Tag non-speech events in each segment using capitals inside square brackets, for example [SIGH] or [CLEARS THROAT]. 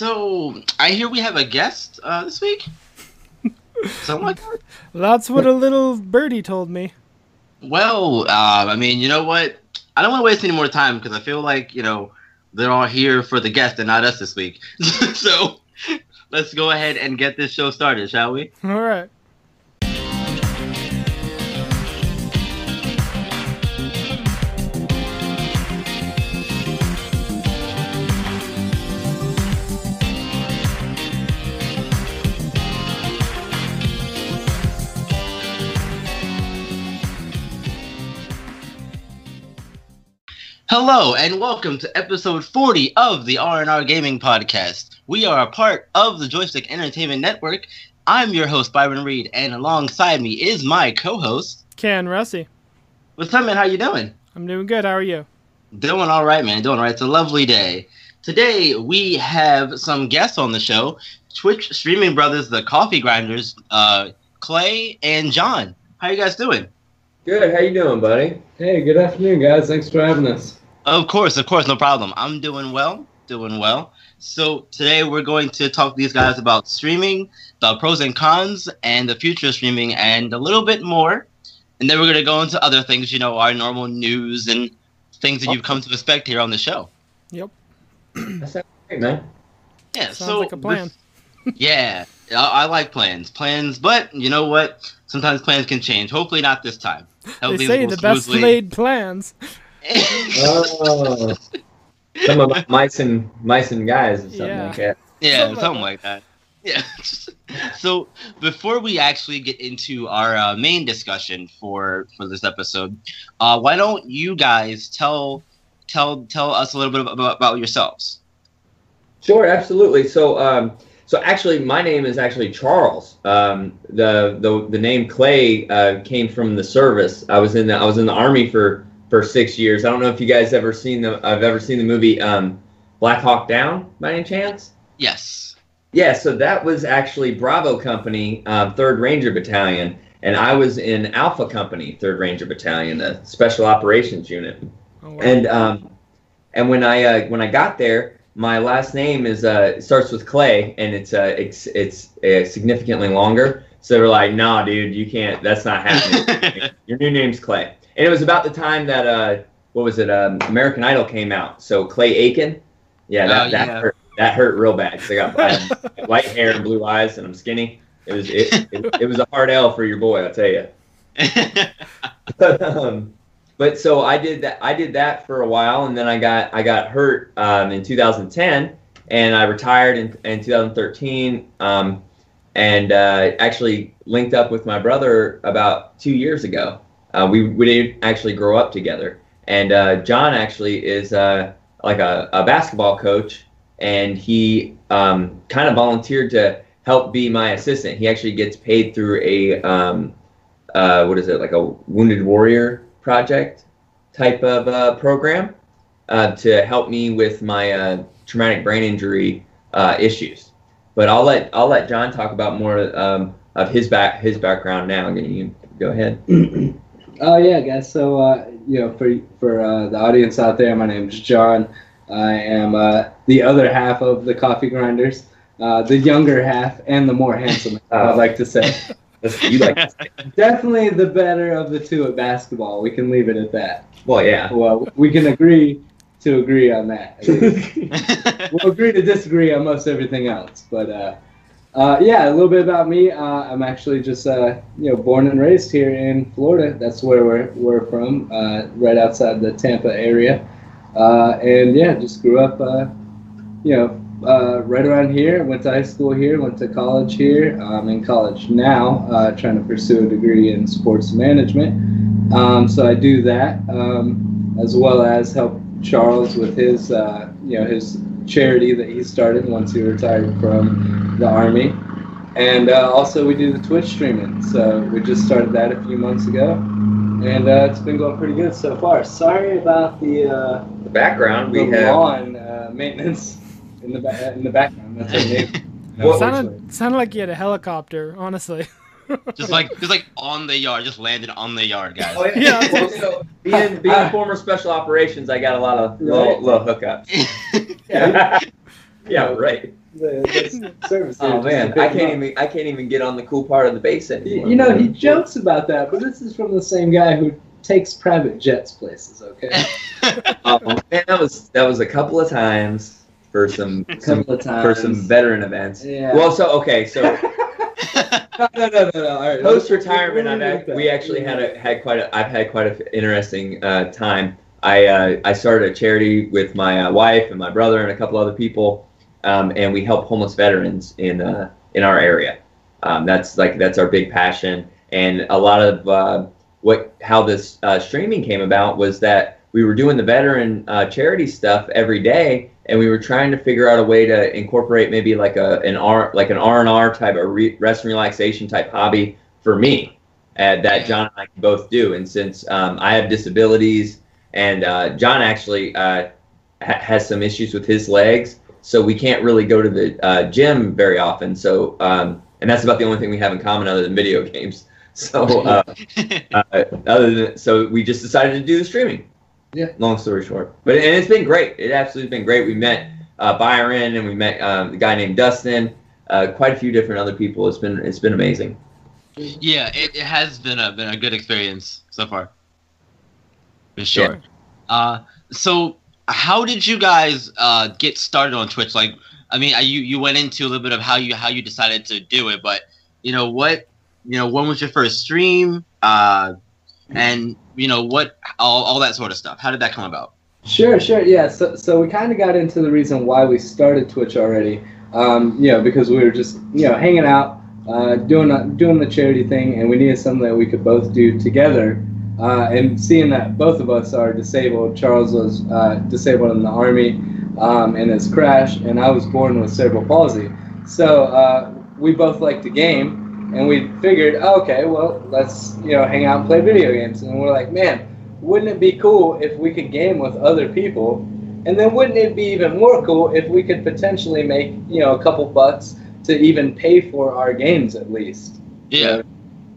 so I hear we have a guest uh, this week. [LAUGHS] Something like that. That's what a little birdie told me. Well, uh, I mean, you know what? I don't want to waste any more time because I feel like you know they're all here for the guest and not us this week. [LAUGHS] so let's go ahead and get this show started, shall we? All right. Hello and welcome to episode 40 of the R&R Gaming Podcast. We are a part of the Joystick Entertainment Network. I'm your host Byron Reed, and alongside me is my co-host Ken Russi. What's up, man? How you doing? I'm doing good. How are you? Doing all right, man. Doing all right. It's a lovely day. Today we have some guests on the show. Twitch streaming brothers, the Coffee Grinders, uh, Clay and John. How you guys doing? Good. How you doing, buddy? Hey, good afternoon, guys. Thanks for having us. Of course, of course, no problem. I'm doing well, doing well. So today we're going to talk to these guys about streaming, the pros and cons, and the future of streaming, and a little bit more. And then we're going to go into other things, you know, our normal news and things that you've come to expect here on the show. Yep. That sounds great, man. Yeah, Sounds so like a plan. yeah, I, I like plans, plans, but you know what? Sometimes plans can change. Hopefully, not this time. They Hopefully say we'll the best laid plans. Oh, some of my mice and mice and guys or something Yeah. like that. Yeah, Something something, like like that. Yeah. so before we actually get into our uh, main discussion for for this episode, uh, why don't you guys tell tell tell us a little bit about, about yourselves? Sure, absolutely. So, um, so actually, my name is actually Charles. Um, the the the name Clay uh, came from the service. I was in the I was in the army for for six years. I don't know if you guys ever seen the I've ever seen the movie um, Black Hawk Down by any chance. Yes. Yeah, so that was actually Bravo Company, uh, Third Ranger Battalion, and I was in Alpha Company, Third Ranger Battalion, the Special Operations Unit. Oh, wow. And um, and when I uh, when I got there, my last name is uh, starts with Clay, and it's uh, it's it's uh, significantly longer. So they're like, "Nah, dude, you can't. That's not happening. [LAUGHS] Your new name's Clay." And it was about the time that uh, what was it? Um, American Idol came out. So Clay Aiken, yeah, that Oh, that yeah. hurt. That hurt real bad. 'cause I got I [LAUGHS] white hair and blue eyes, and I'm skinny. It was it, it, it was a hard L for your boy, I'll tell you. [LAUGHS] um, but so I did that. I did that for a while, and then I got I got hurt um, in 2010, and I retired in, in 2013, um, and uh, actually linked up with my brother about two years ago. Uh, we we didn't actually grow up together, and uh, John actually is uh, like a, a basketball coach, and he um, kind of volunteered to help be my assistant. He actually gets paid through a um, uh, what is it like a wounded warrior project type of uh, program uh, to help me with my traumatic brain injury issues. But I'll let I'll let John talk about more um, of his back his background now. You go ahead. [CLEARS THROAT] Oh yeah, guys. So uh, you know, for for uh, the audience out there, my name is John. I am uh, the other half of the Coffee Grinders, uh, the younger half and the more handsome. I'd like to say, [LAUGHS] you like. definitely the better of the two at basketball. We can leave it at that. Well, yeah. Well, we can agree to agree on that. [LAUGHS] We'll agree to disagree on most everything else. But uh, yeah, a little bit about me. Uh, I'm actually just uh, you know born and raised here in Florida. That's where we're we're from, uh, right outside the Tampa area. Uh, and yeah, just grew up uh, you know right around here. Went to high school here. Went to college here. I'm in college now, trying to pursue a degree in sports management. Um, so I do that um, as well as help Charles with his you know his charity that he started once he retired from the army. And uh, also we do the Twitch streaming. So we just started that a few months ago, and uh, it's been going pretty good so far. Sorry about the uh, The background we the have. lawn uh, maintenance in the ba- in the background. That's our neighbor. [LAUGHS] Well, sounded, sounded like you had a helicopter, honestly. [LAUGHS] just like just like on the yard, just landed on the yard, guys. Oh, Yeah. [LAUGHS] Well, so being, being former special operations, I got a lot of little, Right. little hookups. Yeah, Yeah, right. The, the service [LAUGHS] Oh man, I can't much. even I can't even get on the cool part of the base You, anymore. you know, he jokes about that, but this is from the same guy who takes private jets places. Okay, [LAUGHS] Oh man, that was that was a couple of times for some, [LAUGHS] some couple of times for some veteran events. Yeah. Well, so okay, so no, no, no, no, no. All right. post retirement, We'll I've had, we actually had a had quite a I've had quite a interesting uh, time. I uh, I started a charity with my uh, wife and my brother and a couple other people, um, and we help homeless veterans in uh, in our area. Um, that's like that's our big passion, and a lot of uh, what how this uh, streaming came about was that we were doing the veteran uh, charity stuff every day, and we were trying to figure out a way to incorporate maybe like a an R like an R and R type of re- rest and relaxation type hobby for me, that John and I can both do. And since um, I have disabilities, and uh, John actually uh, ha- has some issues with his legs, so we can't really go to the uh, gym very often. So, um, and that's about the only thing we have in common other than video games. [LAUGHS] So, uh, [LAUGHS] uh, other than so, we just decided to do the streaming. Yeah. Long story short, but and it's been great. It absolutely been great. We met uh, Byron and we met um, the guy named Dustin. Uh, quite a few different other people. It's been it's been amazing. yeah, it, it has been a been a good experience so far. For sure. Uh, so how did you guys uh, get started on Twitch? Like, I mean, you you went into a little bit of how you how you decided to do it, but you know what, you know, when was your first stream? Uh, and you know what, all, all that sort of stuff. How did that come about? Sure, sure, yeah. So, so we kind of got into the reason why we started Twitch already. Um, you know, because we were just you know hanging out, uh, doing doing the charity thing, and we needed something that we could both do together. Uh, and seeing that both of us are disabled, Charles was uh, disabled in the army um, in his crash, and I was born with cerebral palsy. So uh, we both liked the game, and we figured, oh, okay, well, let's you know hang out and play video games. And we're like, man, wouldn't it be cool if we could game with other people? And then wouldn't it be even more cool if we could potentially make, you know, a couple bucks to even pay for our games at least? Yeah.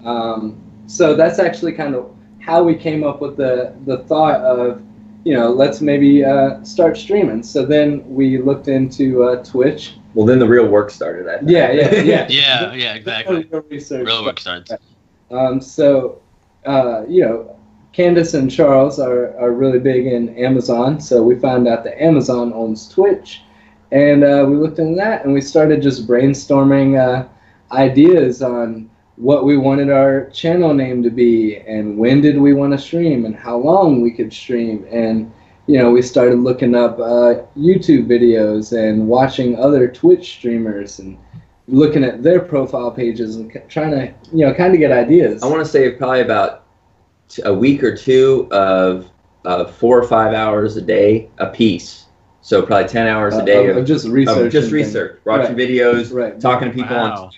Um, so that's actually kind of how we came up with the, the thought of, you know, let's maybe uh, start streaming. So then we looked into uh, Twitch. Well, then the real work started. I think. Yeah, yeah, yeah. [LAUGHS] Yeah, yeah, exactly. Real research. Real work starts. Um, so, uh, you know, Candace and Charles are, are really big in Amazon. So we found out that Amazon owns Twitch. And uh, we looked into that and we started just brainstorming uh, ideas on what we wanted our channel name to be and when did we want to stream and how long we could stream. And, you know, we started looking up uh, YouTube videos and watching other Twitch streamers and looking at their profile pages and trying to, you know, kind of get ideas. I want to say probably about a week or two of uh, four or five hours a day a piece. So probably ten hours a day Uh, of, of, of just of research. just and research, watching Right. videos, Right. talking to people on. Wow. things.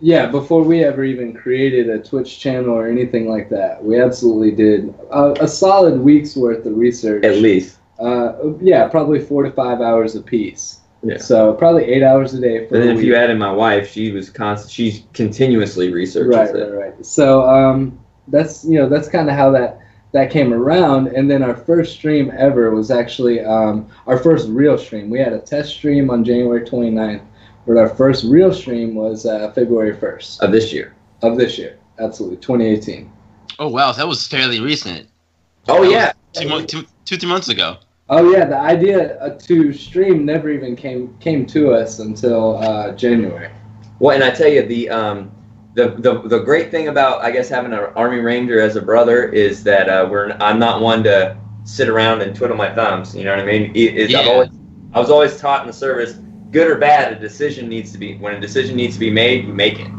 Yeah, before we ever even created a Twitch channel or anything like that, we absolutely did a, a solid week's worth of research. At least. Uh, yeah, probably four to five hours a piece. Yeah. So probably eight hours a day for And then if you added my wife, she was constant. She's continuously researches right, it. right, right. So um, that's you know that's kind of how that that came around. And then our first stream ever was actually um, our first real stream. We had a test stream on January 29th, but our first real stream was uh, February 1st Of this year. of this year. Absolutely, 2018. Oh wow, that was fairly recent. Oh That yeah. Two, mon- two, two, three months ago. Oh yeah, the idea uh, to stream never even came came to us until uh, January. Well, and I tell you the um, the, the the great thing about I guess having an Army Ranger as a brother is that uh, we're I'm not one to sit around and twiddle my thumbs. You know what I mean? It, it's- I've Yeah. always, I was always taught in the service, good or bad, a decision needs to be when a decision needs to be made, you make it.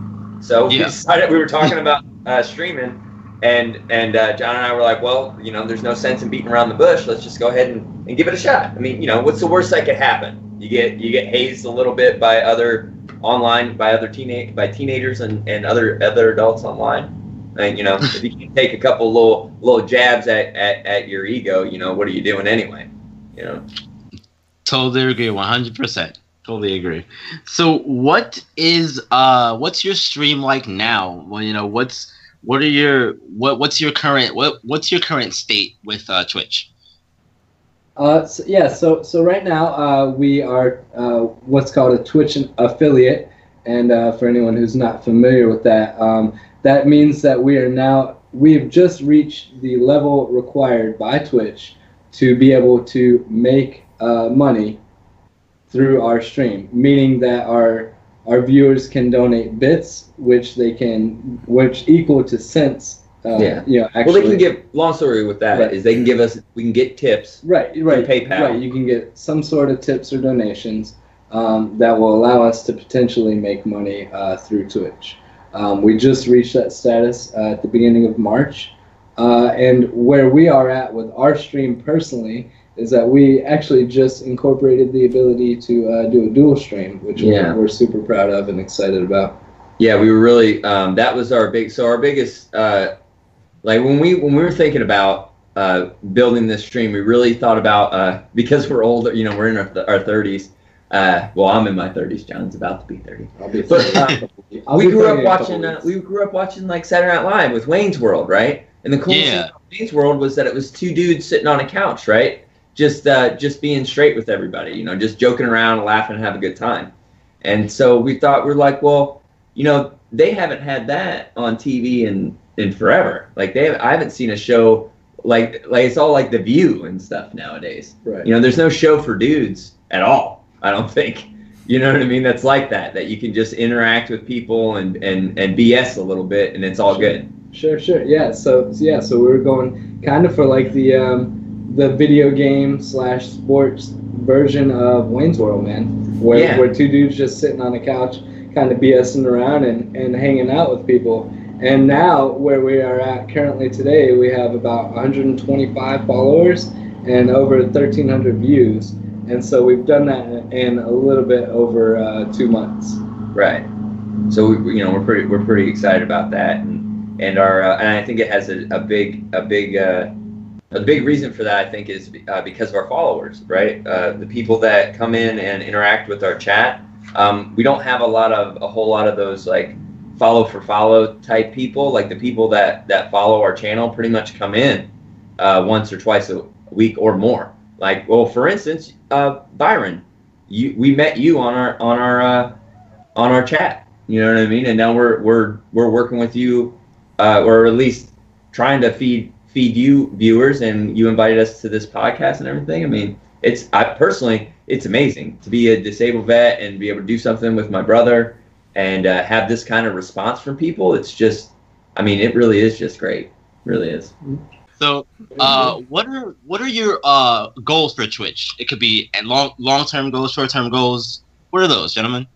So we decided we were talking about uh, streaming, and and uh, John and I were like, well, you know, there's no sense in beating around the bush. Let's just go ahead and, and give it a shot. I mean, you know, what's the worst that could happen? You get you get hazed a little bit by other online by other teenage by teenagers and, and other other adults online. And you know, [LAUGHS] if you can take a couple little little jabs at, at, at your ego, you know, what are you doing anyway? You know. Totally agree, 100%. Totally agree. So, what is uh, what's your stream like now? Well, you know, what's what are your what what's your current what what's your current state with uh, Twitch? Uh, so, yeah, so so right now uh, we are uh, what's called a Twitch affiliate, and uh, for anyone who's not familiar with that, um, that means that we are now we have just reached the level required by Twitch to be able to make uh, money through our stream, meaning that our our viewers can donate bits, which they can which equal to cents. Uh, Yeah. You know, well, they can give. Long story with that is Right. they can give us. We can get tips. Right, right, PayPal. Right, you can get some sort of tips or donations um, that will allow us to potentially make money uh, through Twitch. Um, we just reached that status uh, at the beginning of March, uh, and where we are at with our stream personally is that we actually just incorporated the ability to uh, do a dual stream, which Yeah. we're, we're super proud of and excited about. Yeah, we were really. Um, that was our big. So our biggest. Uh, like when we when we were thinking about uh, building this stream, we really thought about uh, because we're older. You know, we're in our, our 30s. Uh, well, I'm in my 30s. John's about to be 30. I'll be But, uh, I'll we be grew up in a couple watching. Uh, we grew up watching like Saturday Night Live with Wayne's World, right? And the coolest Yeah. thing about Wayne's World was that it was two dudes sitting on a couch, right? Just uh, just being straight with everybody, you know, just joking around, laughing, and have a good time. And so we thought we're like, well, you know, they haven't had that on TV in in forever. Like they, have, I haven't seen a show like like it's all like The View and stuff nowadays. right. You know, there's no show for dudes at all. I don't think. You know what I mean? That's like that. That you can just interact with people and and and BS a little bit, and it's all good. Sure, sure. Yeah. So so yeah. So we were going kind of for like the um, the video game slash sports version of Wayne's World, man. Where Yeah. where two dudes just sitting on a couch, kind of BSing around and and hanging out with people. And now where we are at currently today, we have about 125 followers and over 1,300 views. And so we've done that in a little bit over uh, two months. Right. So we, you know we're pretty we're pretty excited about that, and and our uh, and I think it has a, a big a big uh, a big reason for that I think is uh, because of our followers, right? Uh, the people that come in and interact with our chat. Um, we don't have a lot of a whole lot of those like follow for follow type people. Like the people that that follow our channel pretty much come in uh, once or twice a week or more. Like well, for instance, uh, Byron, you we met you on our on our uh, on our chat. You know what I mean? And now we're we're we're working with you, uh, or at least trying to feed feed you viewers, and you invited us to this podcast and everything. I mean, it's I personally, it's amazing to be a disabled vet and be able to do something with my brother and uh, have this kind of response from people. It's just, I mean, it really is just great. Really is. So, uh, what are what are your uh goals for Twitch? It could be and long long term goals, short term goals. What are those, gentlemen?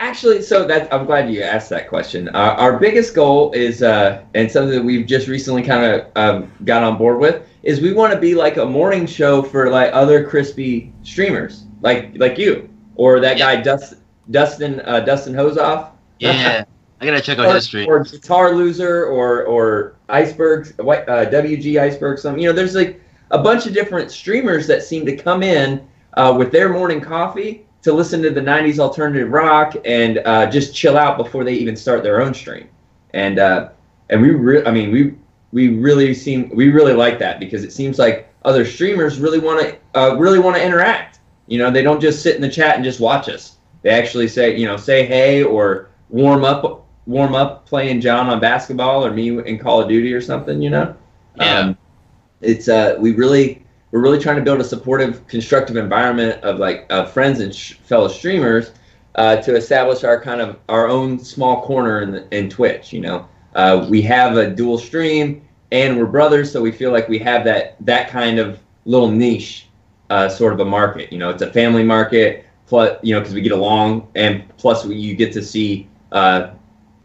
Actually, so that I'm glad you asked that question. Uh, our biggest goal is, uh, and something that we've just recently kind of um, got on board with, is we want to be like a morning show for like other crispy streamers, like like you or that guy Dust, Dustin uh, Dustin Hosoff. Yeah, I gotta check out or, history. or guitar loser or or icebergs white uh, wg iceberg some you know there's like a bunch of different streamers that seem to come in uh, with their morning coffee to listen to the 90s alternative rock and uh, just chill out before they even start their own stream and uh, and we re- i mean we we really seem we really like that because it seems like other streamers really want to uh, really want to interact you know they don't just sit in the chat and just watch us they actually say you know say hey or warm up warm up playing John on basketball or me in Call of Duty or something, you know. Yeah. Um, it's uh, we really we're really trying to build a supportive, constructive environment of like uh, friends and sh- fellow streamers uh, to establish our kind of our own small corner in the, in Twitch. You know, uh, we have a dual stream and we're brothers, so we feel like we have that that kind of little niche uh, sort of a market. You know, it's a family market. Plus, you know, because we get along, and plus we, you get to see uh,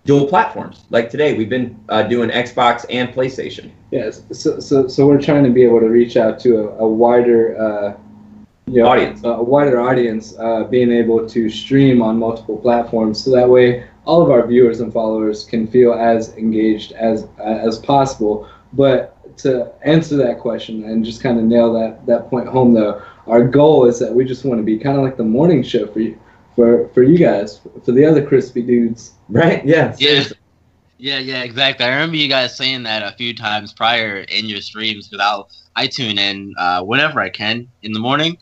dual platforms. Like today, we've been uh, doing Xbox and PlayStation. Yes. So, so, so we're trying to be able to reach out to a, a wider, uh, you know, Audience. a wider audience, uh, being able to stream on multiple platforms, so that way all of our viewers and followers can feel as engaged as as possible. But to answer that question and just kind of nail that that point home, though, our goal is that we just want to be kind of like the morning show for you, for for you guys, for the other crispy dudes. Right? Yeah. Yeah. Yeah, yeah, exactly. I remember you guys saying that a few times prior in your streams because I'll I tune in uh, whenever I can in the morning,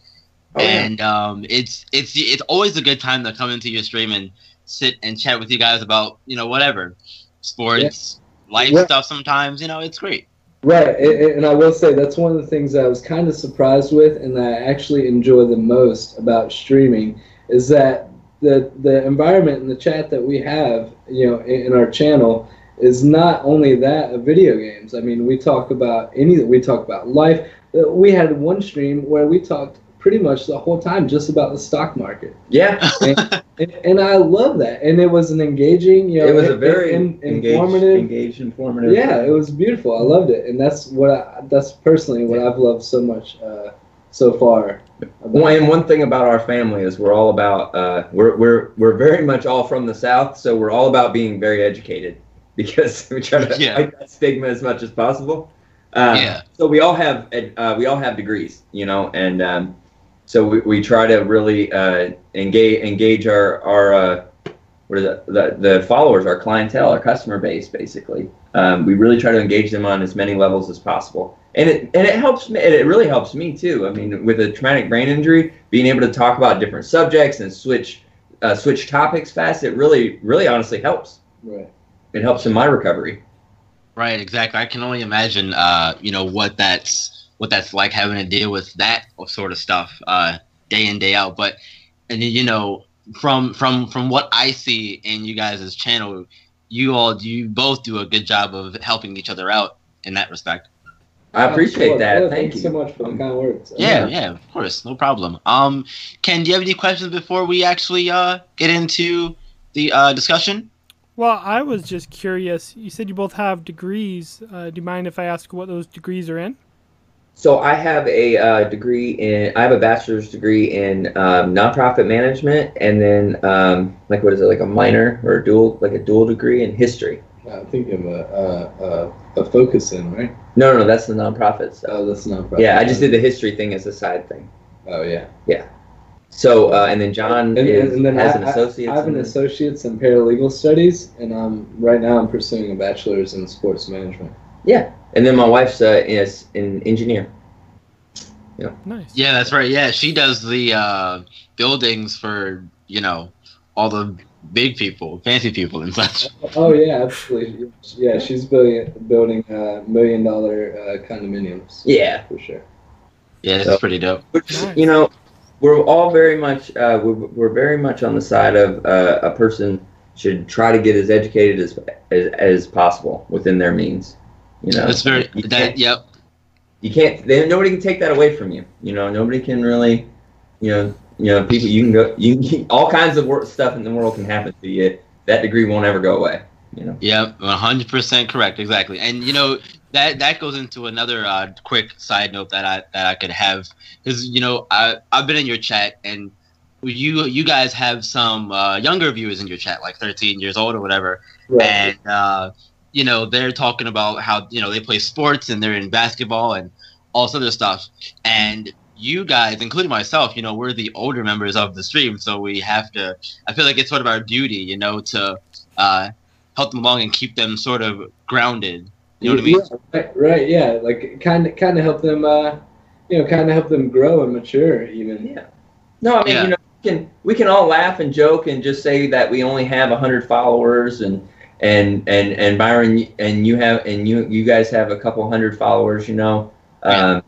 Oh, yeah. and um, it's it's it's always a good time to come into your stream and sit and chat with you guys about you know whatever sports, life Yeah. stuff. Sometimes you know it's great. Right, and, and I will say that's one of the things I was kind of surprised with, and that I actually enjoy the most about streaming is that the the environment and the chat that we have, you know, in, in our channel is not only that of video games. I mean, we talk about any we talk about life. We had one stream where we talked pretty much the whole time just about the stock market, Yeah, and, and I love that. And it was an engaging, you know, it was a in- very in- engaged, informative. engaged, informative. Yeah, it was beautiful. I loved it, and that's what I, that's personally what I've loved so much uh, so far. One, and one thing about our family is we're all about uh, we're we're we're very much all from the south, so we're all about being very educated [LAUGHS] because we try to Yeah. fight that stigma as much as possible. Uh, Yeah. So we all have uh, we all have degrees, you know, and um, so we, we try to really uh, engage engage our our uh, what is it, the the followers, our clientele, our customer base, basically. Um, we really try to engage them on as many levels as possible, and it and it helps me. And it really helps me too. I mean, with a traumatic brain injury, being able to talk about different subjects and switch uh, switch topics fast, it really really honestly helps. Right. It helps in my recovery. Right, exactly. I can only imagine, uh, you know, what that's what that's like having to deal with that sort of stuff uh, day in day out. But and you know, from from from what I see in you guys' channel, you all you both do a good job of helping each other out in that respect. I appreciate Well, that. yeah, Thank you. so much for the kind words. Yeah, Yeah. yeah, of course, no problem. Um, Ken, do you have any questions before we actually uh, get into the uh, discussion? Well, I was just curious. You said you both have degrees. Uh, do you mind if I ask what those degrees are in? So I have a uh, degree in. I have a bachelor's degree in um, nonprofit management, and then um, like what is it, like a minor or a dual, like a dual degree in history. I think of a, a, a, a focus in right. No, no, no, that's the nonprofit stuff. Oh, that's not. yeah, I just did the history thing as a side thing. Oh yeah. Yeah. So uh, and then John And, is, and then has I, an associate's. I have an associate's in paralegal studies, and um, right now I'm pursuing a bachelor's in sports management. Yeah, and then my wife's uh, is an engineer. Nice. Yeah, that's right. Yeah, she does the uh, buildings for you know all the big people, fancy people, and such. [LAUGHS] Oh yeah, absolutely. Yeah, she's building building uh, million dollar uh, condominiums. Yeah, for sure. Yeah, it's So- pretty dope. which Nice. you know, we're all very much uh, we're, we're very much on the side of uh, a person should try to get as educated as as, as possible within their means. You know, That's very You that. Yep. You can't they, nobody can take that away from you you know nobody can really you know you know people you can go you can, all kinds of work, stuff in the world can happen to you that degree won't ever go away you know Yep, one hundred percent correct, exactly. And you know that that goes into another uh, quick side note that I that I could have because you know I I've been in your chat and you you guys have some uh, younger viewers in your chat, like thirteen years old or whatever, Right. and uh, you know they're talking about how you know they play sports and they're in basketball and all this other stuff, and you guys, including myself, you know, we're the older members of the stream, so we have to. I feel like it's sort of our duty, you know, to uh, help them along and keep them sort of grounded. You know what I mean? Yeah, right, right. Yeah, like kind of kind of help them. Uh, you know, kind of help them grow and mature. Even. Yeah. no i mean Yeah. you know we can we can all laugh and joke and just say that we only have 100 followers and and and and byron and you have and you you guys have a couple hundred followers you know? Um,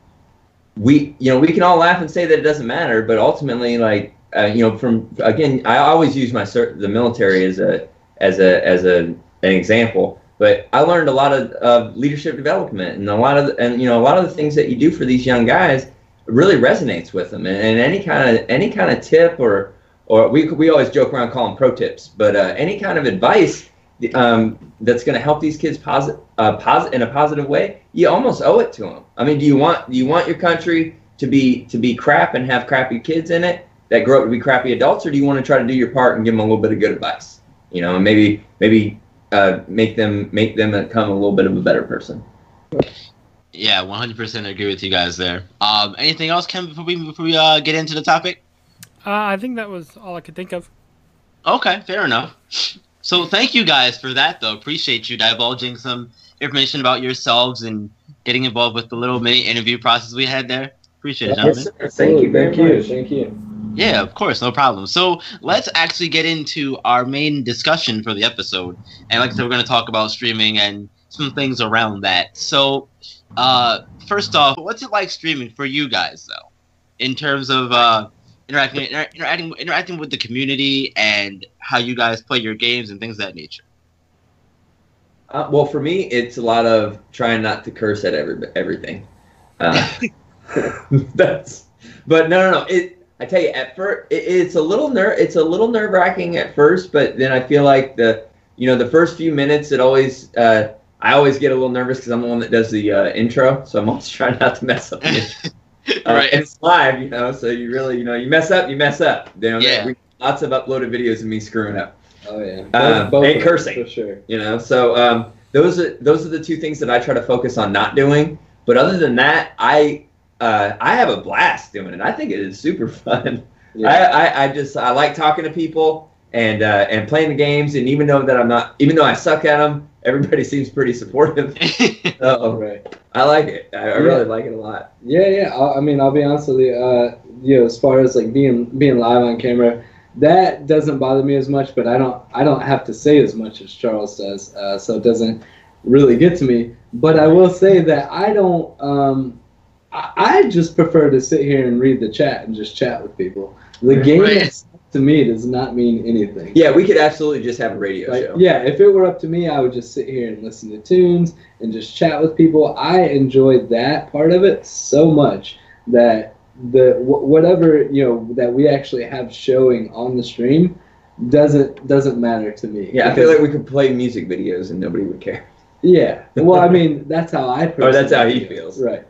we you know we can all laugh and say that it doesn't matter but ultimately like uh, you know from again i always use my the military as a as a as a an example but i learned a lot of, of leadership development and a lot of and you know a lot of the things that you do for these young guys really resonates with them. And, and any kind of any kind of tip or or we we always joke around calling pro tips but uh, any kind of advice um, that's going to help these kids posit, uh, posit in a positive way you almost owe it to them i mean do you want do you want your country to be to be crap and have crappy kids in it that grow up to be crappy adults or do you want to try to do your part and give them a little bit of good advice you know and maybe maybe uh, make them make them become a little bit of a better person Yeah, one hundred percent agree with you guys there. Um, anything else, Ken, before we before we uh, get into the topic? Uh, I think that was all I could think of. Okay, fair enough. So thank you guys for that, though. Appreciate you divulging some information about yourselves and getting involved with the little mini interview process we had there. Appreciate it, Yes, gentlemen. sir. Thank you Thank you. Thank you. Yeah, of course, no problem. So let's actually get into our main discussion for the episode. And like I said, we're going to talk about streaming and some things around that. So, uh, first off, what's it like streaming for you guys, though, in terms of uh, interacting, inter- interacting, interacting with the community and how you guys play your games and things of that nature? Uh, well, for me, it's a lot of trying not to curse at every everything. Uh, [LAUGHS] [LAUGHS] that's, but no, no, no. It. I tell you, at first, it, it's a little ner. It's a little nerve wracking at first, but then I feel like the, you know, the first few minutes, it always. Uh, I always get a little nervous because I'm the one that does the uh, intro, so I'm always [LAUGHS] trying not to mess up. The intro. Uh, right. and it's live, you know, so you really, you know, you mess up, you mess up. You know, Yeah. we, lots of uploaded videos of me screwing up. Oh yeah. Uh, Both and cursing. for sure. you know so um, those are those are the two things that i try to focus on not doing but other than that i uh, i have a blast doing it i think it is super [LAUGHS] fun Yeah. I, I, I just i like talking to people and uh, and playing the games and even though that i'm not even though i suck at them everybody [LAUGHS] seems pretty supportive [LAUGHS] oh, right. I like it i, I Yeah. really like it a lot Yeah, yeah. I, I mean, I'll be honest with you. Uh, you know, as far as like being being live on camera, that doesn't bother me as much. But I don't I don't have to say as much as Charles does, uh, so it doesn't really get to me. But I will say that I don't. Um, I, I just prefer to sit here and read the chat and just chat with people. The game Right. To me does not mean anything. yeah we could absolutely just have a radio Like, show yeah, if it were up to me, I would just sit here and listen to tunes and just chat with people. I enjoyed that part of it so much that the whatever you know that we actually have showing on the stream doesn't doesn't matter to me. yeah i feel like we could play music videos and nobody would care yeah. Well, I [LAUGHS] mean, that's how I. Or that's how he feels. Right.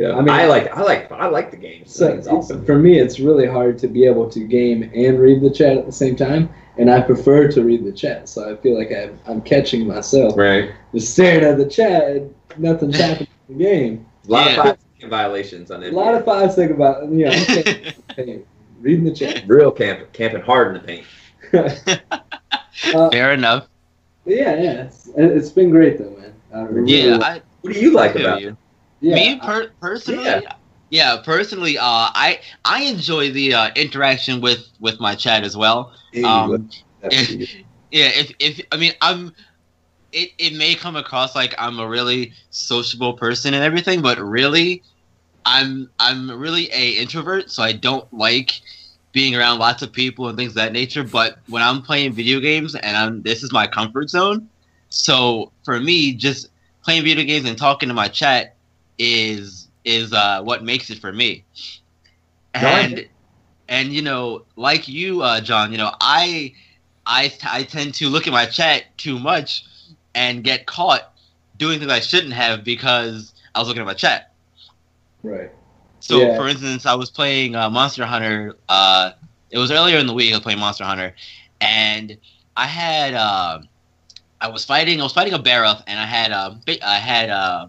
Yeah I i mean- mean i like i like i like the game so So it's awesome for me, it's really hard to be able to game and read the chat at the same time, and I prefer to read the chat. So I feel like I'm, I'm catching myself right just staring at the chat. and Nothing's [LAUGHS] happening in the game. A lot Yeah. of five second violations on it. A lot of fives think about you know okay, [LAUGHS] reading the chat. real camping, camping hard in the paint. [LAUGHS] uh, Fair enough. yeah, yeah, it's, it's been great though, man. I really Yeah, like- I What do you like about you. it? Yeah, Me per- personally, Yeah. yeah. personally, uh, I I enjoy the uh, interaction with with my chat as well. Um, That's- [LAUGHS] yeah, if if I mean I'm, it it may come across like I'm a really sociable person and everything, but really, I'm I'm really a introvert, so I don't like being around lots of people and things of that nature. But when I'm playing video games and I'm this is my comfort zone, so for me, just playing video games and talking to my chat is is uh, what makes it for me. No, And and you know, like you, uh, John, you know, I I I tend to look at my chat too much and get caught doing things I shouldn't have because I was looking at my chat. right. So, Yeah. for instance, I was playing uh, Monster Hunter. Uh, it was earlier in the week. I was playing Monster Hunter, and I had uh, I was fighting. I was fighting a Barroth, and I had uh, I had uh,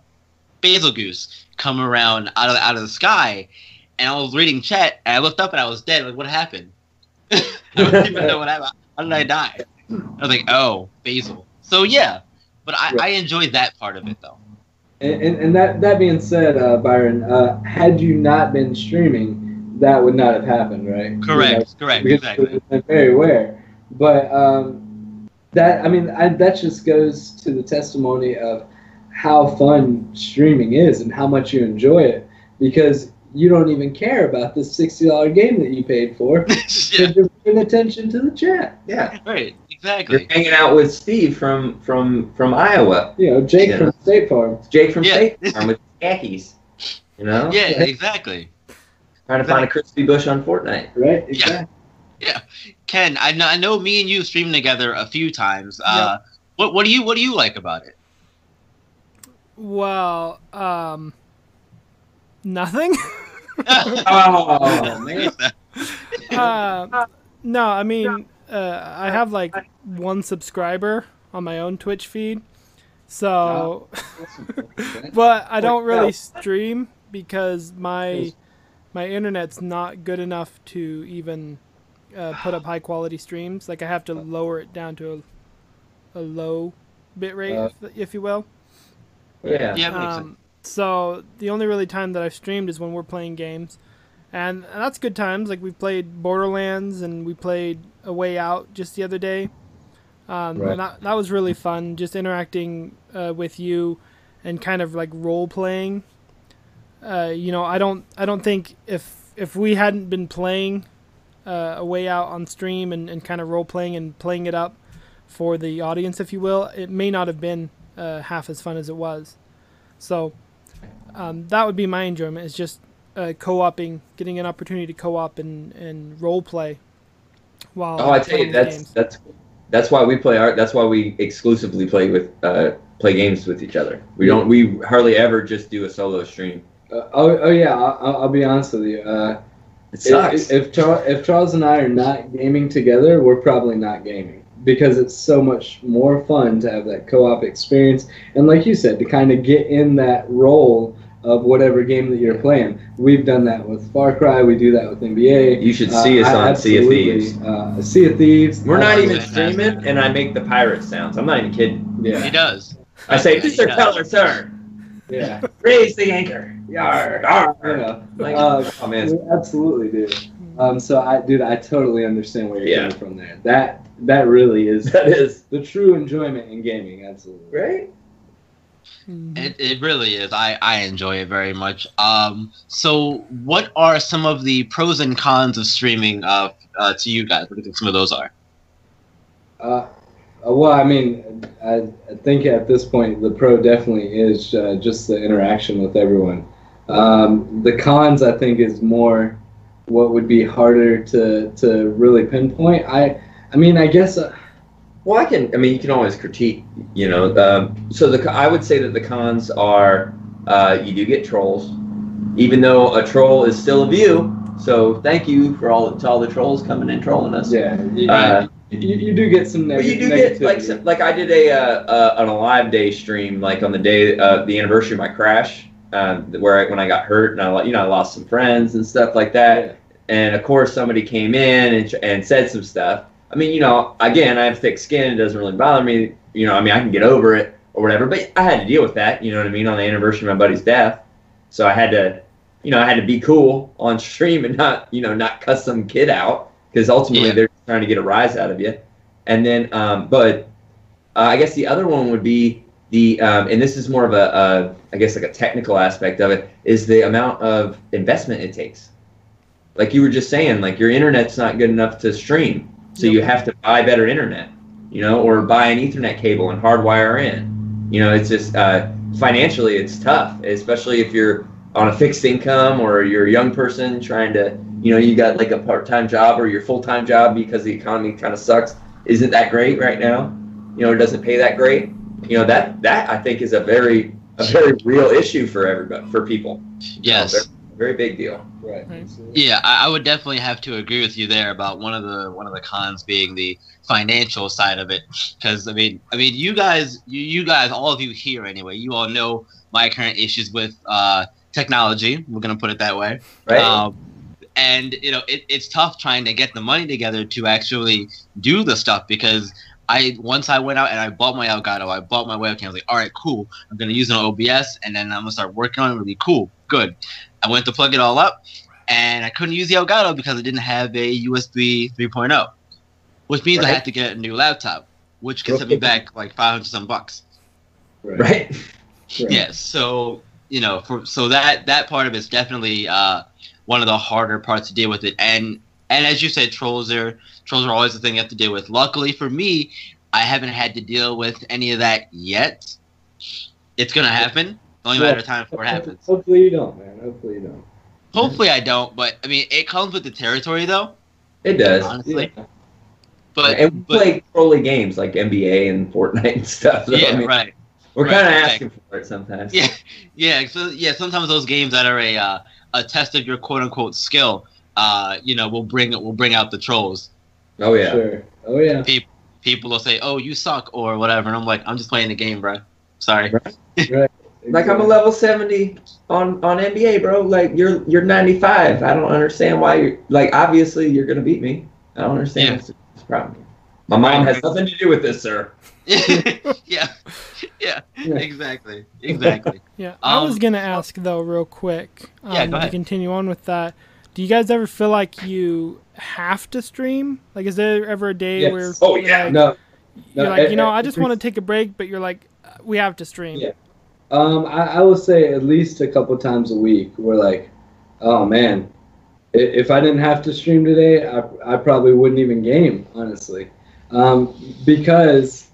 Bazelgeuse come around out of out of the sky, and I was reading chat, and I looked up, and I was dead. Like, what happened? [LAUGHS] I don't even know what happened. How did I die? I was like, oh, Basil. So yeah, but I, I enjoyed that part of it though. And, and, and that that being said, uh, Byron, uh, had you not been streaming, that would not have happened, right? Correct, You know, correct, exactly. Very aware. But um, that I mean, I, that just goes to the testimony of how fun streaming is and how much you enjoy it because you don't even care about this sixty dollar game that you paid for [LAUGHS] yeah, because you're paying attention to the chat. yeah, right, Exactly. you're exactly. hanging out with Steve from from from Iowa, You know, Jake Yeah. from State Farm. Jake from Yeah. State Farm with khakis. You know, Yeah, exactly. trying to find a crispy bush on Fortnite. Right? Exactly. Yeah. Ken, I know, I know me and you streamed together a few times. Uh, what what do you what do you like about it? Well, um, nothing. [LAUGHS] Oh man, uh, no, I mean, uh, I have like one subscriber on my own Twitch feed, so, [LAUGHS] but I don't really stream because my my internet's not good enough to even uh, put up high quality streams. Like I have to lower it down to a a low bit rate, Uh, if, if you will. Yeah. Yeah, it makes sense. Um, so the only really time that I've streamed is when we're playing games, and, and that's good times. Like we played Borderlands and we played A Way Out just the other day. Um, Right. And that, that was really fun, just interacting uh, with you and kind of like role playing. Uh, you know, I don't I don't think if if we hadn't been playing uh, A Way Out on stream and, and kind of role playing and playing it up for the audience, if you will, it may not have been uh, half as fun as it was. So um, that would be my enjoyment is just uh, co-oping, getting an opportunity to co-op and, and role play. While Oh, I tell you, that's games. that's that's why we play art. That's why we exclusively play with uh, play games with each other. We don't. We hardly ever just do a solo stream. Uh, oh, oh yeah. I'll, I'll be honest with you. Uh, It sucks. If, if, Charles, if Charles and I are not gaming together, we're probably not gaming because it's so much more fun to have that co-op experience and, like you said, to kind of get in that role of whatever game that you're playing. We've done that with Far Cry. We do that with NBA. you should see us Uh, on Sea of absolutely- Thieves. Uh, sea of Thieves. We're not even Absolutely. streaming, and I make the pirate sounds. I'm not even kidding. Yeah, He does. I say, Mr. does. Keller, sir, yeah. [LAUGHS] raise the anchor. Yar, yar. You know, Like, uh, oh man, we absolutely do. Um, so I, dude, I totally understand where you're Yeah. coming from there. That that really is [LAUGHS] that is the true enjoyment in gaming. Absolutely. right. Mhm. It, it really is. I, I enjoy it very much. Um, so, what are some of the pros and cons of streaming uh, uh, to you guys? What do you think some of those are? Uh, uh, well, I mean, I, I think at this point the pro definitely is uh, just the interaction with everyone. Um, the cons, I think, is more what would be harder to to really pinpoint. I I mean, I guess. Uh, Well, I can. I mean, you can always critique. You know. Um, so the I would say that the cons are uh, you do get trolls, even though a troll is still a view. So thank you for all to all the trolls coming and trolling us. yeah, you, Uh, you, you do get some But you do get like some, like I did a uh, uh, an alive day stream like on the day uh, the anniversary of my crash um, where I, when I got hurt and I you know I lost some friends and stuff like that Yeah. and of course somebody came in and, and said some stuff. I mean you know again I have thick skin it doesn't really bother me you know I mean I can get over it or whatever but I had to deal with that you know what I mean on the anniversary of my buddy's death so I had to you know I had to be cool on stream and not you know not cuss some kid out because ultimately Yeah. they're trying to get a rise out of you. And then, um, but uh, I guess the other one would be the, um, and this is more of a, a, I guess like a technical aspect of it, is the amount of investment it takes. Like you were just saying, like your internet's not good enough to stream, so you have to buy better internet, you know, or buy an Ethernet cable and hardwire in. You know, it's just uh, financially it's tough, especially if you're on a fixed income or you're a young person trying to, you know, you got like a part-time job or your full-time job because the economy kind of sucks. Isn't that great right now? You know, it doesn't pay that great. You know, that that I think is a very a very real issue for everybody for people. Yes. very, very big deal. right. Right. Yeah, I, I would definitely have to agree with you there about one of the one of the cons being the financial side of it. Because I mean, I mean, you guys, you, you guys, all of you here anyway, you all know my current issues with uh, technology. We're gonna put it that way. Right? Um, and you know, it, it's tough trying to get the money together to actually do the stuff because I once I went out and I bought my Elgato, I bought my webcam. I was like, all right, cool. I'm gonna use it on OBS, and then I'm gonna start working on it. Really cool, good. I went to plug it all up, and I couldn't use the Elgato because it didn't have a USB 3.0, which means I had to get a new laptop, which can set me back like 500 some bucks. Right. right? right. Yes. So you know, for so that that part of it's definitely uh, one of the harder parts to deal with it. And and as you said, trolls are trolls are always the thing you have to deal with. Luckily for me, I haven't had to deal with any of that yet. It's gonna happen. Only matter of time before it happens. Hopefully you don't, man. Hopefully you don't. Hopefully I don't, but I mean it comes with the territory though. It does. Honestly. Yeah. But, and we but play trolly games like NBA and Fortnite and stuff. So, yeah, I mean, right. We're right, kind of exactly. asking for it sometimes. Yeah, [LAUGHS] yeah, so, yeah. Sometimes those games that are a uh, a test of your quote unquote skill, uh, you know, we'll bring it. We'll bring out the trolls. Oh yeah. Sure. Oh yeah. People will say, "Oh, you suck" or whatever, and I'm like, "I'm just playing the game, bro. Sorry." [LAUGHS] Like I'm a level seventy on on NBA, bro. Like you're you're ninety five. I don't understand why you're like. Obviously, you're gonna beat me. I don't understand Yeah. what's the problem. My mom has nothing to do with this, sir. [LAUGHS] yeah, yeah, Yeah. exactly, exactly. [LAUGHS] Yeah, I was Um, gonna ask though, real quick. Um, Yeah, go To continue on with that, do you guys ever feel like you have to stream? Like, is there ever a day Yes. where Oh, you're yeah. like, No. you're like, you know, I just want to take a break, but you're like, we have to stream. Yeah. Um, I, I will say at least a couple times a week. We're like, oh man, if I didn't have to stream today, I, I probably wouldn't even game, honestly, um, because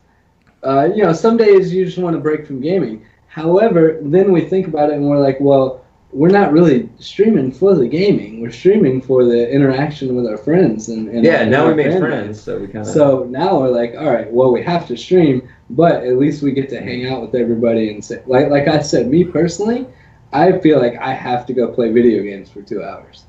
uh, you know some days you just want to break from gaming. However, then we think about it and we're like, well, we're not really streaming for the gaming. We're streaming for the interaction with our friends and, and Yeah, and now our we made friends, so we kind of. So now we're like, all right, well, we have to stream, but at least we get to hang out with everybody and say, like, like I said, me personally, I feel like I have to go play video games for two hours.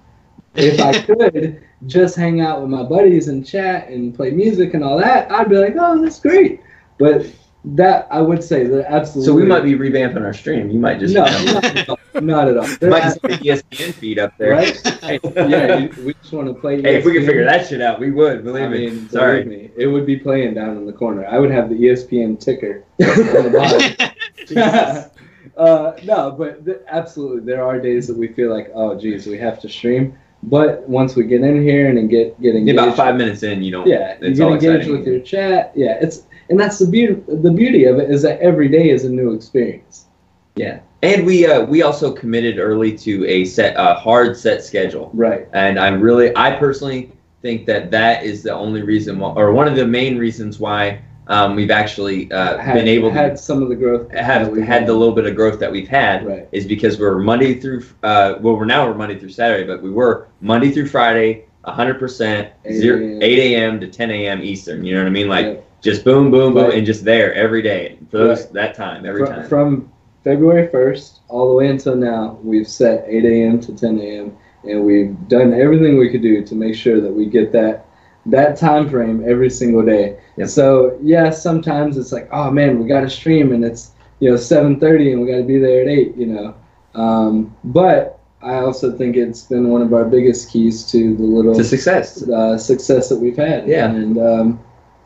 If I [LAUGHS] could just hang out with my buddies and chat and play music and all that, I'd be like, oh, that's great. But that I would say that absolutely. so we might be revamping our stream. You might just. no, not at all. Not at all. You They're might just the ESPN feed up there. right? Hey, yeah, you, we just want to play. Hey, if we could figure that shit out, we would. Believe I me. mean, Sorry. believe me, it would be playing down in the corner. I would have the ESPN ticker [LAUGHS] on the bottom. [LAUGHS] [LAUGHS] uh, no, but th- absolutely, there are days that we feel like, oh, geez, we have to stream. But once we get in here and get get engaged, About five minutes in, you don't. yeah, you get engaged with your chat. Yeah, it's and that's the beauty. The beauty of it is that every day is a new experience. Yeah, and we uh, we also committed early to a set a hard set schedule, Right. and I'm really I personally think that that is the only reason why, or one of the main reasons why um, we've actually uh, had, been able had to some of the growth. have we've had the little bit of growth that we've had Right. is because we're Monday through uh, well we're now we're Monday through Saturday, but we were Monday through Friday, 100 percent 8 a.m. 8 a.m. to 10 a.m. Eastern. You know what I mean? Like Yeah. Just boom, boom, boom, Right. and just there every day for those Right. that time every Fr- time. From February 1st all the way until now, we've set 8 a.m. to 10 a.m. and we've done everything we could do to make sure that we get that that time frame every single day. Yep. So yeah, sometimes it's like, oh man, we got to stream and it's you know 7:30 and we got to be there at 8. You know, um, but I also think it's been one of our biggest keys to the little to success. uh, success that we've had. Yeah. and um,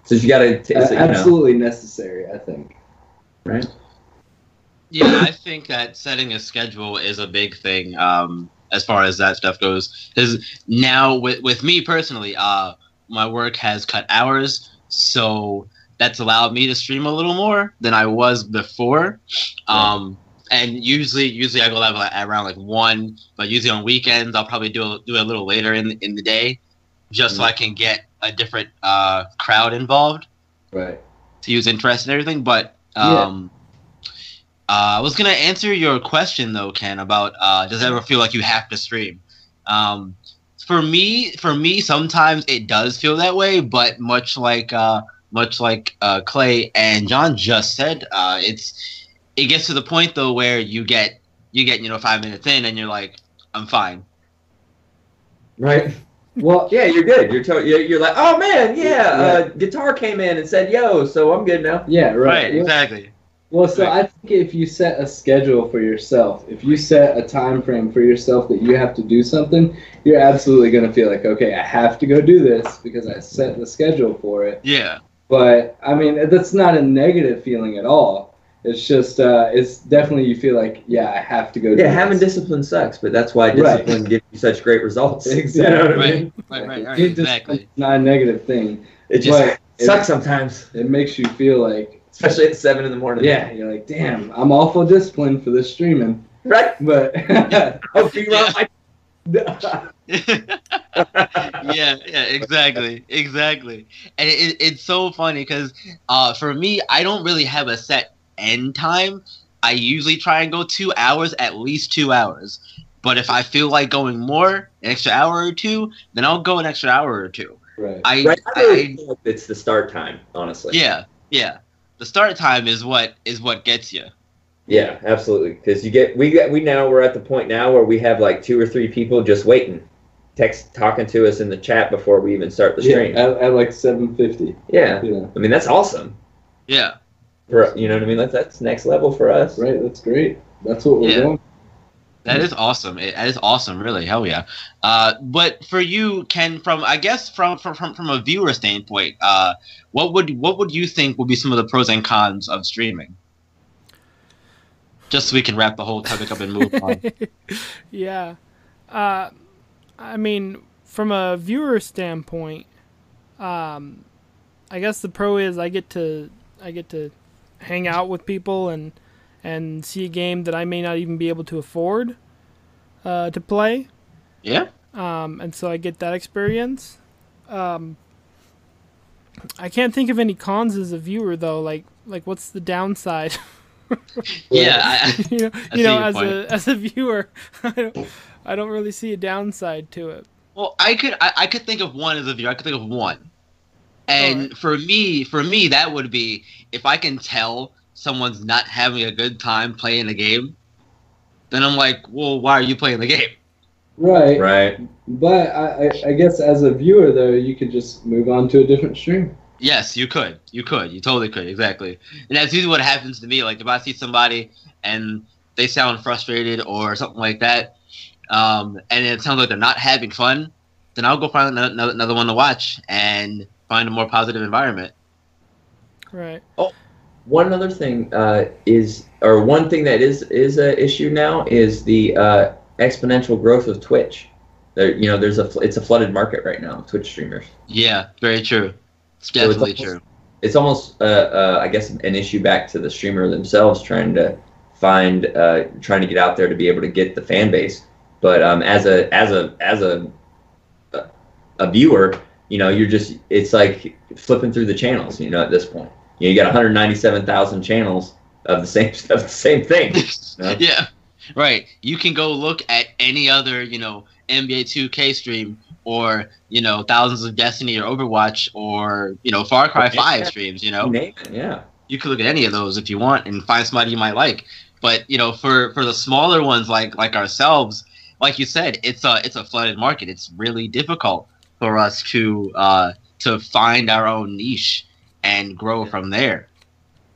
So you got to, a- so, you know, absolutely necessary, I think. right? Yeah, I think that setting a schedule is a big thing um, as far as that stuff goes. Because now, with, with me personally, uh, my work has cut hours, so that's allowed me to stream a little more than I was before. Um, and usually, usually I go live like, around like one, but usually on weekends I'll probably do a, do it a little later in the, in the day, just so I can get a different uh, crowd involved Right. to use interest and everything. But Yeah. um, uh, I was gonna answer your question though, Ken, about uh, does it ever feel like you have to stream? Um, for me, for me, sometimes it does feel that way, but much like uh, much like uh, Clay and John just said, uh, it's it gets to the point though where you get you get you know five minutes in and you're like, I'm fine. Right. Well, Yeah, you're good. You're to- you're, you're like, oh man, yeah. Right. Uh, guitar came in and said, yo, so I'm good now. yeah, right. Right, exactly. Well, so Right. I think if you set a schedule for yourself, if you set a time frame for yourself that you have to do something, you're absolutely going to feel like, okay, I have to go do this because I set the schedule for it. Yeah, But I mean, that's not a negative feeling at all. It's just, uh, it's definitely you feel like, yeah, I have to go. do Yeah, having this. discipline sucks, but that's why Right. discipline gives you such great results. [LAUGHS] Exactly. You know what I mean? right, right, right, It just- exactly. It's not a negative thing. It just But it- sucks sometimes, It makes you feel like, especially at seven in the morning. yeah, you're like, damn, I'm awful disciplined for this streaming. Right. But [LAUGHS] be around my- [LAUGHS] yeah, yeah, exactly, exactly. And it, it's so funny because uh, for me, I don't really have a set end time. I usually try and go two hours, at least two hours. But if I feel like going more, an extra hour or two, then I'll go an extra hour or two. right. I, right. I really I it's the start time, honestly. yeah, yeah. The start time is what is what gets you. Yeah, absolutely. Because you get we get we now we're at the point now where we have like two or three people just waiting, text talking to us in the chat before we even start the Yeah, stream. at, at like 750. Yeah, Yeah. I mean that's awesome. Yeah, For you know what I mean? That's that's next level for us. Right, that's great. That's what we're Yeah. going. That is awesome. It, that is awesome, really. Hell yeah. Uh, but for you, Ken, from I guess from from from, from a viewer standpoint, uh, what would what would you think would be some of the pros and cons of streaming? Just so we can wrap the whole topic up and move on. [LAUGHS] yeah. Uh, I mean, from a viewer standpoint, um, I guess the pro is I get to I get to hang out with people and and see a game that I may not even be able to afford uh, to play. Yeah. Um, and so I get that experience. Um, I can't think of any cons as a viewer though. Like like what's the downside? [LAUGHS] yeah, I, [LAUGHS] you know, you know as point. a as a viewer, [LAUGHS] I don't, I don't really see a downside to it. Well, I could I, I could think of one as a viewer. I could think of one, and right. for me, for me, that would be if I can tell someone's not having a good time playing the game, then I'm like, well, why are you playing the game? Right. Right. But I, I guess as a viewer, though, you could just move on to a different stream. Yes, you could. You could. You totally could. Exactly. And that's usually what happens to me. Like if I see somebody and they sound frustrated or something like that, um, and it sounds like they're not having fun, then I'll go find another, another one to watch and find a more positive environment. Right. Oh, one other thing uh, is, or one thing that is is an issue now is the uh, exponential growth of Twitch. There, you know, there's a it's a flooded market right now of Twitch streamers. Yeah, very true. It's definitely so it's almost, true. It's almost, uh, uh, I guess, an issue back to the streamer themselves trying to find, uh, trying to get out there to be able to get the fan base. But um, as a as a as a a viewer, you know, you're just it's like flipping through the channels. You know, at this point you, know, you got 197,000 channels of the [LAUGHS] same of the same thing. You [LAUGHS] know? yeah, right. You can go look at any other you know NBA 2K stream or you know thousands of Destiny or Overwatch or you know Far Cry Five streams. You know, yeah. You could look at any of those if you want and find somebody you might like. But you know, for for the smaller ones like like ourselves, like you said, it's a it's a flooded market. It's really difficult for us to uh, to find our own niche and grow yeah. from there.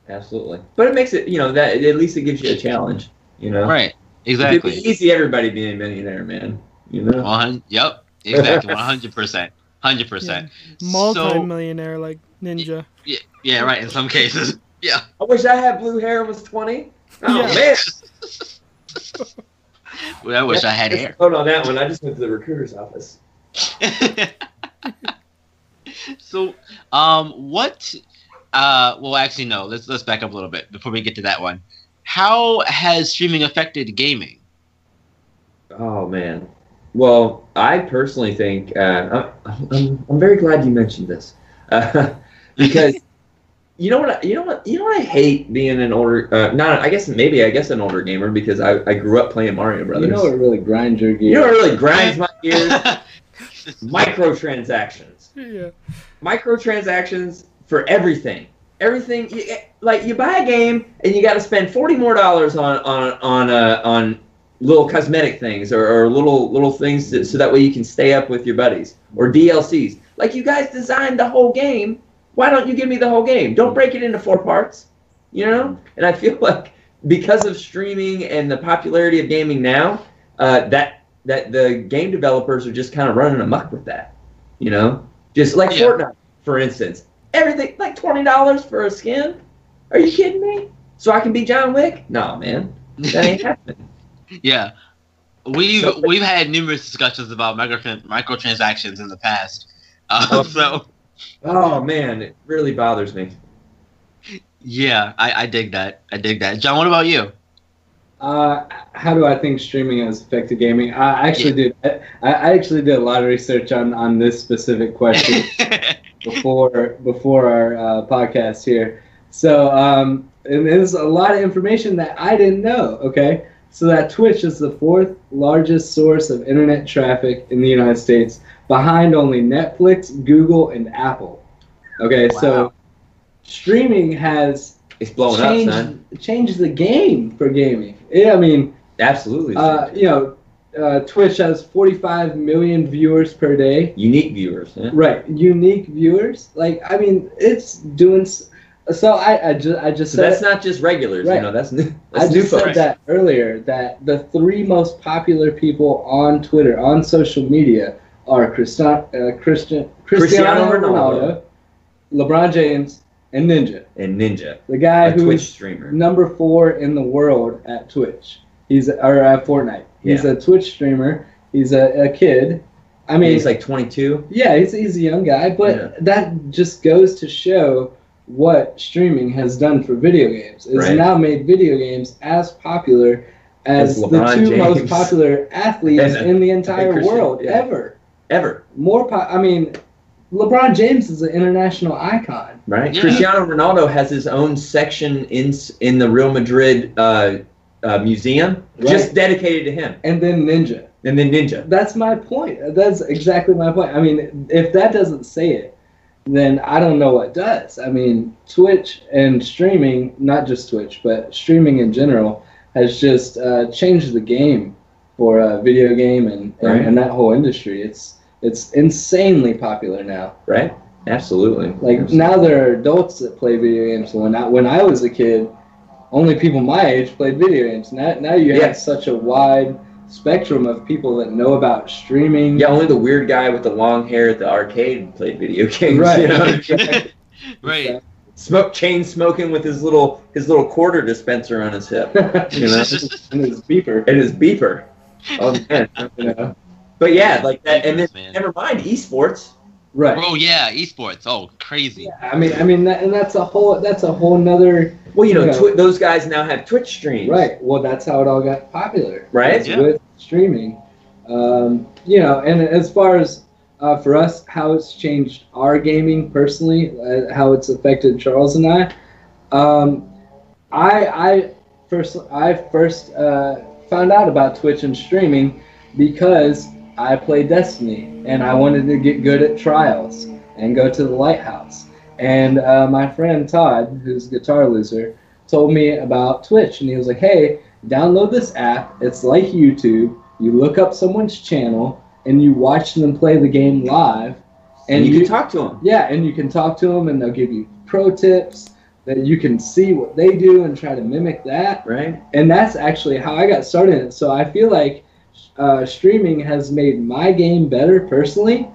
Absolutely, but it makes it you know that at least it gives you a challenge. You know, right? Exactly. It'd be easy everybody being a millionaire, man. You know. One, yep. Exactly. One hundred percent. Hundred percent. Multi-millionaire so, like Ninja. Yeah. Yeah. Right. In some cases. [LAUGHS] Yeah. I wish I had blue hair and was twenty. Oh yeah. man. [LAUGHS] well, I wish I had hair. Hold on that one. I just went to the recruiter's office. [LAUGHS] so, um, what? Uh, well, actually, no. Let's let's back up a little bit before we get to that one. How has streaming affected gaming? Oh man. Well, I personally think uh, I'm, I'm very glad you mentioned this uh, [LAUGHS] because you know what I, you know what you know what I hate being an older uh, not I guess maybe I guess an older gamer because I, I grew up playing Mario Brothers. You know what really grinds your gears? You know what really grinds my [LAUGHS] gears? Microtransactions. Yeah. Microtransactions for everything. Everything you, like you buy a game and you got to spend forty more dollars on on on uh, on little cosmetic things or, or little little things that, so that way you can stay up with your buddies or DLCs. Like you guys designed the whole game. Why don't you give me the whole game? Don't break it into four parts. You know? And I feel [LAUGHS] like because of streaming and the popularity of gaming now, uh, that that the game developers are just kind of running amok with that. You know, just like yeah. Fortnite, for instance, everything like twenty dollars for a skin. Are you kidding me? So I can be John Wick? No, man, that ain't [LAUGHS] happening. Yeah, we've so, we've had numerous discussions about micro microtransactions in the past. Uh, so, oh man, it really bothers me. Yeah, I, I dig that. I dig that. John, what about you? Uh, how do I think streaming has affected gaming? I actually yeah. did. I, I, actually did a lot of research on, on this specific question [LAUGHS] before before our uh, podcast here. So, um, and there's a lot of information that I didn't know. Okay, so that Twitch is the fourth largest source of internet traffic in the United States, behind only Netflix, Google, and Apple. Okay, wow. so streaming has it's blowing changed, up, son. Changed the game for gaming. Yeah, I mean, absolutely. Uh, you know, uh, Twitch has 45 million viewers per day. Unique viewers. Yeah. Right, unique viewers. Like, I mean, it's doing. So I, I just I just So said that's not just regulars, you know. That's new. I That's new just said that earlier that the three most popular people on Twitter on social media are Christian, uh, Christian Cristiano, Cristiano Ronaldo, LeBron James, and Ninja, And Ninja, the guy a Twitch who's streamer. number four in the world at Twitch. He's or at Fortnite. He's a Twitch streamer. He's a, a kid. I mean, he's like 22. yeah, he's, he's a young guy, but Yeah. that just goes to show what streaming has done for video games. It's Right. now made video games as popular as As the two most popular athletes [LAUGHS] And- in the entire world yeah. ever. Ever, More, po- I mean, LeBron James is an international icon. right? Yeah. Cristiano Ronaldo has his own section in in the Real Madrid uh, uh, museum, just dedicated to him. And then Ninja. And then Ninja. That's my point. That's exactly my point. I mean, if that doesn't say it, then I don't know what does. I mean, Twitch and streaming, not just Twitch, but streaming in general, has just uh, changed the game for a video game and, and, Right. and that whole industry. It's it's insanely popular now. Right? Absolutely. Like Absolutely. now there are adults that play video games. When I when I was a kid, only people my age played video games. Now now you have such a wide spectrum of people that know about streaming. Yeah, only the weird guy with the long hair at the arcade played video games. Right. You know? [LAUGHS] [LAUGHS] Right. Smoke chain smoking with his little his little quarter dispenser on his hip You [LAUGHS] know? and his beeper. and his beeper. Oh man. You know? But yeah, like that, and then man. never mind esports. Right. Oh yeah, esports. Oh, crazy. Yeah, I mean, I mean, that, and that's a whole that's a whole nother Well, you know, Yeah. twi- those guys now have Twitch streams. right. Well, that's how it all got popular. Right? Yeah. With streaming, um, you know, and as far as uh, for us, how it's changed our gaming personally, uh, how it's affected Charles and I. Um, I I first I first uh, found out about Twitch and streaming because I played Destiny and I wanted to get good at trials and go to the lighthouse. And uh, my friend Todd, who's a guitar loser, told me about Twitch and he was like, "Hey, download this app. It's like YouTube. You look up someone's channel and you watch them play the game live, And you, can talk to them. yeah, and you can talk to them, and they'll give you pro tips that you can see what they do and try to mimic that. Right? And that's actually how I got started. So I feel like uh, streaming has made my game better personally,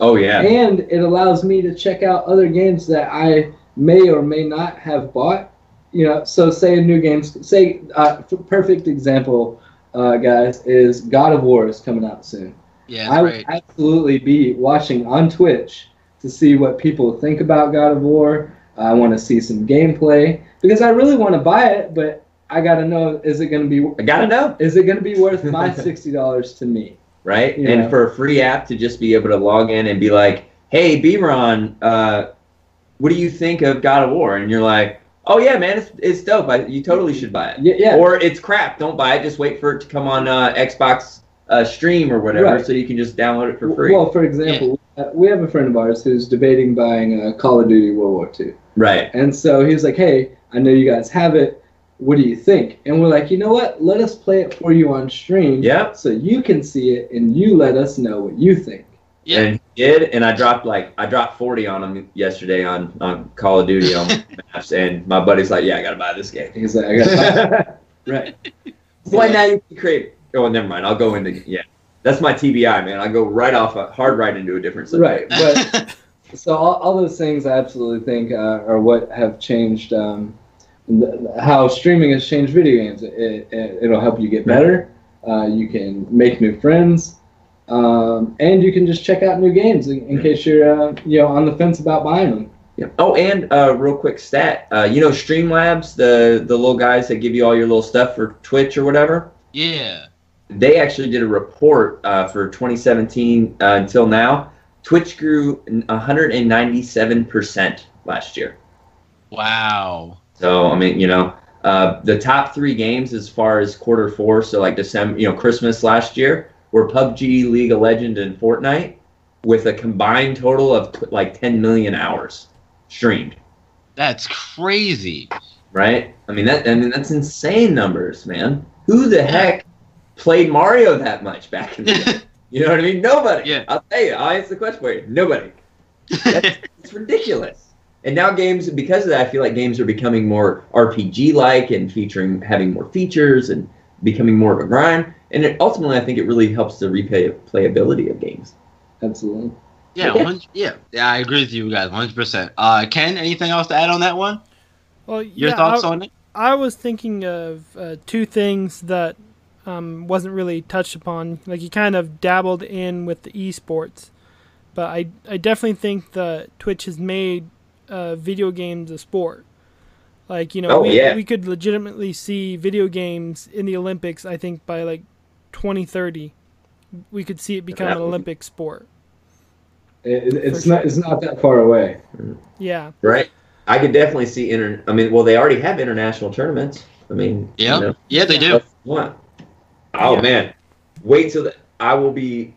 Oh yeah. and it allows me to check out other games that I may or may not have bought. You know, so say a new game, say uh, f- perfect example, uh, guys, is God of War is coming out soon. Yeah, I would right. absolutely be watching on Twitch to see what people think about God of War. I want to see some gameplay because I really want to buy it, but I got to know is it to be I gotta know. is it to be worth my [LAUGHS] sixty dollars to me? Right? Yeah. And for a free app to just be able to log in and be like, "Hey, B-Ron, uh, what do you think of God of War?" And you're like, "Oh yeah, man, it's, it's dope. I, you totally should buy it." Yeah, yeah. Or it's crap. Don't buy it. Just wait for it to come on uh, Xbox uh, Stream or whatever, Right. so you can just download it for free. Well, for example, uh, we have a friend of ours who's debating buying uh, Call of Duty World War II. right. And so he was like, "Hey, I know you guys have it. What do you think?" And we're like, "You know what? Let us play it for you on stream, Yep. so you can see it and you let us know what you think." Yeah. And he did, and I dropped like I dropped forty on him yesterday on on Call of Duty on [LAUGHS] maps, and my buddy's like, "Yeah, I gotta buy this game." He's like, "I gotta buy [LAUGHS] right." Why now you can create? Oh, never mind. I'll go into yeah. That's my TBI, man. I go right off a hard right into a different subject. Right, but [LAUGHS] so all, all those things I absolutely think uh, are what have changed um, th- how streaming has changed video games. It, it, it'll help you get better. Uh, you can make new friends, um, and you can just check out new games in, in case you're uh, you know on the fence about buying them. Yeah. Oh, and uh, real quick stat. Uh, you know Streamlabs, the the little guys that give you all your little stuff for Twitch or whatever. yeah. They actually did a report uh, for 2017 uh, until now. Twitch grew 197 percent last year. Wow. So I mean, you know, uh, the top three games as far as quarter four, so like December, you know, Christmas last year, were PUBG, League of Legends, and Fortnite, with a combined total of t- like 10 million hours streamed. That's crazy. Right? I mean that. I mean that's insane numbers, man. Who the heck played Mario that much back in the day? [LAUGHS] You know what I mean? Nobody. Yeah. I'll tell you. I'll answer the question for you. Nobody. [LAUGHS] That's, it's ridiculous. And now games because of that, I feel like games are becoming more RPG like and featuring having more features and becoming more of a grind. And it, ultimately, I think it really helps the replay playability of games. Absolutely. Yeah, Okay. one, yeah, yeah. I agree with you guys, one hundred percent. Uh, Ken, anything else to add on that one? Well, Your yeah, thoughts I, on it? I was thinking of uh, two things that um, wasn't really touched upon. Like you kind of dabbled in with the esports, but I I definitely think that Twitch has made uh, video games a sport. Like you know, Oh, we yeah. we could legitimately see video games in the Olympics. I think by like 2030, we could see it become an Olympic sport. It, it's For not it's not that far away. Yeah, Right. I could definitely see inter. I mean, well, they already have international tournaments. I mean, Yeah, you know, yeah, they do. what? What? Oh Yeah. man, wait till the, I will be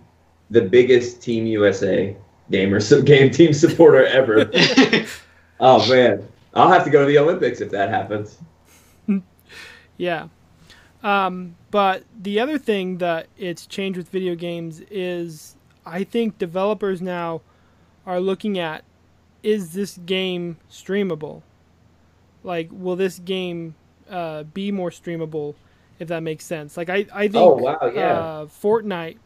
the biggest Team USA gamer so [LAUGHS] game team supporter ever. [LAUGHS] oh man, I'll have to go to the Olympics if that happens. [LAUGHS] Yeah. Um, but the other thing that it's changed with video games is I think developers now are looking at is this game streamable? Like, will this game uh, be more streamable, if that makes sense? Like, I, I think Oh wow, yeah. uh, Fortnite,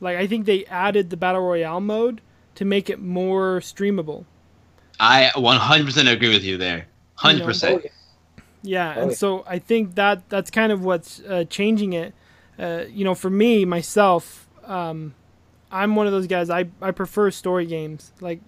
like, I think they added the Battle Royale mode to make it more streamable. I one hundred percent agree with you there. 100%. yeah. Yeah, Oh, and yeah. so I think that that's kind of what's uh, changing it. Uh, you know, for me myself, um, I'm one of those guys. I I prefer story games. Like,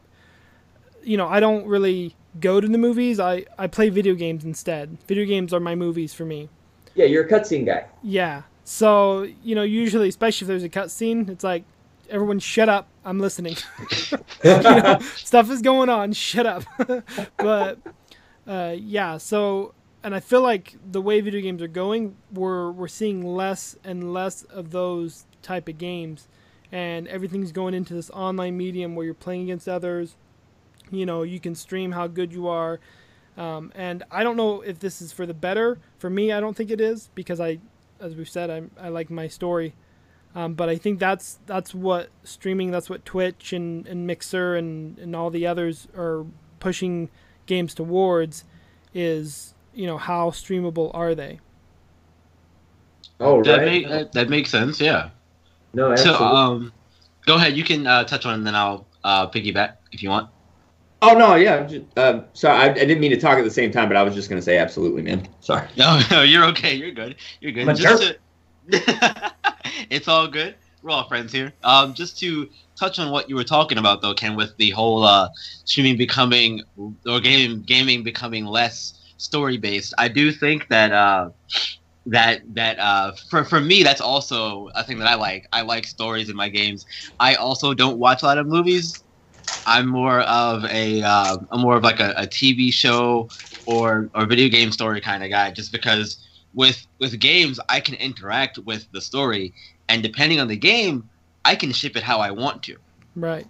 you know, I don't really go to the movies. I I play video games instead. Video games are my movies for me. Yeah, you're a cutscene guy. Yeah. So you know, usually, especially if there's a cutscene, it's like everyone shut up. I'm listening. [LAUGHS] [LAUGHS] you know, stuff is going on. Shut up. [LAUGHS] but uh, yeah, so and I feel like the way video games are going, we're we're seeing less and less of those type of games, and everything's going into this online medium where you're playing against others. You know, you can stream how good you are. Um, and I don't know if this is for the better. For me, I don't think it is because I, as we've said, I, I like my story. Um, but I think that's that's what streaming, that's what Twitch and, and Mixer and, and all the others are pushing games towards is, you know, how streamable are they? Oh That right. make that, that makes sense. Yeah. no, So absolutely. um, go ahead. You can uh, touch on, and then I'll uh, piggyback if you want. oh no, yeah. Just, uh, sorry, I, I didn't mean to talk at the same time, but I was just gonna say absolutely, man. Sorry. No, [LAUGHS] no, you're okay. You're good. You're good. [LAUGHS] It's all good. We're all friends here. Um, just to touch on what you were talking about, though, Ken, with the whole uh, streaming becoming or game gaming becoming less story based. I do think that uh, that that uh, for for me, that's also a thing that I like. I like stories in my games. I also don't watch a lot of movies. I'm more of a uh, I'm more of like a, a TV show or or video game story kind of guy, just because with with games I can interact with the story, and depending on the game, I can ship it how I want to, Right.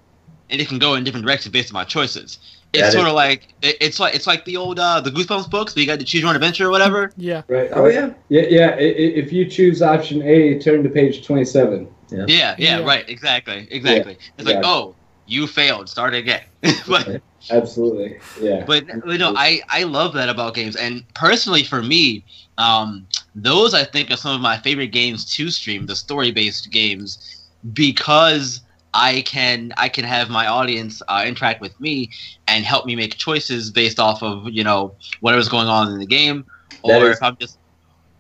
and it can go in different directions based on my choices. That It's is- sort of like it, it's like it's like the old uh, the Goosebumps books where you got to choose your own adventure or whatever. Yeah. Right. Oh yeah. Yeah, yeah. i- i- If you choose option A, turn to page twenty-seven. Yeah, yeah, Yeah. right, exactly, exactly. it's like yeah. oh, you failed, start again. [LAUGHS] but Absolutely. Yeah. but you know i i love that about games and personally for me um those i think are some of my favorite games to stream the story based games because i can i can have my audience uh, interact with me and help me make choices based off of you know whatever's going on in the game. That or is- if i'm just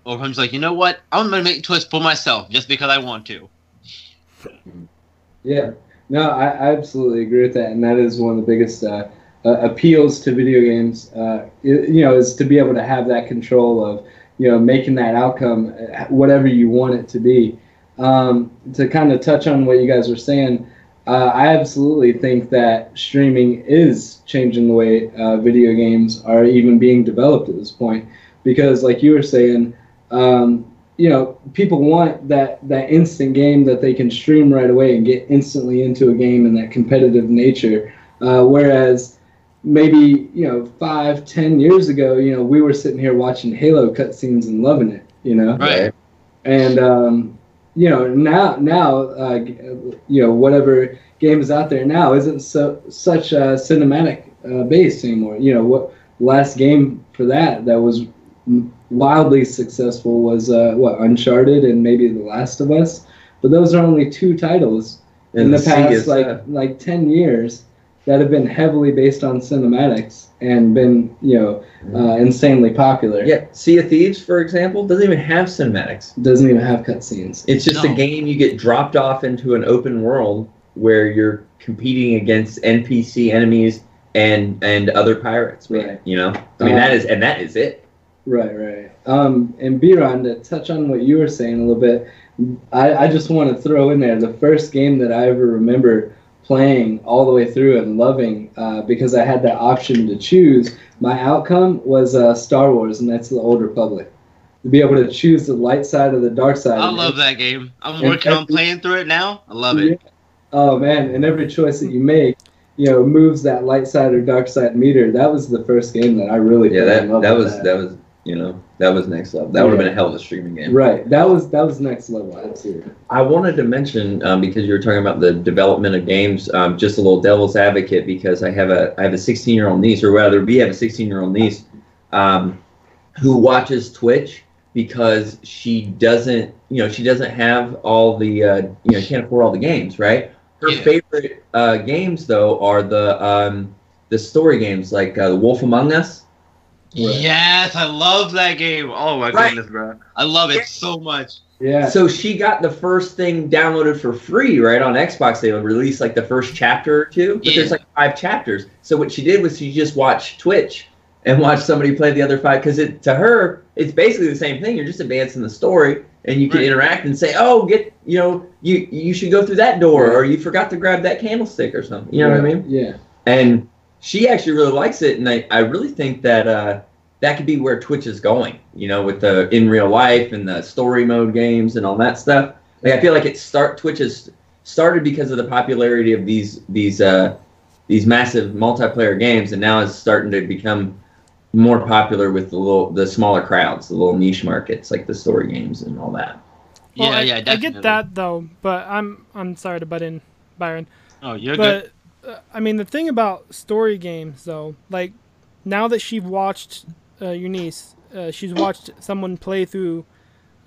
or if i'm just like you know what? I'm gonna make a choice for myself just because i want to. Yeah, no, I, I absolutely agree with that, and that is one of the biggest uh, uh, appeals to video games. Uh, i- you know, is to be able to have that control of, you know, making that outcome uh, whatever you want it to be. Um, to kind of touch on what you guys were saying, uh, I absolutely think that streaming is changing the way uh, video games are even being developed at this point, because like you were saying. Um, you know, people want that that instant game that they can stream right away and get instantly into a game and that competitive nature. Uh, whereas maybe you know five, ten years ago, you know, we were sitting here watching Halo cutscenes and loving it. You know, Right. and um, you know now now uh, you know whatever game is out there now isn't so such uh, cinematic uh, based anymore. You know what? Last game for that that was wildly successful was uh, what Uncharted and maybe The Last of Us, but those are only two titles in the, the past like uh, like ten years that have been heavily based on cinematics and been you know mm-hmm. uh, insanely popular. Yeah, Sea of Thieves, for example, doesn't even have cinematics. Doesn't even have cutscenes. It's just no. a game you get dropped off into an open world where you're competing against NPC enemies and and other pirates. Right. You know, I mean that is and that is it. Right, right. Um, and Byron, to touch on what you were saying a little bit, I, I just want to throw in there the first game that I ever remember playing all the way through and loving uh, because I had that option to choose. My outcome was uh, Star Wars, and that's the Old Republic. To be able to choose the light side or the dark side. I love that game. I'm working every, on playing through it now. I love it. Yeah. Oh man, and every choice that you make, you know, moves that light side or dark side meter. That was the first game that I really yeah. That that was that. that was you know that was next level. That yeah. would have been a hell of a streaming game. Right. That was that was next level. Absolutely. I wanted to mention um, because you were talking about the development of games. Um, just a little devil's advocate because I have a I have a 16 year old niece, or rather, we have a 16 year old niece um, who watches Twitch because she doesn't you know she doesn't have all the uh, you know can't afford all the games right. Her yeah. favorite uh, games though are the um, the story games like uh, The Wolf Among Us. Right. Yes, I love that game. Oh my right. goodness, bro. I love it so much. Yeah. So she got the first thing downloaded for free, right, on Xbox. They would release like the first chapter or two, but yeah. there's like five chapters. So what she did was she just watched Twitch and watched somebody play the other five because it to her it's basically the same thing. You're just advancing the story, and you can right. interact and say, "Oh, get you know, you you should go through that door, or you forgot to grab that candlestick or something." You know what I mean? Yeah. And she actually really likes it, and I, I really think that uh, that could be where Twitch is going. You know, with the in real life and the story mode games and all that stuff. Like I feel like it start Twitch has started because of the popularity of these these uh, these massive multiplayer games, and now is starting to become more popular with the little the smaller crowds, the little niche markets like the story games and all that. Well, yeah, I, yeah, definitely. I get that though, but I'm I'm sorry to butt in, Byron. Oh, you're but, good. I mean, the thing about story games, though, like now that she's watched uh, your niece, uh, she's watched someone play through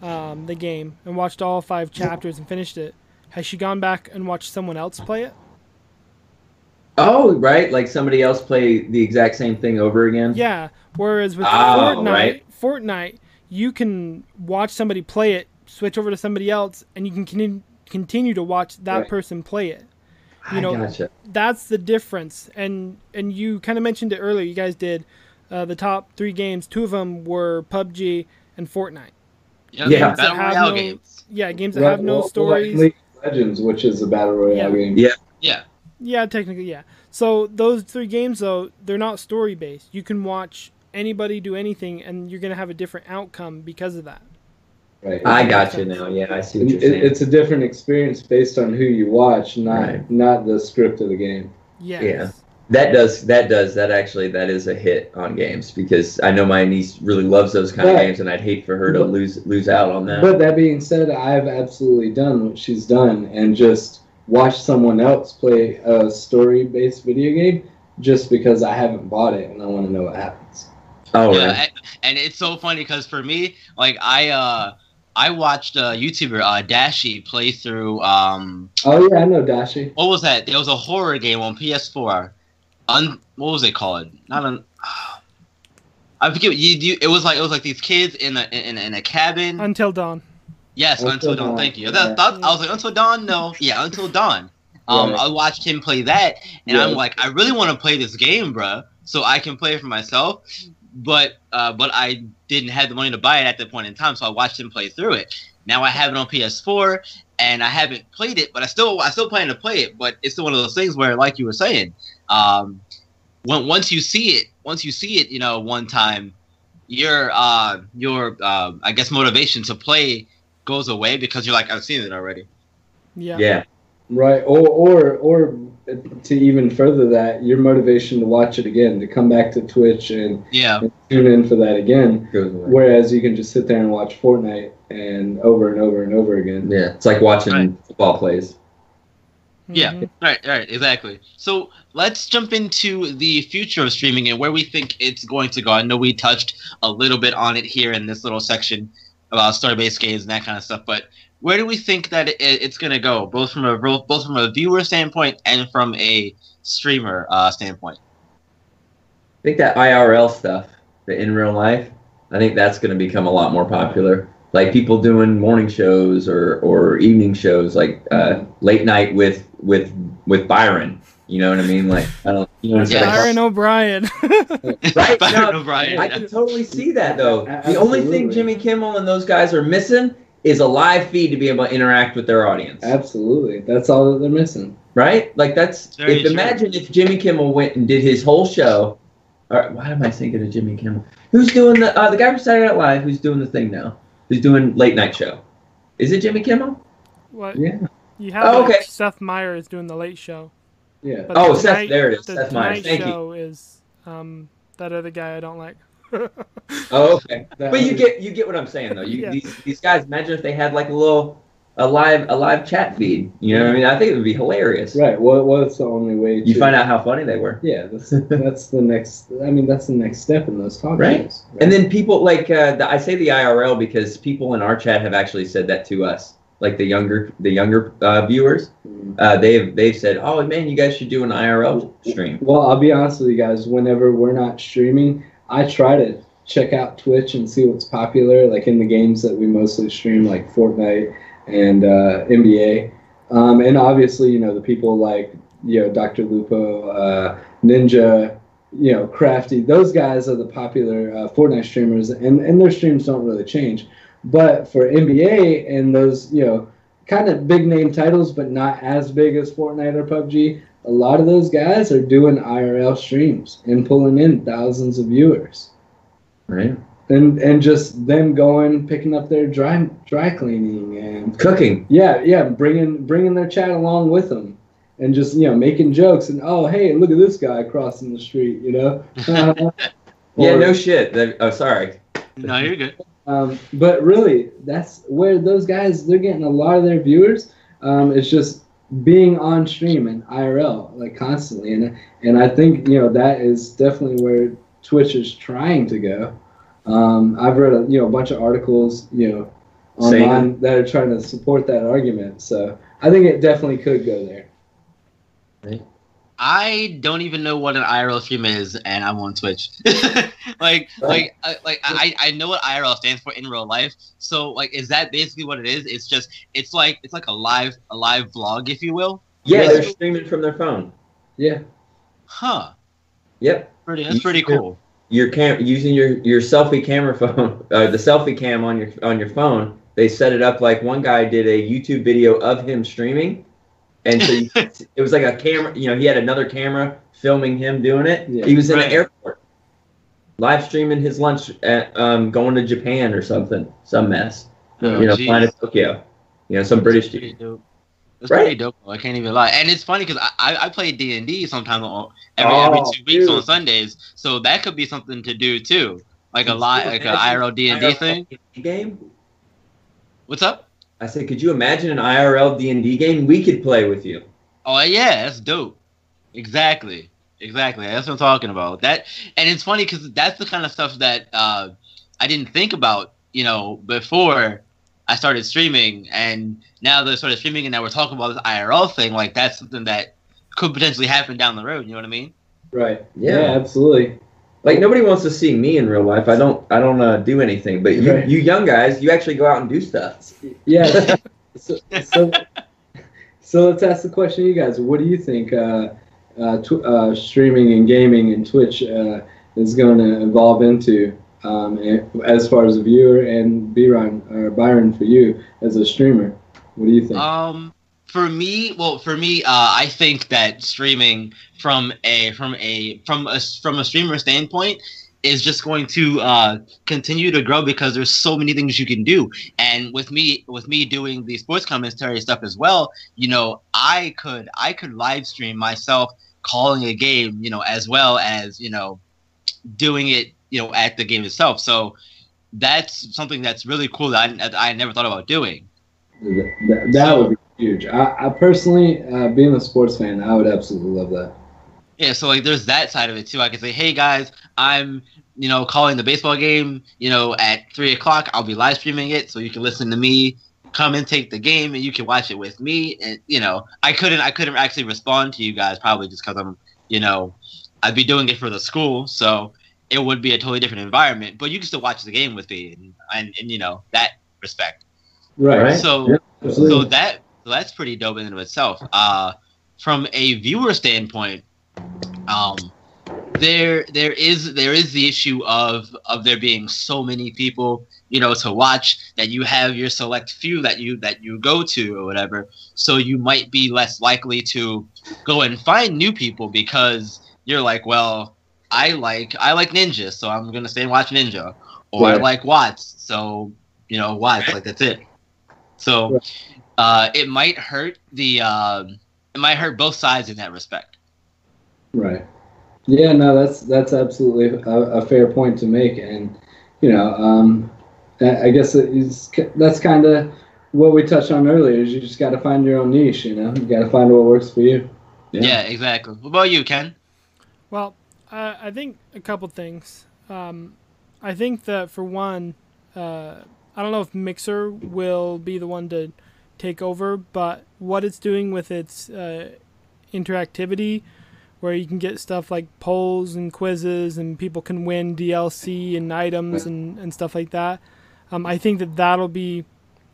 um, the game and watched all five chapters and finished it. Has she gone back and watched someone else play it? Oh, right, like somebody else play the exact same thing over again. Yeah. Whereas with oh, Fortnite, right. Fortnite, you can watch somebody play it, switch over to somebody else, and you can continue to watch that right. person play it you know gotcha. that's the difference. And and you kind of mentioned it earlier you guys did uh, the top three games two of them were pubg and fortnite. Yeah, yeah. Battle Royale no, games. yeah games that have no stories. League legends which is a battle royale yeah. game. Yeah. Yeah. Yeah technically yeah. So those three games though they're not story based you can watch anybody do anything and you're going to have a different outcome because of that Right. I got you now. Yeah, I see what you're saying. It's a different experience based on who you watch, not right. not the script of the game. Yes. Yeah. That does that does that actually that is a hit on games because I know my niece really loves those kind but, of games and I'd hate for her to lose lose out on that. But that being said, I've absolutely done what she's done and just watched someone else play a story based video game just because I haven't bought it and I want to know what happens. Oh, yeah, right. and it's so funny because for me, like I uh I watched a YouTuber uh, Dashie play through. Um, oh yeah, I know Dashie. What was that? There was a horror game on PS4. Un, what was it called? Not an. [SIGHS] I forget. You, you, it was like it was like these kids in a in, in a cabin. Until dawn. Yes, until, until dawn. dawn. Thank you. That, that, I was like until dawn. No, yeah, until dawn. [LAUGHS] Um, right. I watched him play that, and yeah. I'm like, I really want to play this game, bro, so I can play it for myself but uh, but I didn't have the money to buy it at that point in time, so I watched him play through it. Now I have it on PS4, and I haven't played it, but I still I still plan to play it. But it's still one of those things where, like you were saying, um, when once you see it, once you see it, you know, one time, your uh, your uh, I guess motivation to play goes away because you're like I've seen it already. Yeah. Yeah. Right. Or or or to even further that, your motivation to watch it again, to come back to Twitch and, yeah. and tune in for that again. Whereas you can just sit there and watch Fortnite and over and over and over again. Yeah, it's like watching right. football plays. Yeah, Mhm. right, right, exactly. So let's jump into the future of streaming and where we think it's going to go. I know we touched a little bit on it here in this little section about story-based games and that kind of stuff, but where do we think that it, it's going to go, both from a both from a viewer standpoint and from a streamer uh, standpoint? I think that IRL stuff, the in real life, I think that's going to become a lot more popular. Like people doing morning shows or, or evening shows, like uh, late night with with with Byron. You know what I mean? Like I don't, you know what I'm Yeah. saying? Byron O'Brien. [LAUGHS] Right? Byron No, O'Brien. I can totally see that though. A- The only thing. Jimmy Kimmel and those guys are missing is a live feed to be able to interact with their audience. Absolutely, that's all that they're missing. Right? Like that's Very if true. imagine if Jimmy Kimmel went and did his whole show. All right, why am I thinking of Jimmy Kimmel? Who's doing the uh, the guy from Saturday Night Live? Who's doing the thing now? Who's doing late night show? Is it Jimmy Kimmel? what? Yeah, You have Oh, okay. Seth Meyers is doing the late show. yeah. But Oh, the Seth- Tonight- there it is, The Seth Meyers, Tonight thank you. is um, that other guy I don't like. Oh, okay. [LAUGHS] That But you get you get what I'm saying though. You, Yeah. these these guys. Imagine if they had like a little a live a live chat feed. You know what I mean? I think it would be hilarious. right. What what's the only way? You find out how funny they were. Yeah, that's that's the next. I mean, that's the next step in those talk Right. shows. And then people like uh, the, I say the IRL because people in our chat have actually said that to us. Like the younger the younger uh, viewers, Mm. uh, they've they've said, "Oh man, you guys should do an IRL stream." Well, I'll be honest with you guys. Whenever we're not streaming, I try to check out Twitch and see what's popular, like in the games that we mostly stream, like Fortnite and uh, NBA. Um, and obviously, you know, the people like you know Dr. Lupo, uh, Ninja, you know, Crafty. Those guys are the popular uh, Fortnite streamers, and and their streams don't really change. But for NBA and those, you know, kind of big name titles, but not as big as Fortnite or PUBG, a lot of those guys are doing IRL streams and pulling in thousands of viewers. Right. And and just them going, picking up their dry dry cleaning and Cooking. yeah, yeah, bringing bringing their chat along with them, and just you know making jokes and oh hey look at this guy crossing the street, you know. [LAUGHS] [LAUGHS] Yeah. No shit. They- oh, sorry. No, you're good. Um, but really, that's where those guys they're getting a lot of their viewers. Um, it's just being on stream and IRL like constantly, and and I think you know that is definitely where Twitch is trying to go. Um, I've read a you know a bunch of articles you know online that are trying to support that argument. So I think it definitely could go there. I don't even know what an IRL stream is, and I'm on Twitch. [LAUGHS] [LAUGHS] like, like, I, like I, I know what IRL stands for in real life. So, like, is that basically what it is? It's just, it's like, it's like a live, a live vlog, if you will. Yeah, Yeah. they're streaming from their phone. Yeah, Huh. Yep. Pretty. That's pretty cool. Your cam using your your selfie camera phone, [LAUGHS] uh, the selfie cam on your on your phone. They set it up like one guy did a YouTube video of him streaming, and so you, [LAUGHS] it was like a camera. You know, he had another camera filming him doing it. Yeah. he was in Right. an airport, live streaming his lunch at um, going to Japan or something. Some mess. Oh, you know, geez. flying to Tokyo. You know, some British That's pretty dude. dope. That's Right? pretty dope. I can't even lie, and it's funny because I, I I play D and D sometimes on every every Oh, two weeks dude. on Sundays, so that could be something to do too, like a Could live you like a imagine IRL D and D thing. Game. What's up? I said, could you imagine an IRL D and D game we could play with you? Oh yeah, that's dope. Exactly, exactly. That's what I'm talking about. That and it's funny because that's the kind of stuff that uh, I didn't think about, you know, before I started streaming, and now that I started streaming, and now we're talking about this IRL thing. Like that's something that could potentially happen down the road. You know what I mean? right. Yeah. yeah absolutely. Like nobody wants to see me in real life. I don't. I don't uh, do anything. But you, Right. you young guys, you actually go out and do stuff. Yeah. [LAUGHS] so, so, so let's ask the question to you guys. What do you think uh, uh, tw- uh, streaming and gaming and Twitch uh, is going to evolve into um, as far as a viewer and Byron, or Byron for you as a streamer? What do you think? Um, for me, well, for me, uh, I think that streaming from a from a from a from a streamer standpoint is just going to uh, continue to grow because there's so many things you can do. And with me, with me doing the sports commentary stuff as well, you know, I could I could live stream myself calling a game, you know, as well as you know, doing it, you know, at the game itself. So that's something that's really cool that I, I never thought about doing. that, that would be huge. I, I personally, uh, being a sports fan, I would absolutely love that. Yeah, so like there's that side of it too. I can say, hey guys, I'm you know calling the baseball game. You know at three o'clock, I'll be live streaming it, so you can listen to me come and take the game, and you can watch it with me. And you know, I couldn't I couldn't actually respond to you guys probably just because I'm you know I'd be doing it for the school, so it would be a totally different environment. But you can still watch the game with me, and and, and you know that respect. Right. Right. So Yeah, so that so that's pretty dope in and of itself. Uh, from a viewer standpoint, um, there there is there is the issue of of there being so many people you know to watch that you have your select few that you that you go to or whatever. So you might be less likely to go and find new people because you're like, well, I like I like Ninja, so I'm gonna stay and watch Ninja, or I like Watts, so you know Watts, like that's it. So uh, it might hurt the um it might hurt both sides in that respect. Right. Yeah, no, that's that's absolutely a, a fair point to make, and you know, um, I I guess it is, that's kind of what we touched on earlier. Is you just got to find your own niche. You know, you got to find what works for you. Yeah. Yeah. exactly. What about you, Ken? Well, uh, I think a couple things. Um, I think that for one, uh, I don't know if Mixer will be the one to take over, but what it's doing with its uh, interactivity, where you can get stuff like polls and quizzes, and people can win DLC and items and, and stuff like that. Um, I think that that'll be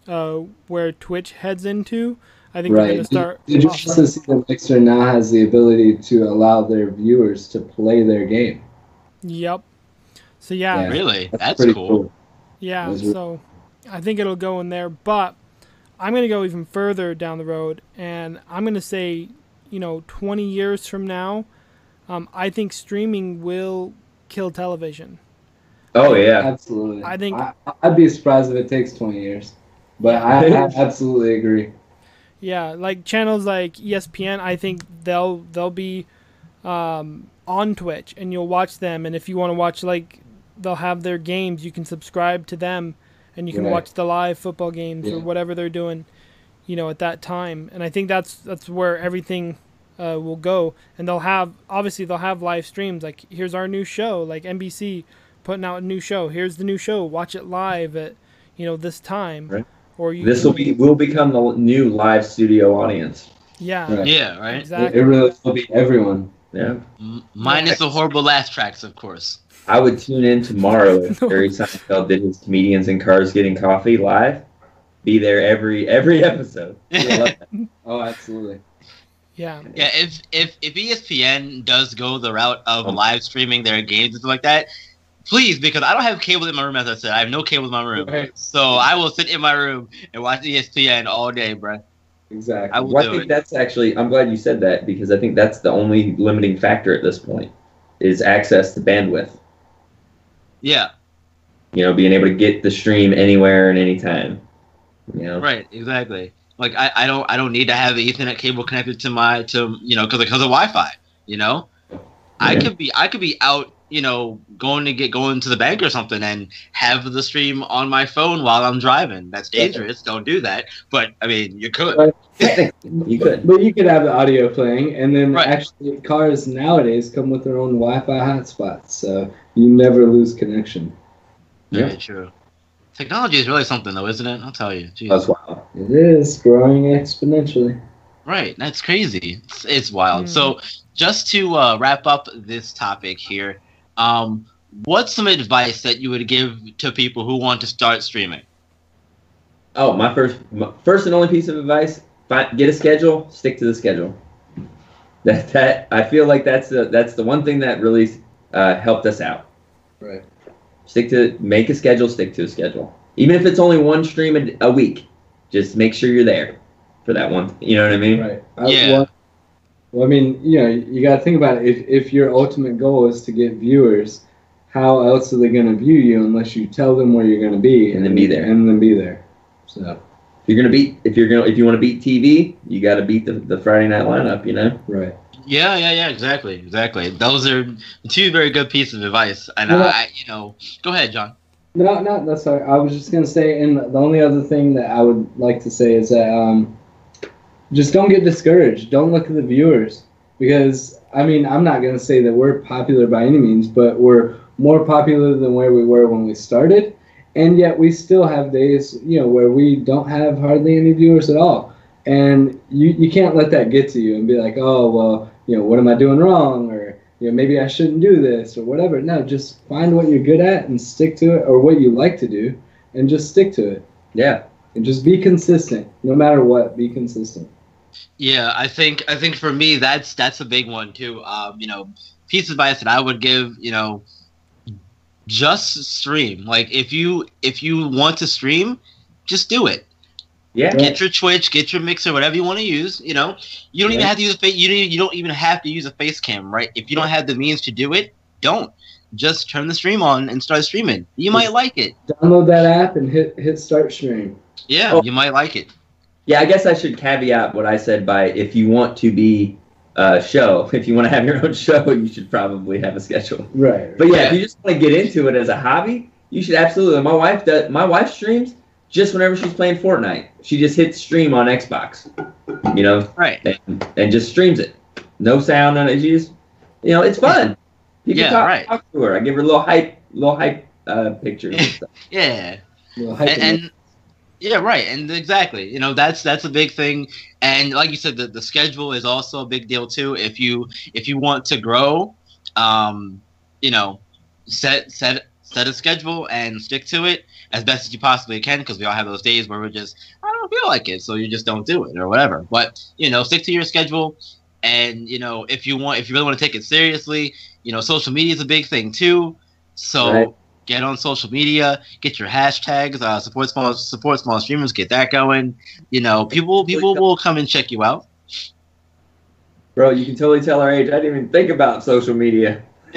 uh, where Twitch heads into. I think they're going to start. Did you also see that Mixer now has the ability to allow their viewers to play their game? Yep. So yeah, Yeah. Really? That's, pretty cool. Yeah, Those are- so I think it'll go in there, but I'm going to go even further down the road, and I'm going to say, you know, 20 years from now, um, I think streaming will kill television. Oh yeah. Absolutely. I think- I, I'd be surprised if it takes 20 years, but I, I absolutely agree. Yeah, like channels like ESPN, I think they'll they'll be um, on Twitch, and you'll watch them. And if you want to watch, like, they'll have their games, you can subscribe to them, and you can Right. watch the live football games Yeah. or whatever they're doing, you know, at that time. And I think that's that's where everything uh, will go. And they'll have obviously they'll have live streams. Like, here's our new show, like NBC putting out a new show. Here's the new show. Watch it live at you know this time. Right. Or you This will be will become the new live studio audience. yeah Right. Yeah, right. It, exactly. it really will be everyone. Yeah. M- minus the horrible laugh tracks, of course. I would tune in tomorrow if No. Jerry Seinfeld did his comedians in cars getting coffee live. Be there every every episode. [LAUGHS] I love that. Oh, absolutely. yeah. Yeah, if if if ESPN does go the route of Um, live streaming their games and stuff like that, please, because I don't have cable in my room. As I said, I have no cable in my room, Right. so I will sit in my room and watch ESPN all day, bro. Exactly. I Well, I think it. that's actually. I'm glad you said that because I think that's the only limiting factor at this point is access to bandwidth. Yeah, You know, being able to get the stream anywhere and anytime. You know. right, exactly. Like I, I don't I don't need to have the Ethernet cable connected to my to you know because because of Wi-Fi. You know, I could be I could be out you know going to get going to the bank or something and have the stream on my phone while I'm driving. That's dangerous. Don't do that. But I mean, you could. Right. [LAUGHS] You could. But you could have the audio playing, and then Right. actually, cars nowadays come with their own Wi-Fi hotspots, so you never lose connection. Yeah. Very true. Technology is really something, though, isn't it? I'll tell you. Jeez. That's wild. It is growing exponentially. Right. That's crazy. It's, it's wild. Mhm. So, just to uh, wrap up this topic here, um, what's some advice that you would give to people who want to start streaming? Oh, my first, my first and only piece of advice: find, get a schedule, stick to the schedule. That that I feel like that's the that's the one thing that really uh, helped us out. Right. Stick to make a schedule, stick to a schedule. Even if it's only one stream a, a week, just make sure you're there for that one. You know what I mean? Right. I- Yeah. well, well, I mean, you know, you got to think about it. If if your ultimate goal is to get viewers, how else are they going to view you unless you tell them where you're going to be And then be there. and then be there? So If you're gonna beat, if you're gonna, if you want to beat TV, you got to beat the, the Friday night lineup. You know. right. Yeah, yeah, yeah. Exactly, exactly. Those are two very good pieces of advice. And Yeah. I, you know, go ahead, John. No, no, that's all right. I was just gonna say, and the only other thing that I would like to say is that um, just don't get discouraged. Don't look at the viewers because I mean I'm not gonna say that we're popular by any means, but we're more popular than where we were when we started, and yet we still have days you know where we don't have hardly any viewers at all, and you you can't let that get to you and be like oh well you know what am I doing wrong or you know maybe I shouldn't do this or whatever. No, just find what you're good at and stick to it, or what you like to do, and just stick to it. Yeah. And just be consistent, no matter what. Be consistent. Yeah, I think I think for me that's that's a big one too. Um, you know, piece of advice that I would give, you know, just stream. Like if you if you want to stream, just do it. Yeah. Get your Twitch, get your mixer, whatever you want to use. You know, you don't even have to use a face. You don't, you don't even have to use a face cam, right? If you don't have the means to do it, don't. Just turn the stream on and start streaming. You might like it. Download that app and hit hit start stream. Yeah, Oh. you might like it. Yeah, I guess I should caveat what I said by if you want to be a show, [LAUGHS] if you want to have your own show, [LAUGHS] you should probably have a schedule. Right. But yeah, Yeah. if you just want to get into it as a hobby, you should absolutely. My wife does. My wife streams just whenever she's playing Fortnite. She just hits stream on Xbox, you know, Right. and, and just streams it. No sound on it. She just, you know, it's fun. You can Yeah, talk, right. talk to her. I give her a little hype, little hype uh, pictures. [LAUGHS] Yeah. And, and yeah, right, and exactly, you know, that's that's a big thing, and like you said, the, the schedule is also a big deal too. If you if you want to grow, um, you know, set set set a schedule and stick to it as best as you possibly can, because we all have those days where we're just I don't feel like it, so you just don't do it or whatever. But you know, stick to your schedule, and you know, if you want, if you really want to take it seriously, you know, social media is a big thing too. So Right. get on social media, get your hashtags, uh, support small support small streamers, get that going. You know, people people will come and check you out. Bro, you can totally tell our age. I didn't even think about social media. [LAUGHS]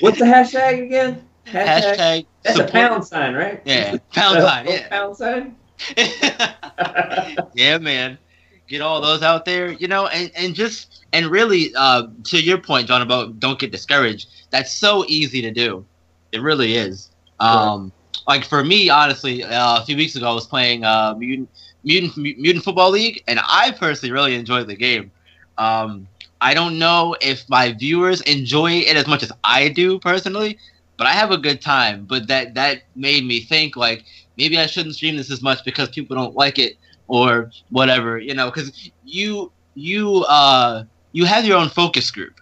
What's the hashtag again? Hashtag That's support- a pound sign, right? Yeah, [LAUGHS] pound sign. Yeah. Pound sign. [LAUGHS] yeah, man. Get all those out there, you know, and, and just and really, uh, to your point, John, about don't get discouraged. That's so easy to do. It really is. Um, like for me, honestly, uh, a few weeks ago, I was playing uh, Mutant Mutant Mutant Football League, and I personally really enjoyed the game. Um, I don't know if my viewers enjoy it as much as I do personally, but I have a good time. But that that made me think like maybe I shouldn't stream this as much because people don't like it or whatever, you know, because you you uh you have your own focus group,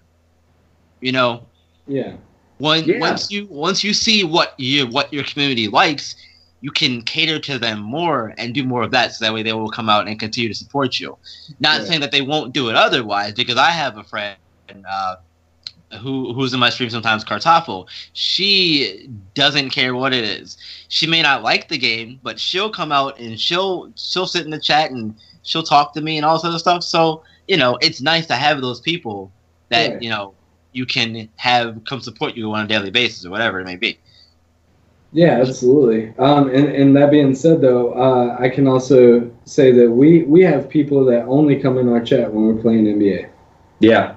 you know. yeah. When Yeah. once you once you see what you what your community likes, you can cater to them more and do more of that, so that way they will come out and continue to support you. Not Yeah. saying that they won't do it otherwise, because I have a friend uh, who who's in my stream sometimes, Kartoffel. She doesn't care what it is. She may not like the game, but she'll come out and she'll she'll sit in the chat and she'll talk to me and all sort of stuff. So you know, it's nice to have those people that Right. you know you can have come support you on a daily basis or whatever it may be. Yeah, absolutely. Um, and, and that being said, though, uh, I can also say that we, we have people that only come in our chat when we're playing NBA. Yeah.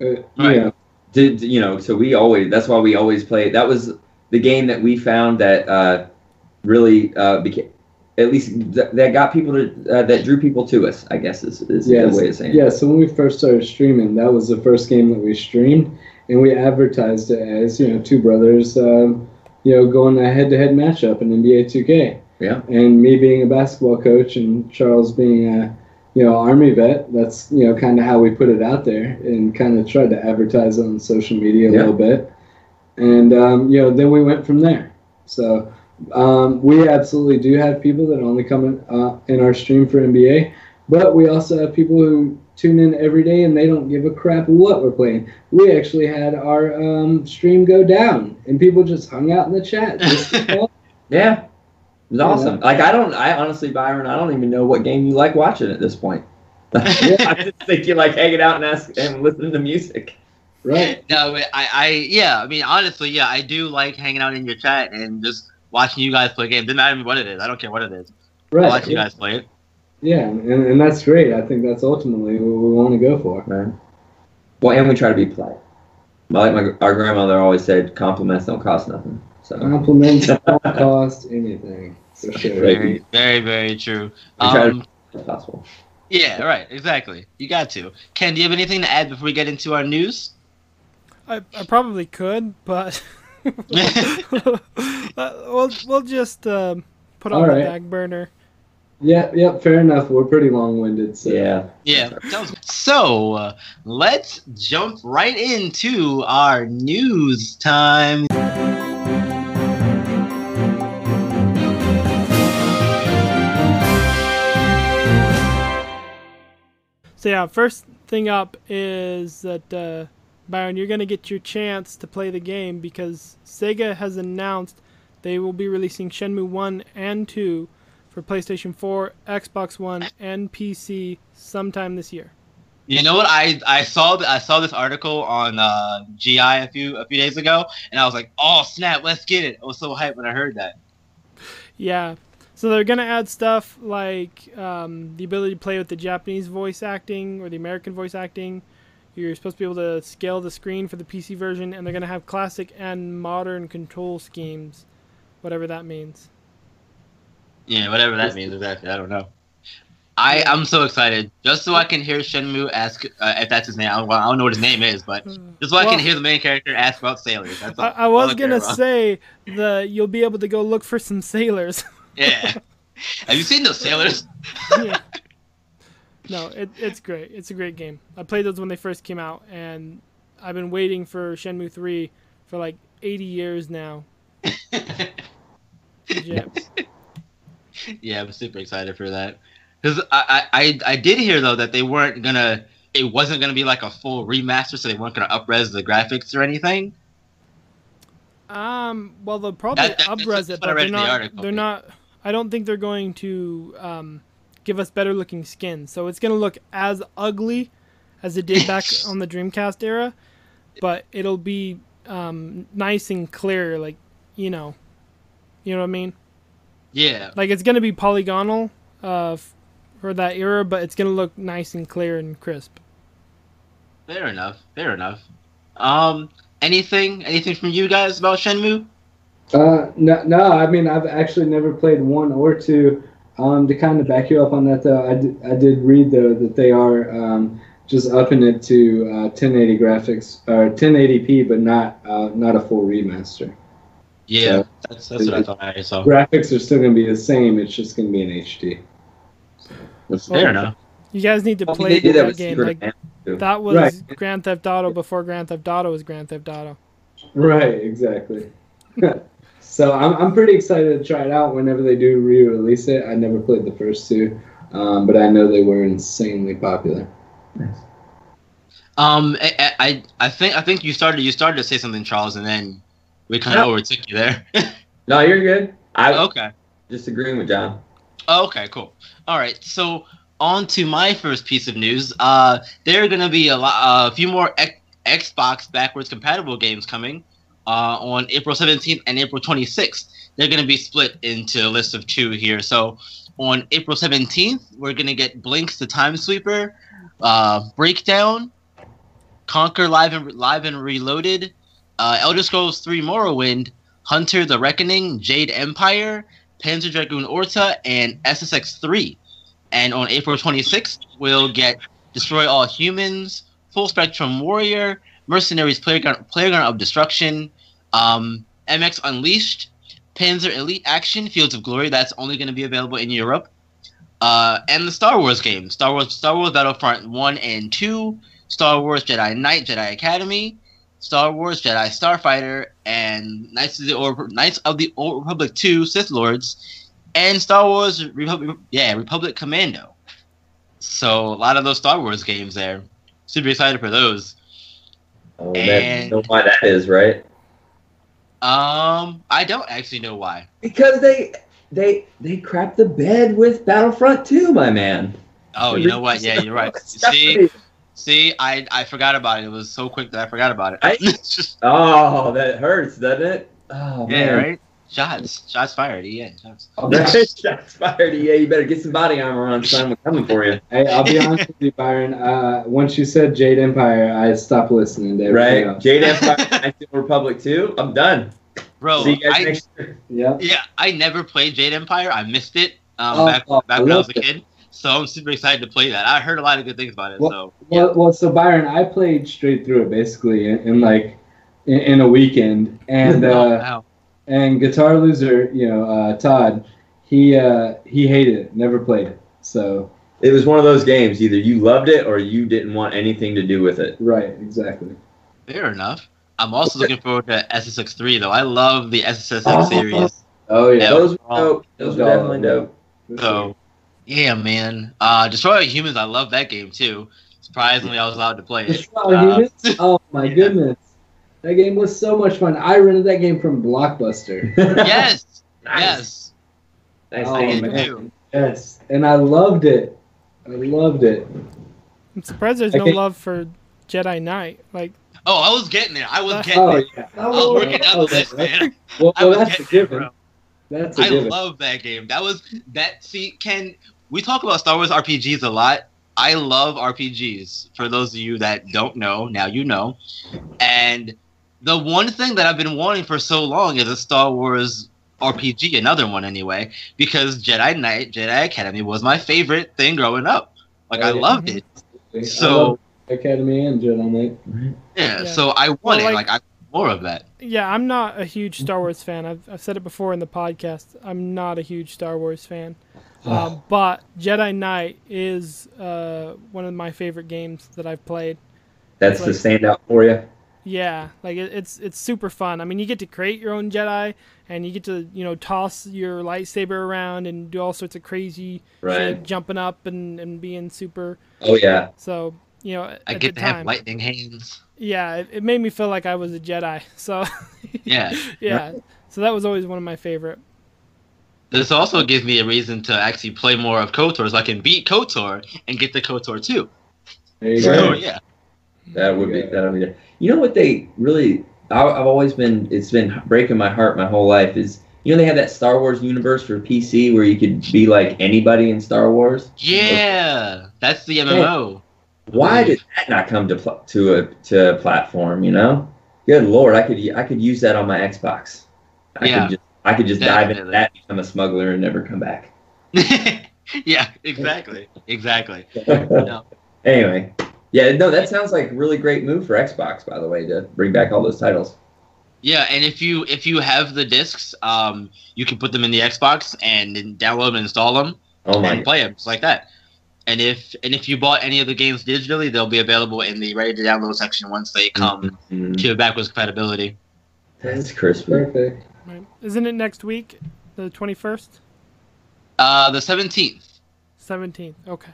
Uh, Right. know, Did you know? So we always. That's why we always play. That was the game that we found that uh, really uh, became. At least th- that got people to uh, that drew people to us. I guess is, is Yes. the way of saying. it. yeah. So when we first started streaming, that was the first game that we streamed, and we advertised it as you know two brothers, um, you know, going a head-to-head matchup in NBA 2K. Yeah. And me being a basketball coach and Charles being a you know army vet, that's you know kind of how we put it out there and kind of tried to advertise on social media a Yeah. little bit, and um, you know then we went from there. So. Um, we absolutely do have people that only come in, uh, in our stream for NBA, but we also have people who tune in every day and they don't give a crap what we're playing. We actually had our um, stream go down and people just hung out in the chat. [LAUGHS] Just for fun. Yeah. It was Yeah. awesome. Like I don't. I honestly, Byron, I don't even know what game you like watching at this point. [LAUGHS] I just think you like hanging out and ask and listening to music. right. No, I, I, yeah, I mean, honestly, yeah, I do like hanging out in your chat and just watching you guys play games. Doesn't matter what it is. I don't care what it is. I Right. watch you guys play it. Yeah, and, and that's great. I think that's ultimately what we want to go for. Right. Well, and we try to be polite. Like my our grandmother always said, compliments don't cost nothing. So Compliments don't cost anything. Sure. Very, very, very true. We try to- Um, possible. Yeah, right. Exactly. You got to. Ken, do you have anything to add before we get into our news? I, I probably could, but [LAUGHS] we'll we'll just um, put on All the right. back burner. Yeah, yeah, fair enough. We're pretty long-winded, so Yeah. Yeah. So uh, let's jump right into our news time. So yeah, first thing up is that uh, Byron, you're gonna get your chance to play the game because Sega has announced they will be releasing Shenmue One and Two for PlayStation 4, Xbox One, and PC sometime this year. You know what? I I saw th- I saw this article on uh, GI a few a few days ago, and I was like, "Oh snap, let's get it!" I was so hyped when I heard that. Yeah. So they're gonna add stuff like um, the ability to play with the Japanese voice acting or the American voice acting. You're supposed to be able to scale the screen for the PC version, and they're gonna have classic and modern control schemes, whatever that means. Yeah, whatever that means exactly. I don't know. I I'm so excited just so I can hear Shenmue ask uh, if that's his name. I don't, I don't know what his name is, but just so I can hear the main character ask about sailors. That's all, I, I was care gonna say the you'll be able to go look for some sailors. [LAUGHS] Yeah. Have you seen those [LAUGHS] sailors? Yeah. No, it, it's great. It's a great game. I played those when they first came out, and I've been waiting for Shenmue 3 for like 80 years now. [LAUGHS] Yeah, I'm super excited for that. Because I, I I did hear though that they weren't gonna. It wasn't gonna be like a full remaster, so they weren't gonna upres the graphics or anything. Um, well, they'll probably That- that- upres it, but they're the not. They're not. I don't think they're going to um, give us better looking skins. So it's gonna look as ugly as it did back [LAUGHS] on the Dreamcast era, but it'll be um, nice and clear, like you know, you know what I mean. Yeah. Like it's gonna be polygonal uh, for that era, but it's gonna look nice and clear and crisp. Fair enough. Fair enough. Um, anything anything from you guys about Shenmue? Uh, no, no, I mean I've actually never played one or two. Um, to kind of back you up on that though, I did, I did read though that they are um, just upping it to uh, 1080 graphics or 1080p, but not uh, not a full remaster. Yeah, So- that's that's what I thought I saw. Graphics are still going to be the same. It's just going to be in HD. that's Fair enough. You guys need to play they that, that game. Like of that was Right. Grand Theft Auto before Grand Theft Auto was Grand Theft Auto. Right, exactly. [LAUGHS] so I'm, I'm pretty excited to try it out whenever they do re-release it. I never played the first two, um, but I know they were insanely popular. Um, I, I I think I think you started you started to say something, Charles, and then we kind of No. overtook you there. [LAUGHS] No, you're good. I okay. just agreeing with John. Oh, okay, cool. All right, so on to my first piece of news. Uh, there are going to be a, lot, a few more X- Xbox backwards compatible games coming uh, on April 17th and April 26th. They're going to be split into a list of two here. So on April 17th, we're going to get Blinx the Time Sweeper, uh, Breakdown, Conker Live and Live and Reloaded, uh, Elder Scrolls 3 Morrowind, Hunter the Reckoning, Jade Empire, Panzer Dragoon Orta, and SSX 3. And on April 26th, we'll get Destroy All Humans, Full Spectrum Warrior, Mercenaries Playground, Playground of Destruction, um, MX Unleashed, Panzer Elite Action, Fields of Glory, that's only going to be available in Europe, uh, and the Star Wars games Star Wars, Star Wars Battlefront 1 and 2, Star Wars Jedi Knight, Jedi Academy, Star Wars Jedi Starfighter, and Knights of the Old, Knights of the Old Republic 2 Sith Lords, and Star Wars Republic, yeah, Republic Commando. So a lot of those Star Wars games there. Super excited for those. Oh, man, And- you know why that is, right? Um, I don't actually know why. Because they they they crap the bed with Battlefront 2, my man. Oh, you know what? Yeah, you're right. [LAUGHS] See, see, I I forgot about it. It was so quick that I forgot about it. I- [LAUGHS] Oh, that hurts, doesn't it? Oh yeah, man. right. Shots, shots fired. Yeah, shots. Oh, [LAUGHS] Shots fired. Yeah, you better get some body armor on, son. We're coming for you. Hey, I'll be honest with you, Byron. Uh, once you said Jade Empire, I stopped listening to Right? else. Jade Empire, Knights Republic 2. I'm done. Bro, See you guys I, next year. Yep. yeah, I never played Jade Empire. I missed it um, Oh, back oh, back I when I was a loved it. kid. So I'm super excited to play that. I heard a lot of good things about it. Well, so Well, well, so Byron, I played straight through it basically in, in like in, in a weekend, and [LAUGHS] Oh, uh, wow. And Guitar Loser, you know, uh, Todd, he uh, he hated it, never played it. So It was one of those games. Either you loved it or you didn't want anything to do with it. right, exactly. fair enough. I'm also looking forward to SSX three though. I love the SSX Oh. series. Oh yeah, Yeah. Those were Oh. dope. Those were definitely dope. So yeah, man. Uh, Destroy All Humans. I love that game too. Surprisingly, I was allowed to play it. Destroy Uh, Humans? [LAUGHS] Oh my yeah. goodness, that game was so much fun. I rented that game from Blockbuster. [LAUGHS] yes, Nice. yes. Nice Oh, I name. did man. too. Yes, and I loved it. I loved it. I'm surprised there's no Okay. love for Jedi Knight. Like, Oh, I was getting there. I was oh, getting Oh there. yeah. I was working down oh, the list, man. Well, I well was that's a getting there, given. That's a I given. love that game. That was that. See, Ken, we talk about Star Wars RPGs a lot. I love RPGs. For those of you that don't know, now you know. And the one thing that I've been wanting for so long is a Star Wars RPG, another one anyway, because Jedi Knight, Jedi Academy was my favorite thing growing up. Like I loved it. So love Academy and Jedi Knight. yeah, Yeah. so I want Well, it. like- Like I more of that. yeah, I'm not a huge Star Wars fan. I've, I've said it before in the podcast. I'm not a huge Star Wars fan. Um, but Jedi Knight is uh, one of my favorite games that I've played. That's the standout for you. Yeah, like it, it's it's super fun. I mean, you get to create your own Jedi, and you get to you know toss your lightsaber around and do all sorts of crazy Right. shit, jumping up and, and being super. Oh yeah. So you know, I get to time, have lightning hands. yeah, it, it made me feel like I was a Jedi. So Yeah. [LAUGHS] yeah, so that was always one of my favorite. This also gives me a reason to actually play more of KOTOR so I can beat KOTOR and get the KOTOR too. There you So, go. yeah. That would be that would be. You know what they really? I- I've always been. It's been breaking my heart my whole life. Is you know they had that Star Wars universe for PC where you could be like anybody in Star Wars. Yeah. That's the MMO. Why mm. did that not come to pl- to a to a platform? You know, good lord, I could I could use that on my Xbox. I Yeah. could just I could just dive into Definitely. that, become a smuggler, and never come back. [LAUGHS] yeah, exactly. Exactly. [LAUGHS] Anyway, yeah, no, that sounds like a really great move for Xbox, by the way, to bring back all those titles. Yeah, and if you if you have the discs, um, you can put them in the Xbox and then download and install them Oh my and play them just like that. And if and if you bought any of the games digitally, they'll be available in the ready to download section once they come Mhm. to backwards compatibility. That's crispy. Perfect. Right. Isn't it next week, the twenty first, Uh, the seventeenth. seventeenth? Okay.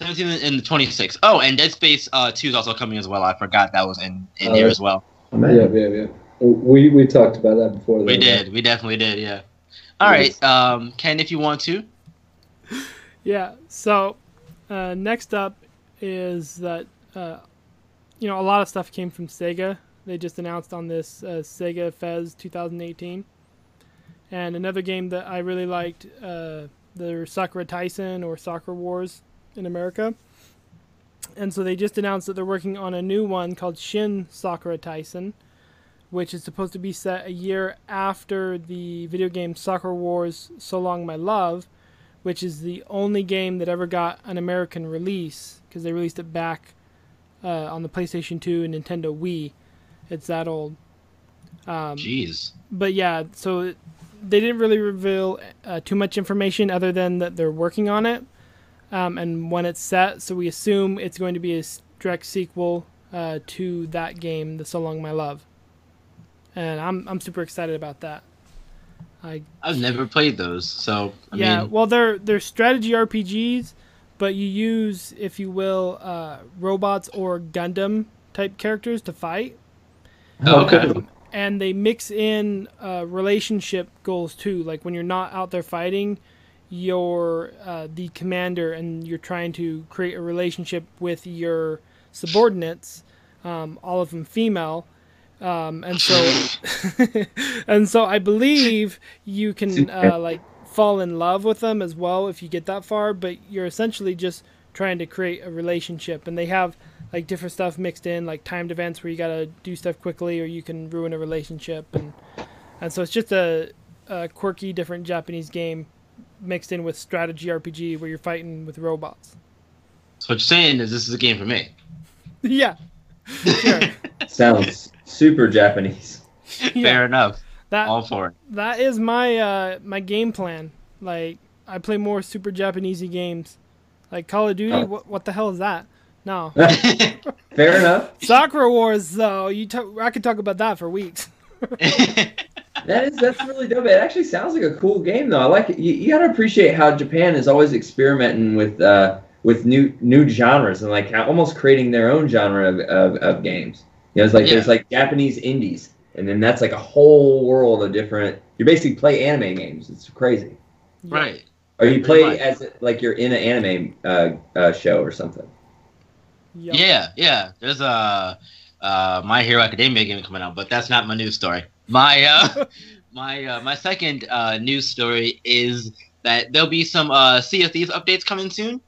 17th and the 26th. Oh, and Dead Space uh, 2 is also coming as well. I forgot that was in, in Oh, here as well. Oh. Yeah, yeah, yeah. We we talked about that before. We though. did. We definitely did, yeah. All right, um, Ken, if you want to. [LAUGHS] Yeah. So uh, next up is that uh, you know a lot of stuff came from Sega. They just announced on this uh, Sega Fes 2018, and another game that I really liked, uh, the Sakura Taisen or Sakura Wars in America. And so they just announced that they're working on a new one called Shin Sakura Taisen, which is supposed to be set a year after the video game Sakura Wars So Long My Love, which is the only game that ever got an American release because they released it back uh, on the PlayStation 2 and Nintendo Wii. It's that old. Um, Jeez. but yeah, so it- they didn't really reveal uh, too much information other than that they're working on it um, and when it's set. So we assume it's going to be a direct sequel uh, to that game, The So Long My Love. And I'm I'm super excited about that. I I've never played those, so I yeah, mean, well, they're they're strategy RPGs, but you use, if you will, uh, robots or Gundam type characters to fight. okay. Um, and they mix in uh, relationship goals too. Like when you're not out there fighting, you're uh, the commander and you're trying to create a relationship with your subordinates, um, all of them female. Um, and so, [LAUGHS] and so I believe you can [LAUGHS] uh, like fall in love with them as well if you get that far. But you're essentially just trying to create a relationship, and they have like different stuff mixed in, like timed events where you gotta do stuff quickly, or you can ruin a relationship, and and so it's just a, a quirky, different Japanese game mixed in with strategy RPG where you're fighting with robots. So what you're saying is this is a game for me. [LAUGHS] yeah. Sure. [LAUGHS] Sounds super Japanese. yeah. Fair enough. That All for it. that is my uh my game plan. Like I play more super Japanesey games. Like Call of Duty, Oh. what what the hell is that? No. [LAUGHS] Fair enough. Sakura Wars though, you talk, I could talk about that for weeks. That is that's really dope. It actually sounds like a cool game though. I like it. You, you got to appreciate how Japan is always experimenting with uh, with new new genres and like how, almost creating their own genre of, of, of games. You know, it's like Yeah. there's like Japanese indies, and then that's like a whole world of different. You basically play anime games. It's crazy. right. Or you Pretty play much. as like you're in an anime uh, uh, show or something. Yup. Yeah, yeah. There's a uh, My Hero Academia game coming out, but that's not my news story. My uh, [LAUGHS] my uh, my second uh, news story is that there'll be some uh, Sea of Thieves updates coming soon.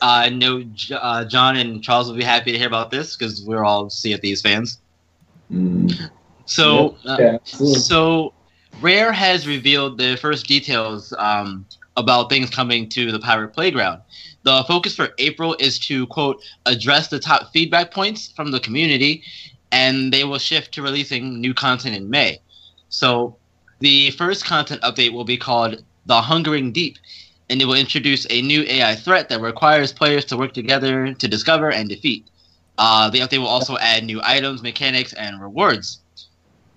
Uh, I know J- uh, John and Charles will be happy to hear about this because we're all Sea of Thieves fans. Mm. So, uh, Yeah, so Rare has revealed the first details um, about things coming to the Pirate Playground. The focus for April is to quote address the top feedback points from the community, and they will shift to releasing new content in May. So, the first content update will be called The Hungering Deep, and it will introduce a new AI threat that requires players to work together to discover and defeat. Uh, the update will also add new items, mechanics, and rewards.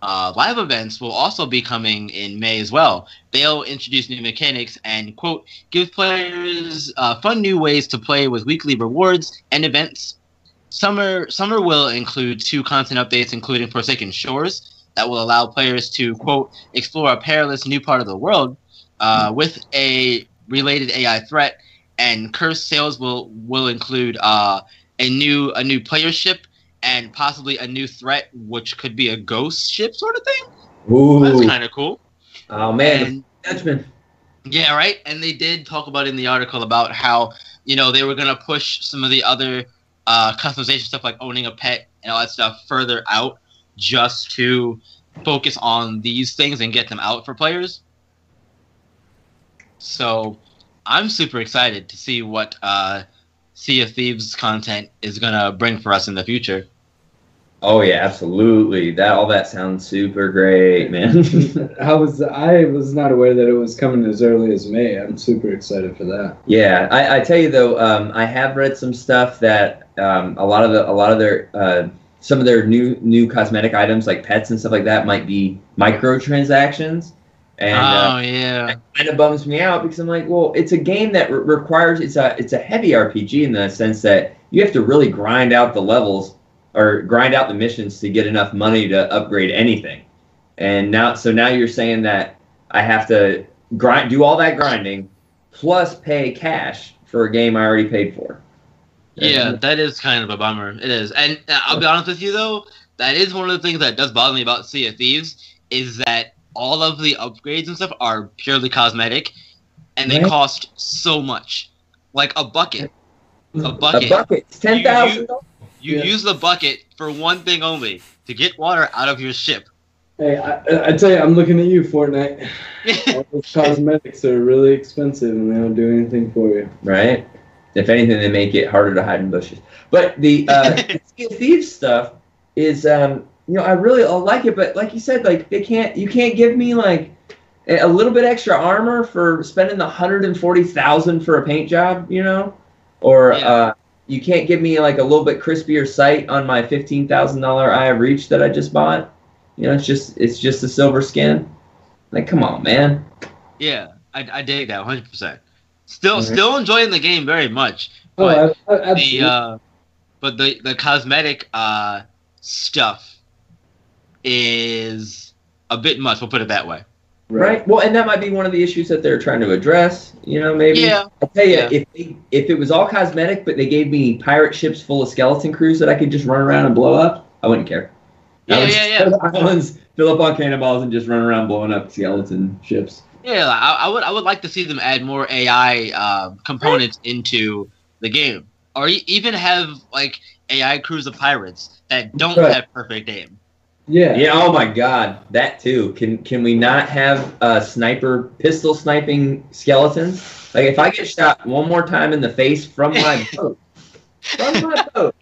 Uh, live events will also be coming in May as well. They'll introduce new mechanics and, quote, give players uh, fun new ways to play with weekly rewards and events. Summer summer will include two content updates, including Forsaken Shores, that will allow players to, quote, explore a perilous new part of the world uh, with a related AI threat. And Cursed Sails will will include uh, a new a new player ship and possibly a new threat, which could be a ghost ship sort of thing. Ooh. That's kind of cool. Oh man, And- Dutchman. yeah, right. And they did talk about in the article about how you know they were gonna push some of the other uh, customization stuff like owning a pet and all that stuff further out, just to focus on these things and get them out for players. So, I'm super excited to see what uh, Sea of Thieves content is gonna bring for us in the future. Oh yeah, absolutely. That all that sounds super great, man. [LAUGHS] I was I was not aware that it was coming as early as May. I'm super excited for that. yeah, I, I tell you though, um, I have read some stuff that um, a lot of the a lot of their uh, some of their new new cosmetic items like pets and stuff like that might be microtransactions, and uh, oh yeah, that kind of bums me out because I'm like, well, it's a game that re- requires it's a it's a heavy RPG in the sense that you have to really grind out the levels or grind out the missions to get enough money to upgrade anything. And now, so now you're saying that I have to grind, do all that grinding, plus pay cash for a game I already paid for. Yeah, that is kind of a bummer. It is, and uh, I'll be honest with you though, that is one of the things that does bother me about Sea of Thieves is that all of the upgrades and stuff are purely cosmetic, and they Right. cost so much. Like a bucket, a bucket. A bucket. bucket, ten thousand. You Yeah. use the bucket for one thing only to get water out of your ship. Hey, I, I tell you, I'm looking at you, Fortnite. [LAUGHS] All those cosmetics are really expensive and they don't do anything for you. right? If anything, they make it harder to hide in bushes. But the uh, [LAUGHS] Thieves stuff is, um, you know, I really I like it. But like you said, like they can't, you can't give me like a a little bit extra armor for spending the hundred and forty thousand for a paint job, you know, or Yeah. uh, you can't give me like a little bit crispier sight on my fifteen thousand dollar Eye of Reach that I just bought. You know, it's just it's just a silver skin. Like, come on, man. yeah, I, I dig that 100. percent Still, Mhm. still enjoying the game very much. Oh, But I, I, the uh, but the the cosmetic uh stuff is a bit much. We'll put it that way. Right. Well, and that might be one of the issues that they're trying to address. You know, maybe. Yeah. I'll tell you, Yeah. if they, if it was all cosmetic, but they gave me pirate ships full of skeleton crews that I could just run around and blow up, I wouldn't care. I Yeah, would yeah, yeah. go the Islands, fill up on cannonballs, and just run around blowing up skeleton ships. Yeah, I, I would I would like to see them add more AI uh, components into the game, or even have like AI crews of pirates that don't Right. have perfect aim. Yeah. Yeah. Oh my God, that too. Can can we not have uh, sniper pistol sniping skeletons? Like if I get shot one more time in the face from my [LAUGHS] boat, from my boat,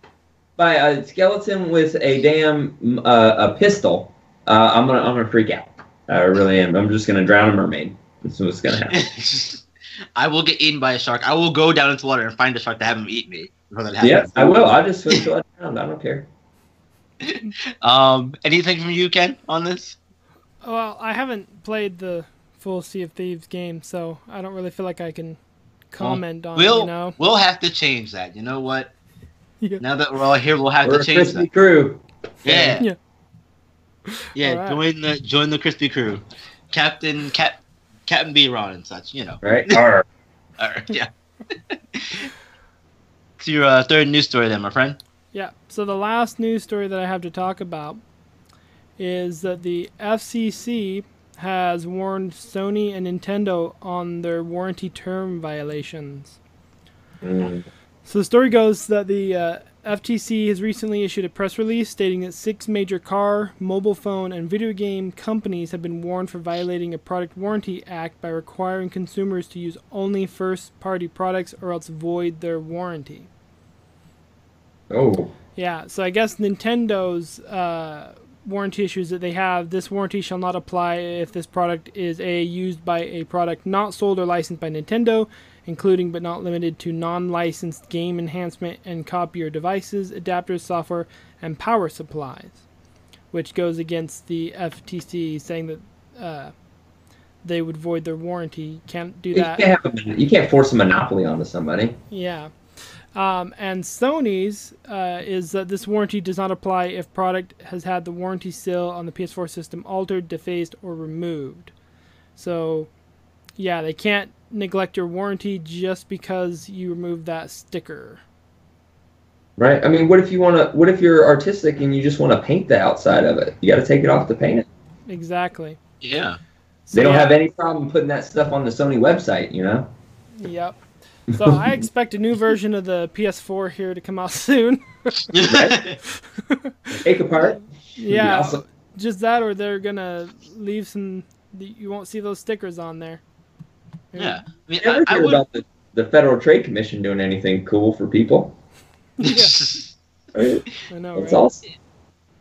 by a skeleton with a damn uh, a pistol, uh, I'm gonna I'm gonna freak out. I really am. I'm just gonna drown a mermaid. That's what's gonna happen. [LAUGHS] I will get eaten by a shark. I will go down into water and find a shark to have him eat me before that happens. yeah, I will. I'll just swim till I drown. I don't care. [LAUGHS] Um, anything from you, Ken, on this? Well, I haven't played the full Sea of Thieves game, so I don't really feel like I can comment on. We'll You know. we'll have to change that. You know what? [LAUGHS] Yeah. Now that we're all here, we'll have We're to a change crispy that. crew. Yeah. Yeah. Yeah, All right. join the join the crispy crew, Captain Cap, Captain B Ron and such. You know. Right? [LAUGHS] Arr. All right, yeah. to your uh, third news story, then, my friend. So the last news story that I have to talk about is that the FCC has warned Sony and Nintendo on their warranty term violations. Mm. So the story goes that the uh, FTC has recently issued a press release stating that six major car, mobile phone, and video game companies have been warned for violating a product warranty act by requiring consumers to use only first-party products or else void their warranty. Oh. Yeah, so I guess Nintendo's uh, warranty issues that they have this warranty shall not apply if this product is a used by a product not sold or licensed by Nintendo, including but not limited to non-licensed game enhancement and copier devices, adapters, software, and power supplies, which goes against the FTC saying that uh, they would void their warranty. Can't do You that. can't, have a, you can't force a monopoly onto somebody. Yeah. Um, and Sony's uh, is that this warranty does not apply if product has had the warranty seal on the PS4 system altered, defaced, or removed. So, yeah, they can't neglect your warranty just because you removed that sticker. Right? I mean, what if you want to? What if you're artistic and you just want to paint the outside of it? You got to take it off to paint it. Exactly. Yeah. So, They don't yeah, have any problem putting that stuff on the Sony website, you know? Yep. So I expect a new version of the PS4 here to come out [LAUGHS] soon. Take apart. yeah. awesome. Just that, or they're gonna leave some. You won't see those stickers on there. yeah. I mean, You I, ever I hear would. about the, the Federal Trade Commission doing anything cool for people? [LAUGHS] Yeah. [LAUGHS] Right? I know, It's right? awesome.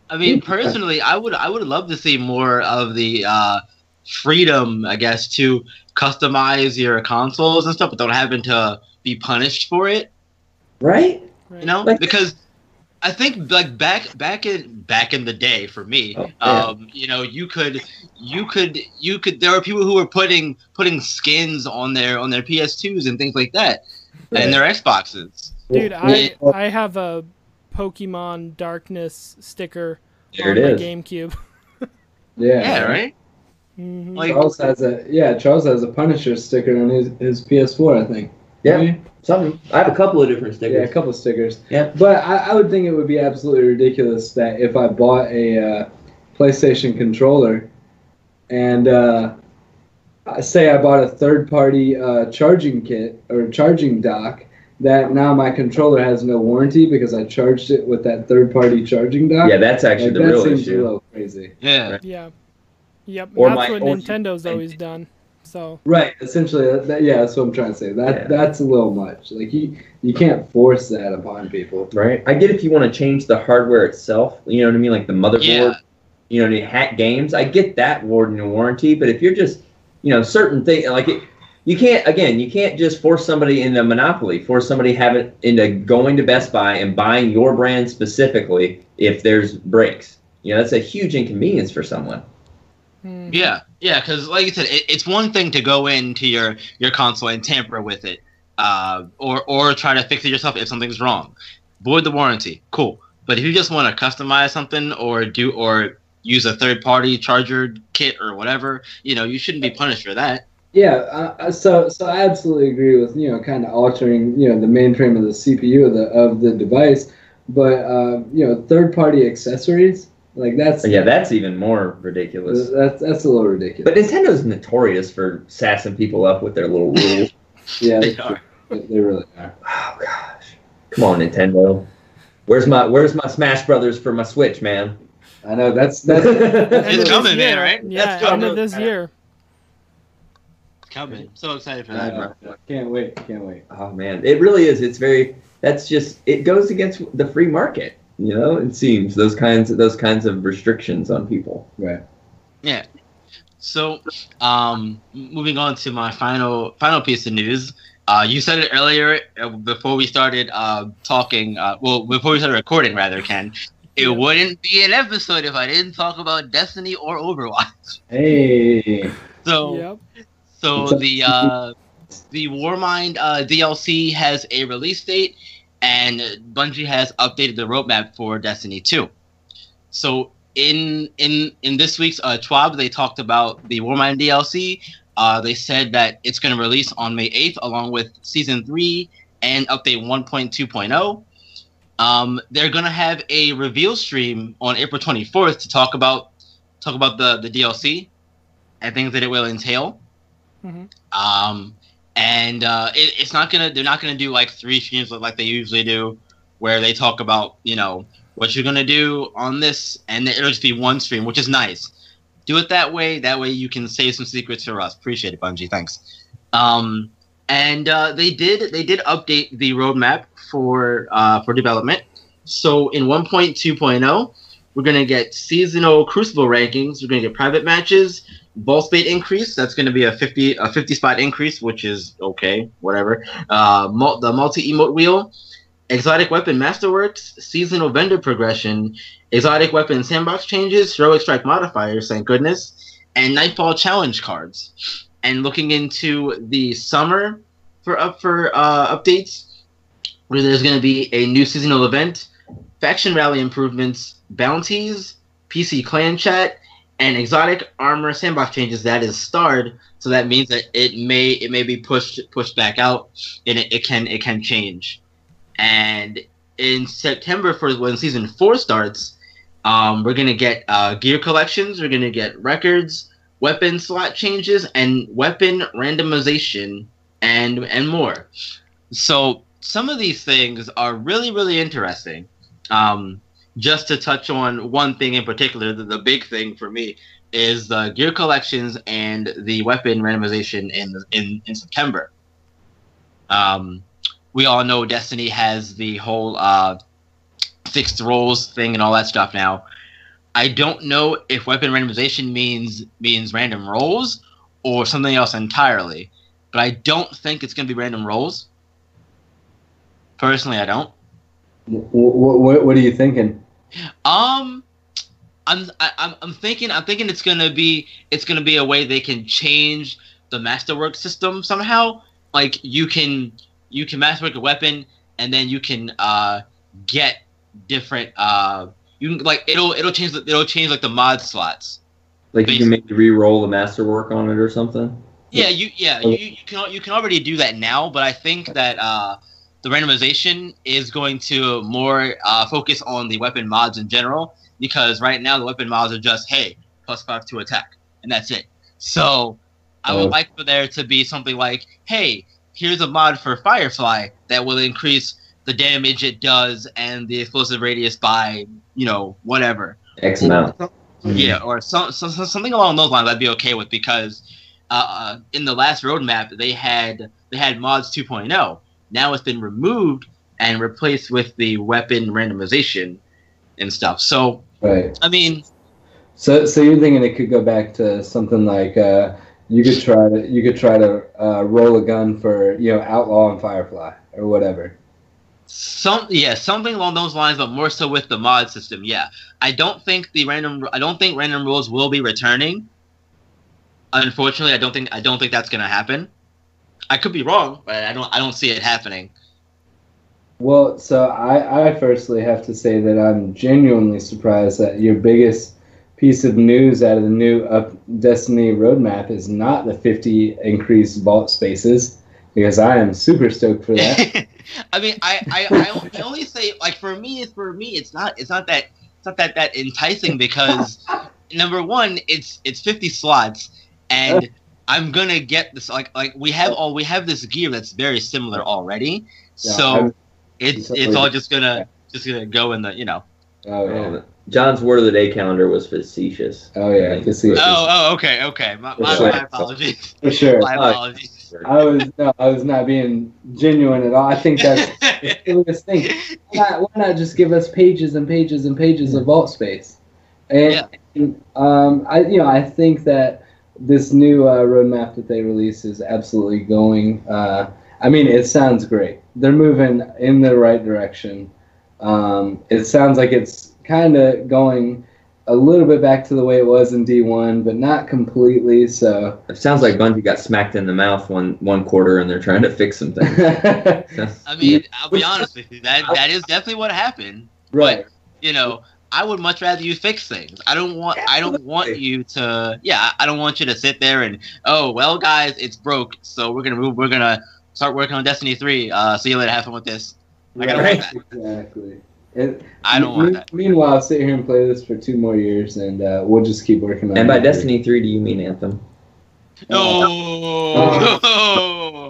I mean, personally, I would I would love to see more of the uh, freedom, I guess, to customize your consoles and stuff, but don't having to be punished for it. Right? Right. You know, Like- because I think like back back in back in the day for me, Oh, yeah. um, you know, you could you could you could there were people who were putting putting skins on their on their PS2s and things like that, and their Xboxes. Dude, I I have a Pokemon Darkness sticker there on it my is. GameCube. [LAUGHS] Yeah. Yeah, right. Mhm. Like Charles has a yeah. Charles has a Punisher sticker on his, his PS4, I think. Yeah. Maybe? Something. I have a couple of different stickers. Yeah, a couple of stickers. Yeah. But I, I would think it would be absolutely ridiculous that if I bought a uh, PlayStation controller and uh, say I bought a third party uh, charging kit or charging dock, that now my controller has no warranty because I charged it with that third party charging dock. Yeah, that's actually Like, the that real seems a little crazy. yeah, Yeah. Yep. Or that's my- what or- Nintendo's always done. So Right, essentially, that, that, yeah, that's what I'm trying to say. That Yeah. that's a little much. Like you, you can't force that upon people. Right. I get if you want to change the hardware itself, you know what I mean, like the motherboard, Yeah. you know, to hack games. I get that warden and warranty, but if you're just, you know, certain thing like it, you can't again, you can't just force somebody into monopoly, force somebody have it into going to Best Buy and buying your brand specifically if there's breaks. You know, that's a huge inconvenience for someone. Hmm. yeah, yeah. Because like you said, it, it's one thing to go into your your console and tamper with it, uh, or or try to fix it yourself if something's wrong. Void the warranty, cool. But if you just want to customize something or do or use a third party charger kit or whatever, you know, you shouldn't be punished for that. Yeah, uh, uh, so so I absolutely agree with you know kind of altering you know the mainframe of the CPU of the of the device, but uh, you know third party accessories like that's Yeah, that's even more ridiculous. that's that's a little ridiculous. But Nintendo's notorious for sassing people up with their little [LAUGHS] rules. yeah, They they, are. they really are. Oh gosh. Come on, Nintendo. Where's my Where's my Smash Brothers for my Switch, man? I know that's that's. [LAUGHS] End of It's coming, man, right? Yeah, That's end coming. of this year. Coming. So excited for I that, bro. Can't wait! Can't wait. Oh man, it really is. It's very. That's just. It goes against the free market. You know, it seems those kinds of those kinds of restrictions on people. Right. Yeah. So, um, moving on to my final final piece of news. Uh, you said it earlier uh, before we started uh, talking. Uh, well, before we started recording, rather, Ken. It wouldn't be an episode if I didn't talk about Destiny or Overwatch. Hey. [LAUGHS] So, Yep. so What's the uh, the Warmind uh, DLC has a release date, and Bungie has updated the roadmap for Destiny 2. So in in in this week's uh, TWAB, they talked about the Warmind DLC. Uh, they said that it's going to release on May 8th, along with Season 3 and Update 1.2.0. Um, they're going to have a reveal stream on April 24th to talk about talk about the the DLC and things that it will entail. Mhm. Um, and uh, it, it's not gonna they're not gonna do like three streams like they usually do, where they talk about you know what you're gonna do on this, and it'll just be one stream, which is nice. Do it that way. That way you can save some secrets for us. Appreciate it, Bungie. Thanks. Um, and uh, they did they did update the roadmap for uh, for development. So in 1.2.0, we're gonna get seasonal Crucible rankings. We're gonna get private matches, vault space increase. That's gonna be a 50 a 50 spot increase, which is okay, whatever. Uh, mul- the multi emote wheel, exotic weapon masterworks, seasonal vendor progression, exotic weapon sandbox changes, heroic strike modifiers. Thank goodness, and nightfall challenge cards. And looking into the summer for up for uh, updates, where there's going to be a new seasonal event, faction rally improvements, bounties, PC clan chat, and exotic armor sandbox changes that is starred. So that means that it may it may be pushed pushed back out, and it, it can it can change. And in September for when season four starts, um, we're gonna get uh, gear collections. We're gonna get records, weapon slot changes, and weapon randomization, and and more. So some of these things are really really interesting. Um, just to touch on one thing in particular, the, the big thing for me is the gear collections and the weapon randomization in in, in September. Um, we all know Destiny has the whole uh, fixed rolls thing and all that stuff now. I don't know if weapon randomization means means random rolls or something else entirely, but I don't think it's going to be random rolls. Personally, I don't. What, what, what are you thinking? Um, I'm I, I'm I'm thinking I'm thinking it's gonna be it's gonna be a way they can change the masterwork system somehow. Like you can you can masterwork a weapon and then you can uh get different uh you can like it'll it'll change the, it'll change like the mod slots. Like you can maybe re-roll the masterwork on it or something. Yeah, you yeah you, you can you can already do that now, but I think that uh, the randomization is going to more uh, focus on the weapon mods in general because right now the weapon mods are just hey plus five to attack and that's it. So I would Oh. like for there to be something like hey here's a mod for Firefly that will increase the damage it does and the explosive radius by you know whatever. X amount. Yeah, or some, some, some- something along those lines I'd be okay with because uh, uh, in the last roadmap they had they had mods 2.0. Now it's been removed and replaced with the weapon randomization and stuff. So Right. I mean, So, so you're thinking it could go back to something like uh, you could try to you could try to uh, roll a gun for you know Outlaw and Firefly or whatever. some yeah, something along those lines, but more so with the mod system. Yeah, I don't think the random I don't think random rules will be returning. Unfortunately, I don't think I don't think that's gonna happen. I could be wrong, but I don't I don't see it happening. Well, so I, I firstly have to say that I'm genuinely surprised that your biggest piece of news out of the new up Destiny roadmap is not the 50 increased vault spaces, because I am super stoked for that. [LAUGHS] I mean, I, I, I only- say like for me, for me, it's not it's not that it's not that that enticing because number one, it's it's fifty slots, and I'm gonna get this like like we have all we have this gear that's very similar already, Yeah, so I'm- it's it's all just gonna just gonna go in the you know oh yeah. Oh, John's word of the day calendar was facetious. Oh yeah, Thank facetious. Oh, oh, okay, okay. My, my, Sure. my apologies. for sure. My apologies. I was no, I was not being genuine at all. I think that's [LAUGHS] the silliest thing. Why not, why not just give us pages and pages and pages of vault space? And Yeah. um, I you know I think that this new uh, roadmap that they release is absolutely going. Uh, I mean, it sounds great. They're moving in the right direction. Um, it sounds like it's kind of going a little bit back to the way it was in D1, but not completely. So. It sounds like Bungie got smacked in the mouth one one quarter, and they're trying to fix some things. [LAUGHS] I mean, I'll be [LAUGHS] honest with you. That that is definitely what happened. right. You know, I would much rather you fix things. I don't want. I don't want you to. Yeah, I don't want you to sit there and oh well, guys, it's broke. So we're gonna move. We're gonna start working on Destiny three. Uh, see you later. Have fun with this. I gotta Right. want that. Exactly. And I don't want that. Meanwhile, I'll sit here and play this for two more years, and uh, we'll just keep working on. and by it. Destiny three, do you mean Anthem? No.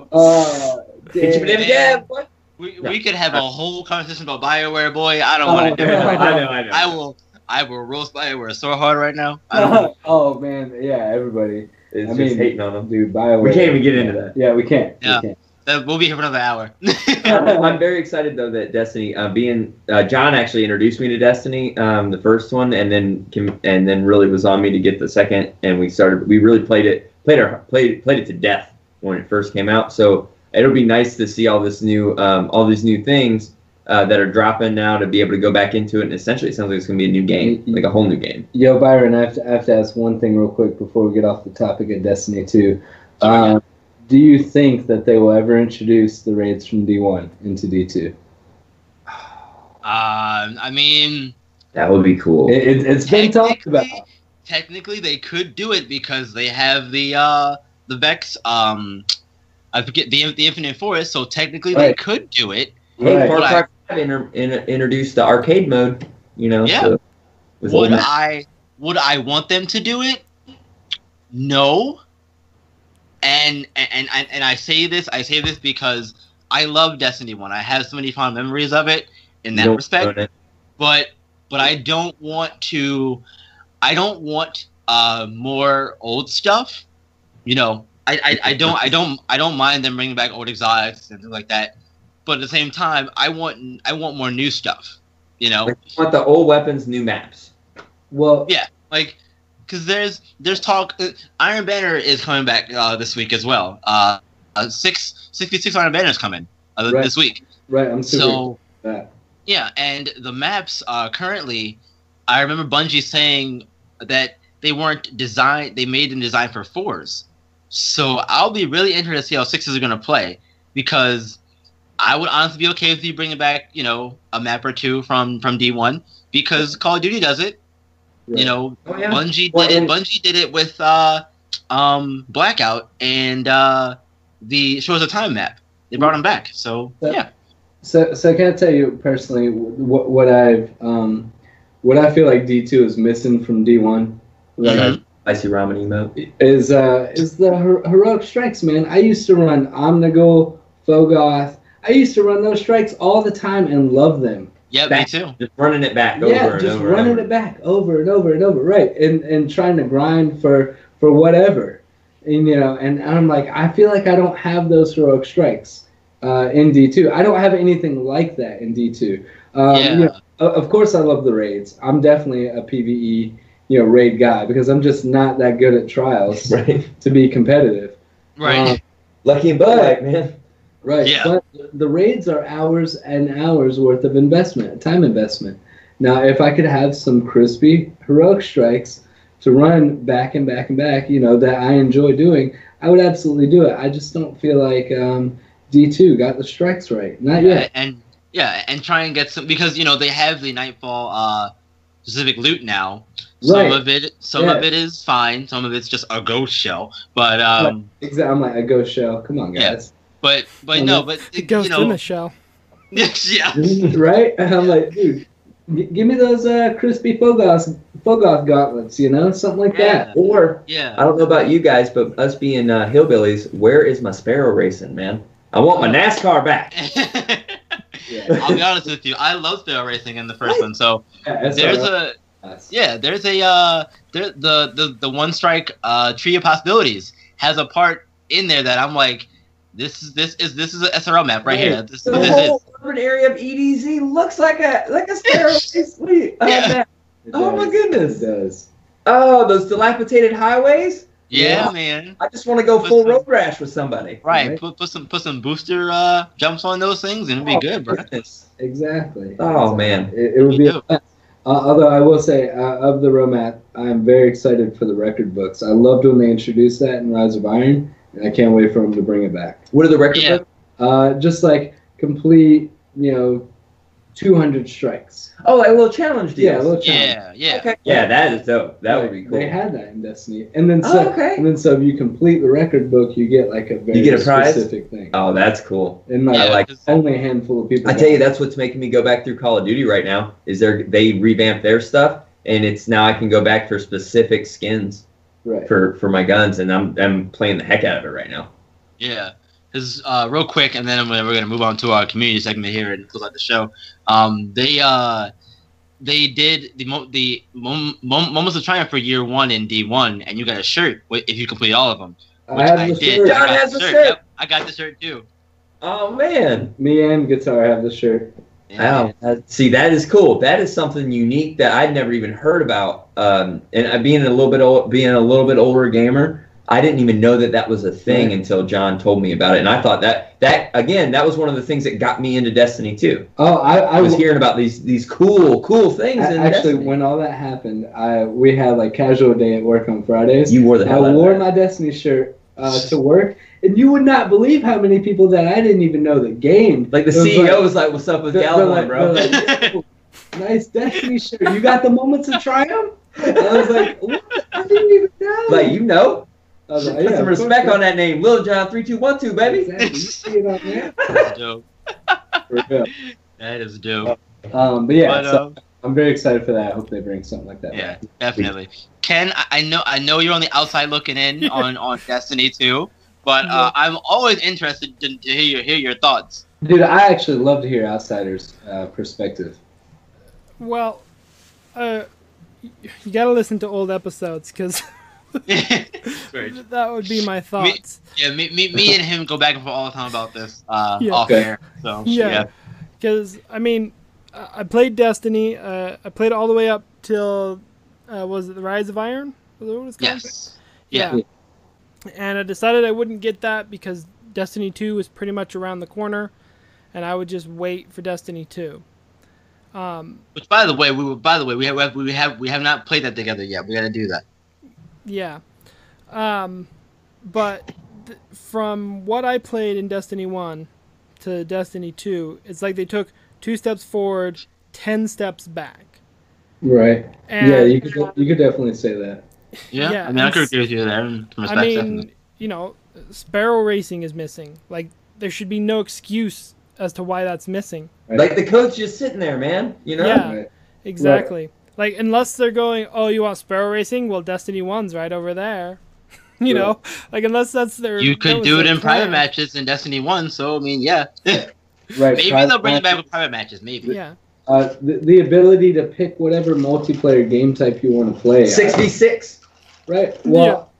[LAUGHS] Uh, Hit you with damn. them jab, boy. we, we could have a whole conversation about Bioware, boy. I don't want to do Oh, it. I know, I know. I will. I will roast Bioware so hard right now. [LAUGHS] Oh man, yeah, everybody, It's I just mean- hating on them. dude, Bioware. We can't even get into that. Yeah, we can't. Yeah. We can't. We'll be here for another hour. [LAUGHS] I'm very excited though that Destiny, uh, being uh, John actually introduced me to Destiny, um, the first one, and then and then really was on me to get the second, and we started. We really played it, played our played played it to death when it first came out. So it'll be nice to see all this new, um, all these new things uh, that are dropping now to be able to go back into it. And essentially, it sounds like it's gonna be a new game, like a whole new game. Yo, Byron, I have, to, I have to ask one thing real quick before we get off the topic of Destiny 2. Um, do you think that they will ever introduce the raids from D1 into D2? Um, I mean, That would be cool. It, it, it's been talked about. technically, technically they could do it because they have the uh the Vex um I forget the the Infinite Forest, so technically they could do it. Hey, Right. Far But Cry 5 inter- in- introduced the arcade mode. You know. Yeah. so- Would I would I want them to do it? No. And and and and I say this I say this because I love Destiny One. I have so many fond memories of it in that respect. it. but but I don't want to. I don't want uh, more old stuff. You know, I, I, I don't I don't I don't mind them bringing back old exotics and things like that. But at the same time, I want I want more new stuff. You know, you want the old weapons, new maps. Well, Yeah. like because there's there's talk. Uh, Iron Banner is coming back uh, this week as well. Uh, uh, six sixty six Iron Banner is coming uh, Right. this week. right, I'm So that. yeah, and the maps uh, currently, I remember Bungie saying that they weren't designed. They made them designed for fours. So I'll be really interested to see how sixes are going to play because I would honestly be okay with you bringing back you know a map or two from from D one because Call of Duty does it. Right. You know, Oh yeah. Bungie Well, did it. Bungie did it with uh, um, Blackout and uh, the Shores of Time map. They brought them back. So Yeah. yeah. So, so can I tell you personally what what I've um, what I feel like D two is missing from D one? Like, Mhm. Spicy ramen emote. is uh is the her- heroic strikes, man. I used to run Omnigul, Phogoth. I used to run those strikes all the time and love them. Yeah, me Back- too. Just running it back over yeah, and just over. and running over. it back over and over and over, right? And and trying to grind for for whatever, and you know, and I'm like, I feel like I don't have those heroic strikes uh, in D2. I don't have anything like that in D2. Um, Yeah. you know, of course, I love the raids. I'm definitely a PVE, you know, raid guy because I'm just not that good at trials [LAUGHS] Right. to be competitive. Right. Um, [LAUGHS] Lucky and Bullock, man. Right. Yeah. But the raids are hours and hours worth of investment, time investment. Now, if I could have some crispy heroic strikes to run back and back and back, you know, that I enjoy doing, I would absolutely do it. I just don't feel like um, D2 got the strikes right. Not yet. and yeah, and try and get some because you know they have the Nightfall uh, specific loot now. Some of it, some of it is fine. Some of it's just a ghost shell. But um, Exactly. I'm like a ghost shell. Come on, Yeah. guys. but but And no, it- but It goes you in know, a shell. [LAUGHS] yeah, [LAUGHS] right? And I'm like, dude, g- give me those uh, crispy Phogoth, Phogoth gauntlets, you know, something like that. Or yeah, I don't know about you guys, but us being uh, hillbillies, where is my sparrow racing, man? I want my NASCAR back. Yeah. [LAUGHS] I'll be honest with you. I love Sparrow Racing in the first one. So Yeah, there's all right. a Nice. Yeah, there's a uh, there, the the the one strike uh, tree of possibilities has a part in there that I'm like, this is this is this is a SRL map right here. This, The this whole is urban area of EDZ looks like a like a steroid sweet. uh, Yeah. [LAUGHS] map. It Oh my goodness. It does. Oh, those dilapidated highways. yeah, Yeah. man. I just want to go full Listen. road rash with somebody. Right, Right. put put some put some booster uh, jumps on those things and it'd be Oh, good, bro. Exactly. Oh man. It, it would Me be. Too. Uh, although I will say, uh, of the Romat, I'm very excited for the record books. I loved when they introduced that in Rise of Iron, and I can't wait for them to bring it back. What are the record Yeah. books? Uh, just like complete, you know, 200 strikes. Oh, like little challenge deals. Yeah, a little challenge. Yeah, yeah. Okay. Yeah, that is dope. That would be cool. They had that in Destiny, and then oh, so, Oh, okay. and then so if you complete the record book, you get like a very You get a prize? specific thing. Oh, that's cool. and like, Yeah, like- only a handful of people. I tell you, that's what's making me go back through Call of Duty right now. Is there they revamped their stuff, and it's now I can go back for specific skins right. for for my guns, and I'm I'm playing the heck out of it right now. Yeah. Because uh, real quick, and then we're gonna move on to our community segment here and close out the show. Um, they uh, they did the mo- the mom- mom- moments of triumph for year one in D one, and you got a shirt if you complete all of them. Which I have I, the did. shirt. I John got has the the shirt. shirt. Yep, I got the shirt too. Oh man! Me and Guitar have the shirt. Wow. That- See, that is cool. That is something unique that I'd never even heard about. Um, and I, being a little bit old, being a little bit older gamer, I didn't even know that that was a thing Right. until John told me about it. And I thought that that again, that was one of the things that got me into Destiny too. Oh, I, I I was hearing about these these cool cool things. in actually Destiny. when all that happened, I we had like casual day at work on Fridays. you wore the I hell out of wore my Destiny shirt uh, to work, and you would not believe how many people that I didn't even know that gamed. Like the was CEO was like, "What's up with Galvan, like- bro?" like, [LAUGHS] "Yo, nice Destiny shirt. You got the moments of triumph. And I was like, what? I didn't even know. like you know, I was put some respect on that name, Lil John three two one two, baby. Exactly. You see it on there. [LAUGHS] That's dope. That is dope. Um, but yeah, but, so um, I'm very excited for that. I hope they bring something like that. yeah, back. definitely. Ken, I- I know I know you're on the outside looking in [LAUGHS] on, on Destiny 2, but uh, I'm always interested to, to hear your hear your thoughts. Dude, I actually love to hear outsiders' uh, perspective. Well, uh, you got to listen to old episodes because Very [LAUGHS] true. That would be my thoughts. Yeah, me, me, me and him go back and forth all the time about this uh, Yeah. off Okay. air. So Yeah. yeah, Because I mean, I I played Destiny. Uh, I played all the way up till uh, was it the Rise of Iron? Was that what it's called? yes, yeah, Yeah. And I decided I wouldn't get that because Destiny 2 was pretty much around the corner, and I would just wait for Destiny 2. Um, Which, by the way, we were, by the way we have we have we have not played that together yet. We got to do that. Yeah. Um, but th- from what I played in Destiny 1 to Destiny 2, it's like they took two steps forward, 10 steps back. Right. And yeah, you could you could definitely say that. Yeah, Yeah, I mean, I could agree with you there. I mean, definitely. you know, Sparrow Racing is missing. Like, there should be no excuse as to why that's missing. Right? Like the coach just sitting there, man. You know. Yeah. Right. Exactly. Like, unless they're going, oh, you want Sparrow Racing? Well, Destiny 1's right over there. [LAUGHS] you know? Like, unless that's their. you could do it their in private matches in Destiny One. So I mean, yeah, [LAUGHS] Right. maybe private they'll bring it back with private matches. Maybe. Yeah. Uh, the, the ability to pick whatever multiplayer game type you want to play. Six v six. Right. Well,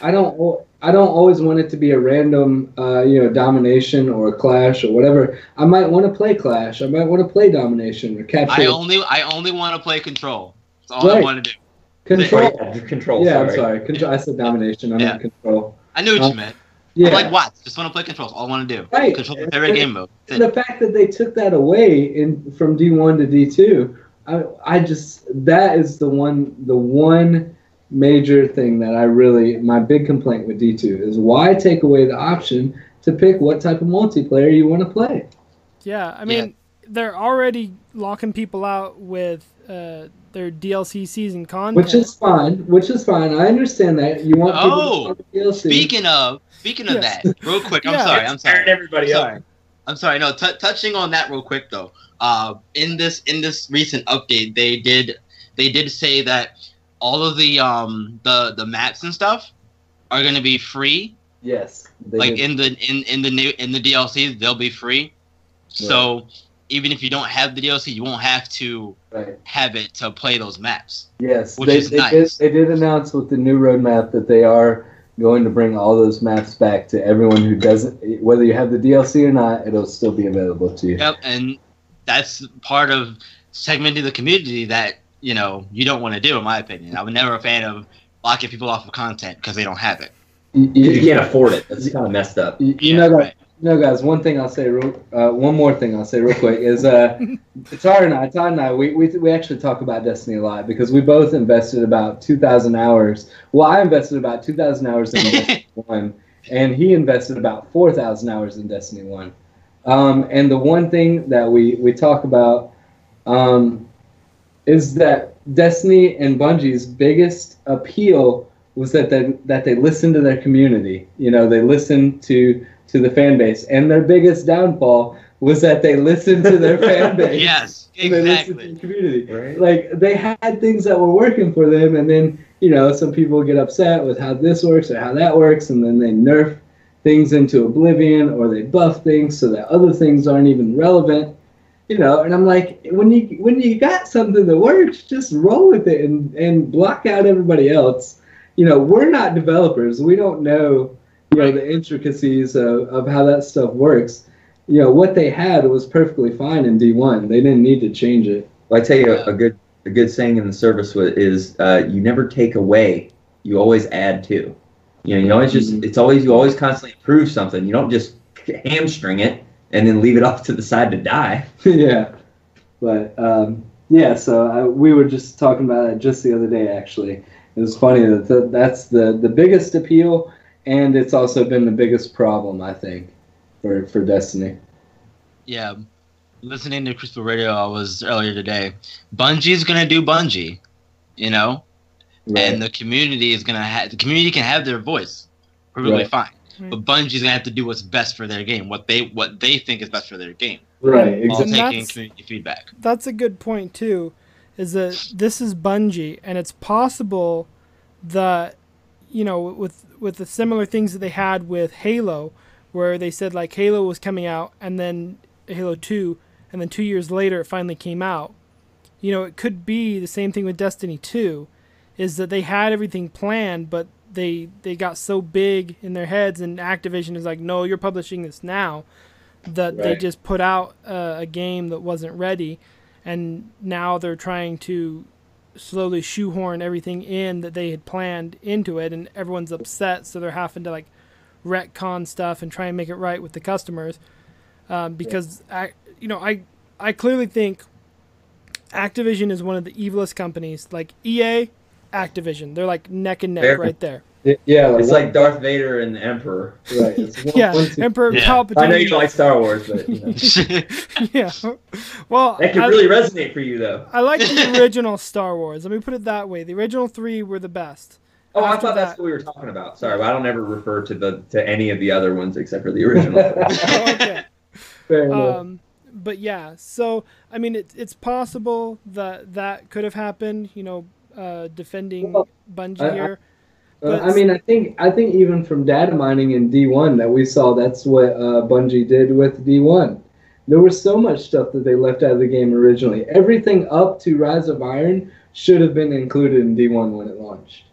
I don't. Al- I don't always want it to be a random, uh, you know, domination or a clash or whatever. I might want to play clash. I might want to play domination or capture I only I only want to play control. That's all I want to do. control. Yeah, control. yeah, sorry. I'm sorry. Control. I said domination. I Yeah. meant control. I knew what Uh, you meant. Yeah. I'm like Watts. Just want to play controls. All I want to do. Right. Control my favorite game mode. That's And it. the fact that they took that away in from D1 to D2, I, I just that is the one the one major thing that I really my big complaint with D2 is why take away the option to pick what type of multiplayer you want to play. Yeah. I mean, they're already locking people out with uh, their DLC season content. Which is fine. Which is fine. I understand that you want people Oh, to DLC. Speaking of speaking of Yes. that, real quick. I'm [LAUGHS] Yeah. sorry. I'm sorry. everybody I'm sorry. I'm sorry. No, t- touching on that real quick though. Uh, in this in this recent update, they did they did say that all of the um the the maps and stuff are going to be free. Yes. like did. in the in in the new in the DLC, they'll be free. So even if you don't have the DLC, you won't have to Right. have it to play those maps. Yes, Which they, is they nice. did. They did announce with the new roadmap that they are going to bring all those maps back to everyone who doesn't. Whether you have the DLC or not, it'll still be available to you. Yep, and that's part of segmenting the community that you know you don't want to do, in my opinion. I'm never a fan of blocking people off of content because they don't have it. You, You, you- can't afford it. That's kind of messed up. you- you Yeah, know that. right. No, guys. One thing I'll say, real, uh, one more thing I'll say real quick is, uh, [LAUGHS] Tara and I, Todd and I, we, we, we actually talk about Destiny a lot because we both invested about two thousand hours. Well, I invested about two thousand hours in [LAUGHS] Destiny One, and he invested about four thousand hours in Destiny One. Um, and the one thing that we we talk about um, is that Destiny and Bungie's biggest appeal was that they that they listened to their community. You know, they listened to to the fan base, and their biggest downfall was that they listened to their [LAUGHS] fan base. yes, and they listened to exactly. the community. Right. Like they had things that were working for them, and then you know some people get upset with how this works or how that works, and then they nerf things into oblivion or they buff things so that other things aren't even relevant. You know, and I'm like, when you when you got something that works, just roll with it and and block out everybody else. You know, we're not developers. We don't know, you know, the intricacies of, of how that stuff works. You know, what they had was perfectly fine in D1. They didn't need to change it. Well, I tell you, a, a good a good saying in the service is uh, you never take away, you always add to. You know, you always just Mhm. it's always you always constantly improve something. You don't just hamstring it and then leave it off to the side to die. [LAUGHS] [LAUGHS] yeah, but um, yeah. So I, we were just talking about it just the other day. Actually, it was funny that th- that's the the biggest appeal, and it's also been the biggest problem I think for for Destiny. Yeah, listening to Crystal Radio, I was earlier today. Bungie's gonna do Bungie, you know, and the community is gonna have the community can have their voice, perfectly Right. fine. Right. But Bungie's gonna have to do what's best for their game, what they what they think is best for their game, right, while And taking that's- community feedback. that's a good point too is that this is bungie and it's possible that you know with with the similar things that they had with halo where they said like halo was coming out and then halo 2 and then two years later it finally came out you know it could be the same thing with destiny 2 is that they had everything planned but they they got so big in their heads and activision is like no you're publishing this now that they just put out uh, a game that wasn't ready. And now they're trying to slowly shoehorn everything in that they had planned into it and everyone's upset so they're having to like retcon stuff and try and make it right with the customers. Um, because I, you know I I clearly think Activision is one of the evilest companies. Like EA Activision they're like neck and neck Fair. right there yeah, It's like Darth Vader and the Emperor. right. It's [LAUGHS] one- yeah one, Emperor Yeah. Palpatine I know you like Star Wars, but you know. [LAUGHS] [LAUGHS] yeah well that could I- really resonate for you, though. I like the original Star Wars. Let me put it that way. The original three were the best. Oh, I After thought that's what we were talking about. Sorry, but I don't ever refer to the to any of the other ones except for the original. Oh, okay. Fair enough. Um, but yeah, so I mean, it's it's possible that that could have happened. You know, uh, defending Well, Bungie I- I- here. Uh, But- I mean, I think I think even from data mining in D1 that we saw, that's what uh, Bungie did with D1. There was so much stuff that they left out of the game originally. Everything up to Rise of Iron should have been included in D1 when it launched.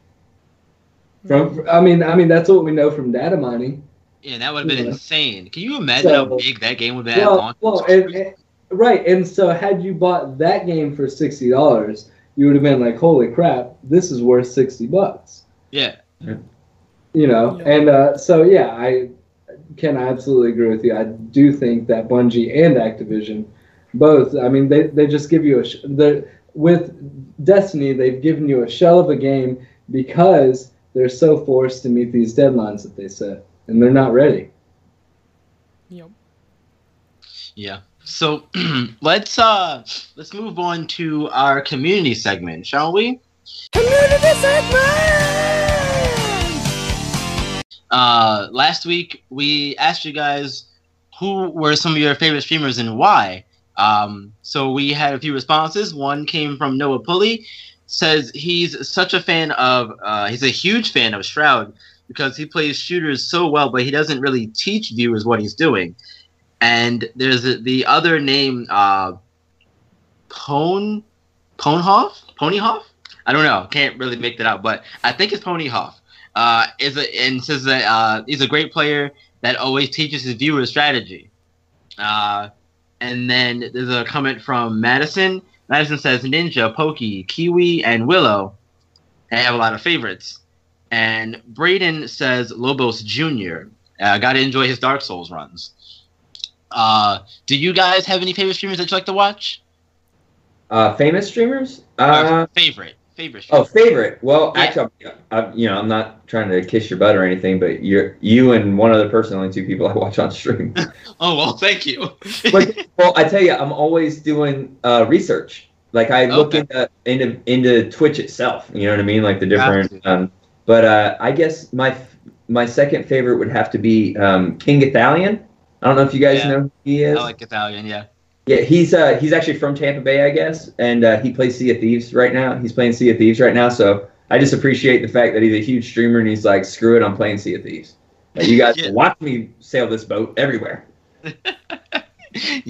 From, I mean, I mean that's what we know from data mining. Yeah, that would have been Yeah. insane. Can you imagine So- how big that game would have been Well, well, and, and- right. And so, had you bought that game for sixty dollars, you would have been like, "Holy crap, this is worth sixty bucks." yeah, you know Yeah. and uh, so yeah i can absolutely agree with you i do think that bungie and activision both i mean they, they just give you a sh- the with destiny they've given you a shell of a game because they're so forced to meet these deadlines that they set and they're not ready Yep. yeah. So [CLEARS THROAT] let's uh let's move on to our community segment, shall we? Community segment. Uh, last week we asked you guys who were some of your favorite streamers and why. Um, so we had a few responses. One came from Noah Pulley, says he's such a fan of, uh, he's a huge fan of Shroud because he plays shooters so well, but he doesn't really teach viewers what he's doing. And there's a, the other name, uh, Pone, Ponehoff, Ponyhoff. I don't know. Can't really make that out, but I think it's Ponyhoff. Uh, is a and says that uh, he's a great player that always teaches his viewers strategy. Uh, and then there's a comment from Madison. Madison says Ninja, Pokey, Kiwi, and Willow. They have a lot of favorites. And Braden says Lobos Jr. Uh, Got to enjoy his Dark Souls runs. Uh, do you guys have any favorite streamers that you like to watch? Uh, famous streamers? Or Uh, favorite, favorite. oh, favorite. Well, Yeah. actually, I, I, you know, I'm not trying to kiss your butt or anything, but you're you and one other person, only two people I watch on stream. [LAUGHS] Oh well, thank you. but well, I tell you, I'm always doing uh, research. Like I look Okay. into, into into Twitch itself. You know what I mean? Like the different. Um, but uh, I guess my my second favorite would have to be um, King Gothalion. I don't know if you guys Yeah. know who he I is. like Italian, yeah. Yeah, he's uh he's actually from Tampa Bay, I guess, and uh, he plays Sea of Thieves right now. He's playing Sea of Thieves right now, so I just appreciate the fact that he's a huge streamer and he's like, screw it, I'm playing Sea of Thieves. Like, you guys [LAUGHS] Yeah. watch me sail this boat everywhere. [LAUGHS] yeah,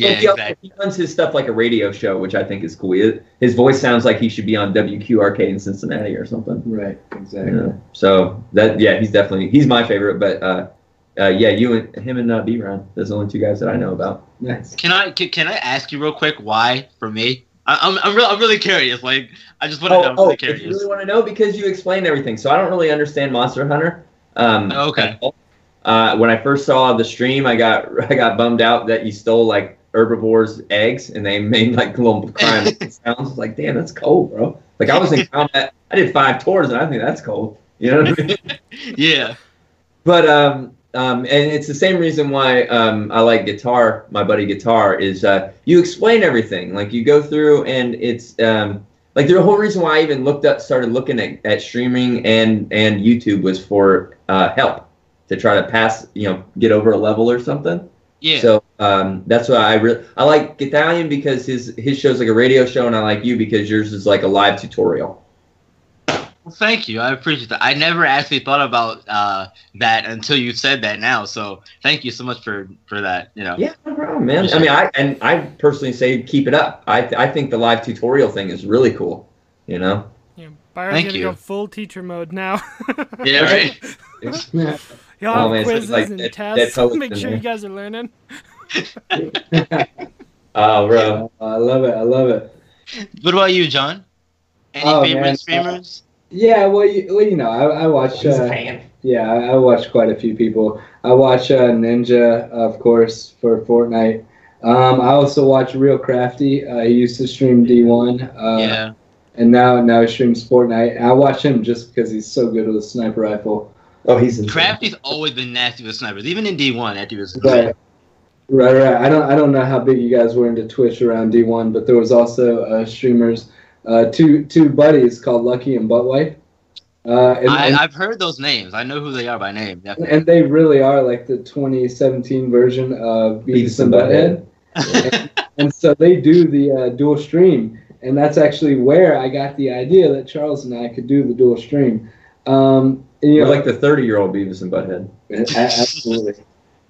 Like, he, exactly. he runs his stuff like a radio show, which I think is cool. His voice sounds like he should be on WQRK in Cincinnati or something. Right, exactly. Yeah. So that yeah, he's definitely he's my favorite. But uh, uh, yeah, you and him and uh, B Ron, those are the only two guys that I know about. Nice. Can I can, can I ask you real quick why for me? I, I'm I'm, real, I'm really curious. Like I just want to know. I'm oh, really if you really want to know because you explained everything. So I don't really understand Monster Hunter. Um, Okay. Uh, when I first saw the stream, I got [LAUGHS] I got bummed out that you stole like herbivores' eggs and they [LAUGHS] made like little crime [LAUGHS] sounds. Like, damn, that's cold, bro. Like I was in combat. I did five tours and I think that's cold. You know what I mean? yeah. But um, um, and it's the same reason why um, I like guitar. My buddy guitar is uh, you explain everything. Like you go through, and it's um, like the whole reason why I even looked up, started looking at, at streaming and and YouTube was for uh, help to try to pass, you know, get over a level or something. Yeah. So um, that's why I really I like Gothalion because his his show's like a radio show, and I like you because yours is like a live tutorial. Well, thank you. I appreciate that. I never actually thought about uh, that until you said that now. So thank you so much for for that. You know. Yeah, no problem, man. I mean, I and I personally say keep it up. I I think the live tutorial thing is really cool. You know. Yeah, Byron's Thank gonna you. go full teacher mode now. [LAUGHS] Yeah. Right. [LAUGHS] He'll Oh, have man, so quizzes like and that- tests. that Make sure you guys are learning. [LAUGHS] Oh, bro. I love it. I love it. What about you, John? Any Oh, favorite man, uh, streamers? Yeah, well, you, well, you know, I, I watch. He's a Uh, fan. yeah, I, I watch quite a few people. I watch uh, Ninja, of course, for Fortnite. Um, I also watch Real Crafty. Uh, he used to stream D1. Uh, yeah. And now, now he streams Fortnite. I watch him just because he's so good with a sniper rifle. Oh, he's in Crafty's always been nasty with snipers, even in D1. After he was. Right. Right, right. I don't, I don't know how big you guys were into Twitch around D1, but there was also uh, streamers, uh, two, two buddies called Lucky and Buttwife. Uh, and, I, I've heard those names. I know who they are by name. Definitely. and they really are like the 2017 version of Beavis and Butthead. [LAUGHS] and so they do the uh, dual stream, and that's actually where I got the idea that Charles and I could do the dual stream. Um, and, you You're know, like the 30 year old Beavis and Butthead. absolutely,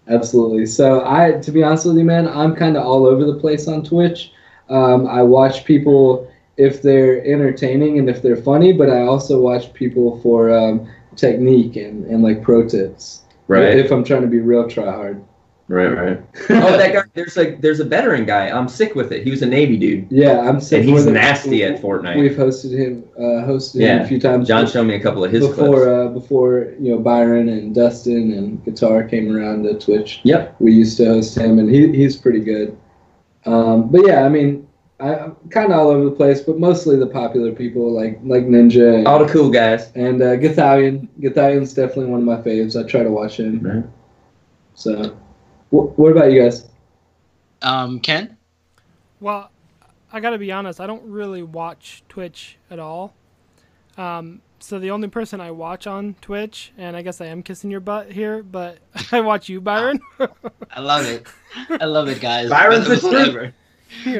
absolutely. So I, to be honest with you, man, I'm kind of all over the place on Twitch. Um, I watch people if they're entertaining and if they're funny, but I also watch people for um, technique and, and like pro tips. Right. If I'm trying to be real try hard. Right, right. oh, that [LAUGHS] guy. There's like there's a veteran guy. I'm sick with it. He was a Navy dude. Yeah, I'm sick And he's with it. nasty at Fortnite. We've hosted him, uh, hosted him a few times. John showed me a couple of his before clips. uh, before you know Byron and Dustin and Guitar came around to Twitch. Yep. We used to host him, and he, he's pretty good. Um, but yeah, I mean, I, I'm kind of all over the place, but mostly the popular people like like Ninja and, All the cool guys. and uh, Gothalion. Gothalion's definitely one of my faves. I try to watch him. Right. So, wh- what about you guys? Um, Ken. Well, I gotta be honest. I don't really watch Twitch at all. Um, so the only person I watch on Twitch, and I guess I am kissing your butt here, but [LAUGHS] I watch you, Byron. I love it. I love it, guys. Byron's the episode truth. ever.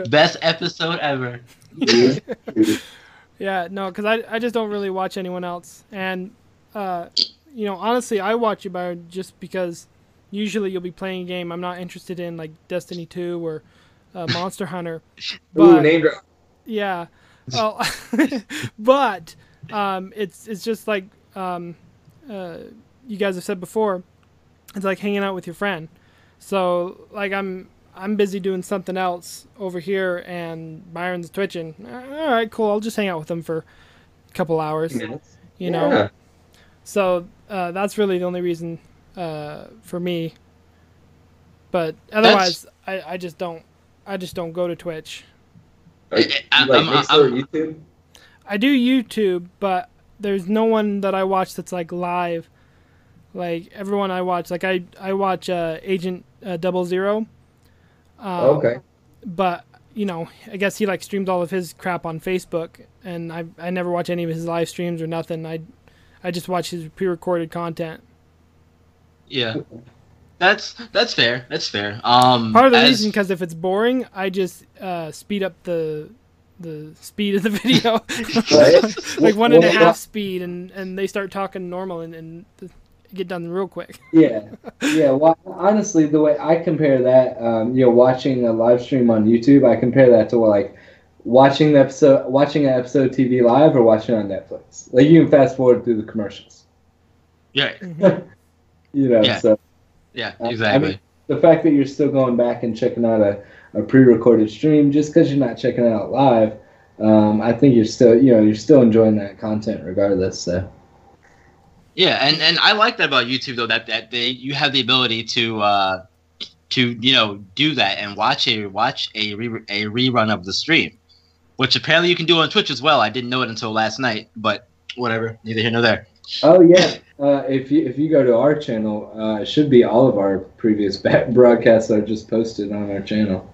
Best episode ever. [LAUGHS] Yeah, no, because I, I just don't really watch anyone else. And, uh, you know, honestly, I watch you, by just because usually you'll be playing a game I'm not interested in, like Destiny 2 or uh, [LAUGHS] Monster Hunter. But Ooh, name drop. yeah, well, [LAUGHS] but um, it's it's just like um, uh, you guys have said before. It's like hanging out with your friend. So like I'm I'm busy doing something else over here, and Byron's twitching. All right, cool. I'll just hang out with him for a couple hours. Minutes. You know. Yeah. So uh, that's really the only reason uh, for me. But otherwise, I, I just don't I just don't go to Twitch. Are I'm- like I'm- I'm- YouTube? I do YouTube, but there's no one that I watch that's like live. Like everyone I watch, like I I watch uh, Agent uh, Double Zero. Um, okay. But you know, I guess he like streams all of his crap on Facebook, and I I never watch any of his live streams or nothing. I I just watch his pre-recorded content. Yeah, that's that's fair. That's fair. Um, Part of the as- reason because if it's boring, I just uh, speed up the the speed of the [LAUGHS] video, [LAUGHS] like one and a Well, half speed, and and they start talking normal and and get done real quick. [LAUGHS] Yeah, yeah. Well, honestly, the way I compare that, um, you know, watching a live stream on YouTube, I compare that to like watching the episode, watching an episode TV live, or watching it on Netflix. Like you can fast forward through the commercials. yeah, [LAUGHS] You know, Yeah. so yeah, I exactly. mean- the fact that you're still going back and checking out a, a pre-recorded stream just because you're not checking it out live, um, I think you're still, you know, you're still enjoying that content regardless. So. Yeah, and and I like that about YouTube though that that they you have the ability to uh to you know do that and watch a watch a re, a rerun of the stream, which apparently you can do on Twitch as well. I didn't know it until last night, but whatever, neither here nor there. Oh yeah. Uh, if you if you go to our channel, uh, it should be all of our previous ba- [LAUGHS] broadcasts are just posted on our channel.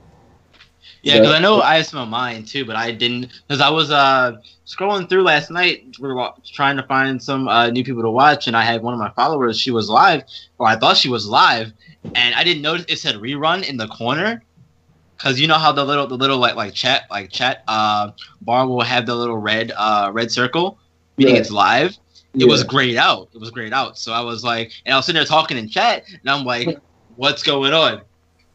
Yeah, because I know I have some of mine too, but I didn't because I was uh scrolling through last night. We were trying to find some uh, new people to watch, and I had one of my followers. She was live, or I thought she was live, and I didn't notice it said rerun in the corner. Cause you know how the little the little like like chat like chat uh bar will have the little red uh red circle meaning Right. it's live. It was grayed out. It was grayed out. So I was like, and I was sitting there talking in chat, and I'm like, [LAUGHS] what's going on?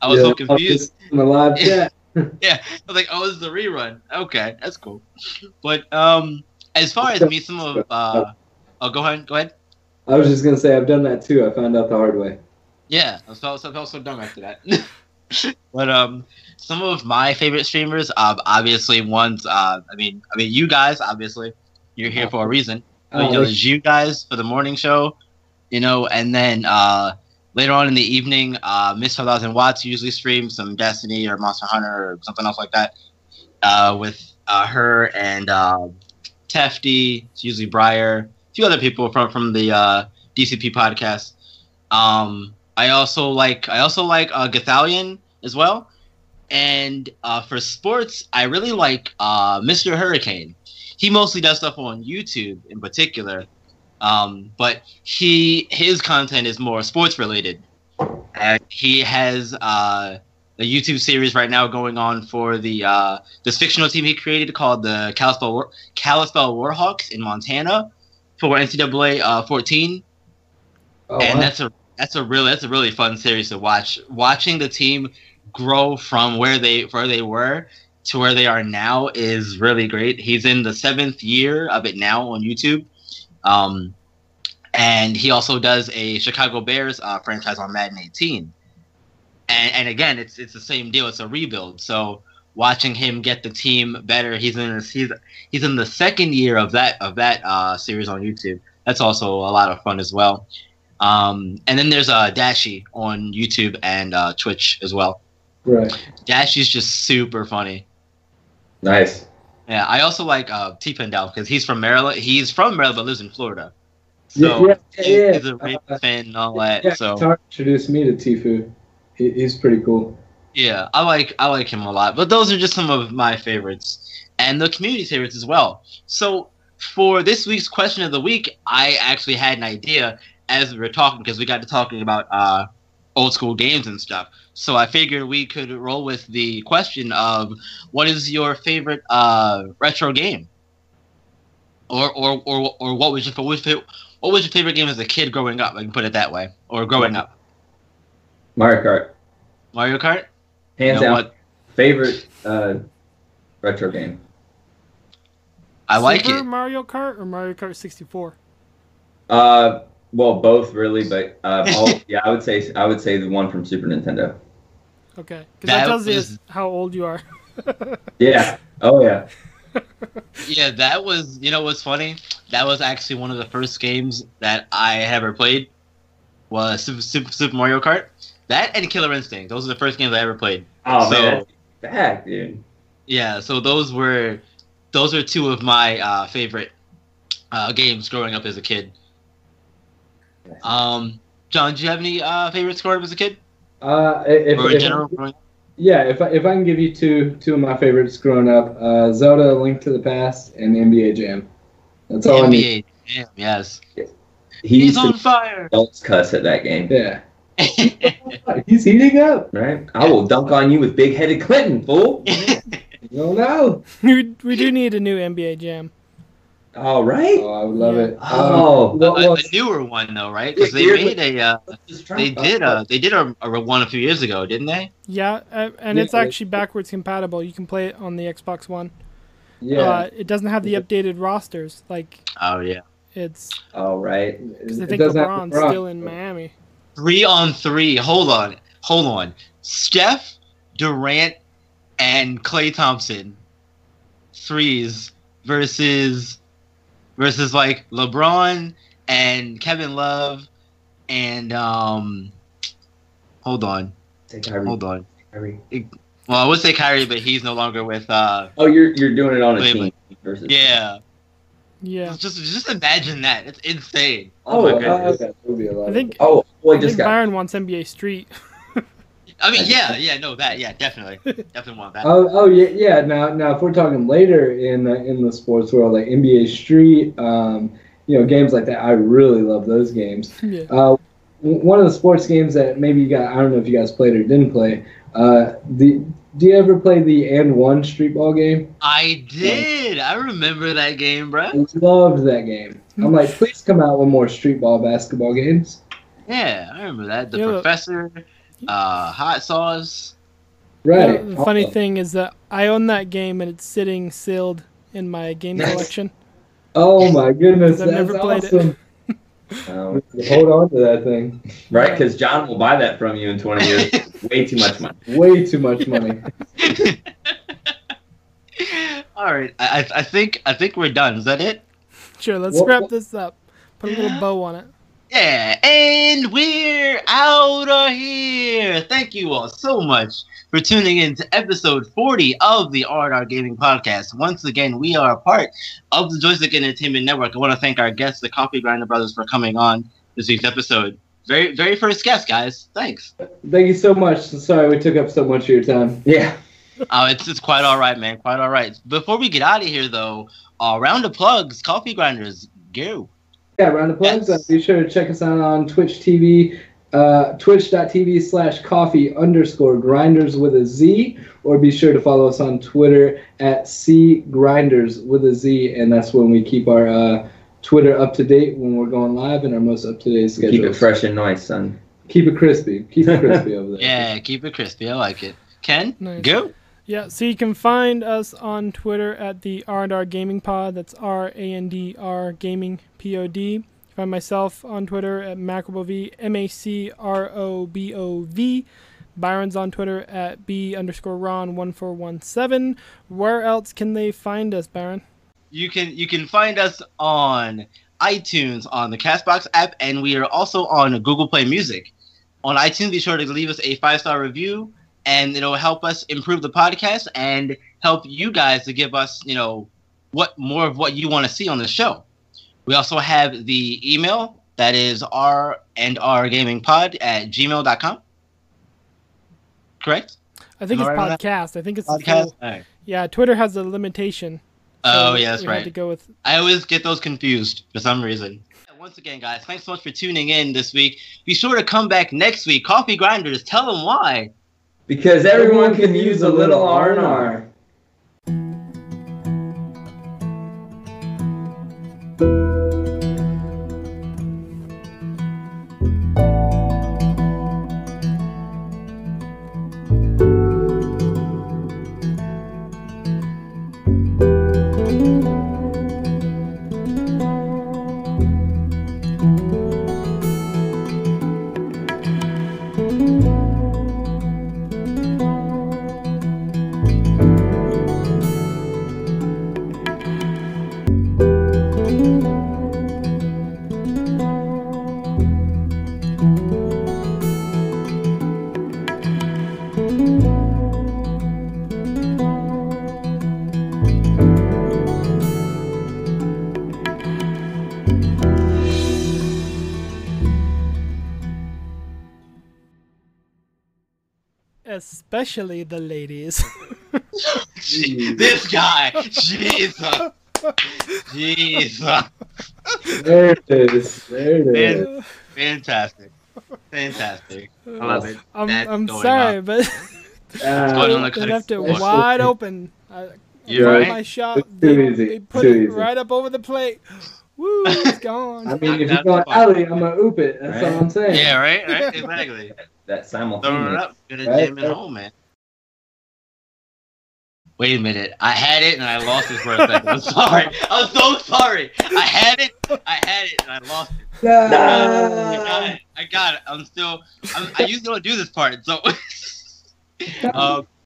I was Yeah, so confused. In the live [LAUGHS] chat. [LAUGHS] Yeah, I was like, oh, this is a rerun. Okay, that's cool. But um, as far as me, some of uh, oh, go ahead, go ahead. I was just gonna say I've done that too. I found out the hard way. Yeah, I felt so, felt so dumb after that. [LAUGHS] but um, some of my favorite streamers, um, obviously ones, uh, I mean, I mean, you guys, obviously, you're here for a reason. Oh, you know, you guys for the morning show, you know, and then uh, later on in the evening, uh, Miss 5000 Watts usually streams some Destiny or Monster Hunter or something else like that uh, with uh, her and uh, Tefty, it's usually Briar, a few other people from from the uh, DCP podcast. Um, I also like I also like uh, Gothalion as well, and uh, for sports, I really like uh, Mr. Hurricane he mostly does stuff on YouTube in particular, um, but he his content is more sports related. And he has uh, a YouTube series right now going on for the uh, this fictional team he created called the Kalispell War- Kalispell Warhawks in Montana for NCAA uh, 14 Oh, and wow. that's a that's a really that's a really fun series to watch. Watching the team grow from where they where they were to where they are now is really great. He's in the seventh year of it now on YouTube, um, and he also does a Chicago Bears uh, franchise on Madden 18. And and again, it's it's the same deal. It's a rebuild. So watching him get the team better, he's in his, he's he's in the second year of that of that uh, series on YouTube. That's also a lot of fun as well. Um, and then there's uh, Dashie on YouTube and uh, Twitch as well. right. Dashie's just super funny. Nice. Yeah, I also like uh, T Pendel because he's from Maryland. He's from Maryland but lives in Florida. So yeah, yeah, he- yeah. he's a Ravens Uh, fan and all that. yeah, so introduced me to Tifu. He, he's pretty cool. yeah, I like I like him a lot. But those are just some of my favorites and the community favorites as well. So for this week's question of the week, I actually had an idea as we were talking because we got to talking about uh, old school games and stuff. So I figured we could roll with the question of what is your favorite uh, retro game, or or, or or what was your what was your, what was your favorite game as a kid growing up? I can put it that way, or growing up. Mario Kart, Mario Kart. hands You know down, what? favorite uh, retro game. I like it. Mario Kart or Mario Kart 64? Uh, well, both really, but uh, oh, [LAUGHS] yeah, I would say I would say the one from Super Nintendo. Okay, because that, That tells was- you how old you are. [LAUGHS] Yeah. Oh yeah. Yeah, that was. You know what's funny? That was actually one of the first games that I ever played. Was Super, Super, Super Mario Kart. That and Killer Instinct. Those are the first games I ever played. Oh So- man, that's back, dude. Yeah, so those were those are two of my uh, favorite uh, games growing up as a kid. Um, John, do you have any uh, favorites growing up as a kid, Uh, if, or in if- general? growing up? yeah, if I, if I can give you two two of my favorites growing up, uh, Zelda: Link to the Past and NBA Jam. That's all I need. NBA. Damn, yes. He He's on to fire. adults cuss at that game, Yeah, [LAUGHS] he's heating up. right? I will dunk on you with big-headed Clinton, fool. [LAUGHS] You don't know. [LAUGHS] we, we do need a new NBA Jam. All right. Oh, I would love it. Oh. Um, well, a, a newer one though, right? Because they Here's made a uh, they did uh they did a, a one a few years ago, didn't they? Yeah, uh, and Yeah, it's actually backwards compatible. You can play it on the Xbox One. yeah. Uh, it doesn't have the updated rosters. Like Oh yeah. it's All right. because I think LeBron's LeBron. still in Miami. Three on three. Hold on, hold on. Steph, Durant, and Klay Thompson threes versus versus like LeBron and Kevin Love and um. Hold on, Kyrie. hold on. Kyrie. Well, I would say Kyrie, but he's no longer with. uh Oh, you're you're doing it on a Wait, team versus. Yeah, Yeah, just just imagine that. It's insane. Oh, my uh, goodness. that would be a lot I think Oh, boy, I just think got. Byron wants NBA Street. [LAUGHS] I mean, yeah, yeah, no, that, yeah, definitely, definitely want that. [LAUGHS] Oh, oh yeah, yeah. Now, now, if we're talking later in the in the sports world, like NBA Street, um, you know, games like that, I really love those games. [LAUGHS] yeah. Uh, one of the sports games that maybe you got, I don't know if you guys played or didn't play. Uh, the do you ever play the AND1 street ball game? I did. I remember that game, bro. I loved that game. I'm like, please come out with more street ball basketball games. Yeah, I remember that. The Yeah, professor, uh, hot sauce. Right. You know, the funny thing is that I own that game and it's sitting sealed in my game collection. Oh my goodness, [LAUGHS] I've that's never played it. awesome. [LAUGHS] Um, Hold on to that thing. right, because John will buy that from you in 20 years. [LAUGHS] Way too much money. Way too much money. All right, I, I- I think I think we're done. Is that it? Sure, let's What- wrap what- this up. Put a little bow on it. Yeah, and we're out of here. Thank you all so much for tuning in to episode 40 of the R&R Gaming Podcast. Once again, we are a part of the Joystick Entertainment Network. I want to thank our guests, the Coffee Grinder Brothers, for coming on this week's episode. Very, very first guest, guys. Thanks. Thank you so much. Sorry we took up so much of your time. Yeah. Oh, it's it's quite all right, man. Quite all right. Before we get out of here, though, uh, round of plugs, Coffee Grinders, go. Yeah, round of plugs. Yes. Uh, be sure to check us out on Twitch TV, uh, twitch.tv slash coffee underscore grinders with a Z, or be sure to follow us on Twitter at C grinders with a Z, and that's when we keep our uh, Twitter up to date when we're going live and our most up to date schedule. Keep it fresh and nice, son. Keep it crispy. Keep it [LAUGHS] crispy over there. Yeah, keep it crispy. I like it. Ken, Nice. go. Yeah, so you can find us on Twitter at the R&R Gaming Pod. That's R A N D R Gaming P O D. Find myself on Twitter at MacroboV, M A C R O B O V. Byron's on Twitter at B underscore Ron one four one seven. Where else can they find us, Byron? You can you can find us on iTunes, on the Castbox app, and we are also on Google Play Music. On iTunes, be sure to leave us a five star review, and it'll help us improve the podcast and help you guys to give us, you know, what more of what you want to see on the show. We also have the email that is r and r gaming pod at gmail.com. Correct? I think Am it's right podcast. I think it's Podcast. right. Yeah, Twitter has a limitation. Oh yeah, that's right. to go with I always get those confused for some reason. Once again, guys, thanks so much for tuning in this week. Be sure to come back next week. Coffee Grinders, tell them why. Because everyone can use a little R&R. Especially the ladies. [LAUGHS] this guy, Jesus, Jesus, There it is. There it is. fantastic, fantastic. I love it. I'm, That's I'm sorry, on. but It's going on Uh, the they left it cutting wide open. I, You're I right. my shot. It's They, too easy. they put too it easy. right up over the plate. Woo, it's [LAUGHS] gone. I mean, if That's you're going fine. alley, I'm gonna oop it. That's Right. all I'm saying. Yeah, right, right, exactly. That Throwing it simultaneous. up, gonna Right, jam it home, man. Wait a minute. I had it and I lost it for a second. I'm [LAUGHS] sorry. I'm so sorry. I had it, I had it, and I lost it. [LAUGHS] I got it. I got it. I'm still. I'm, I usually don't do this part, so. [LAUGHS] um,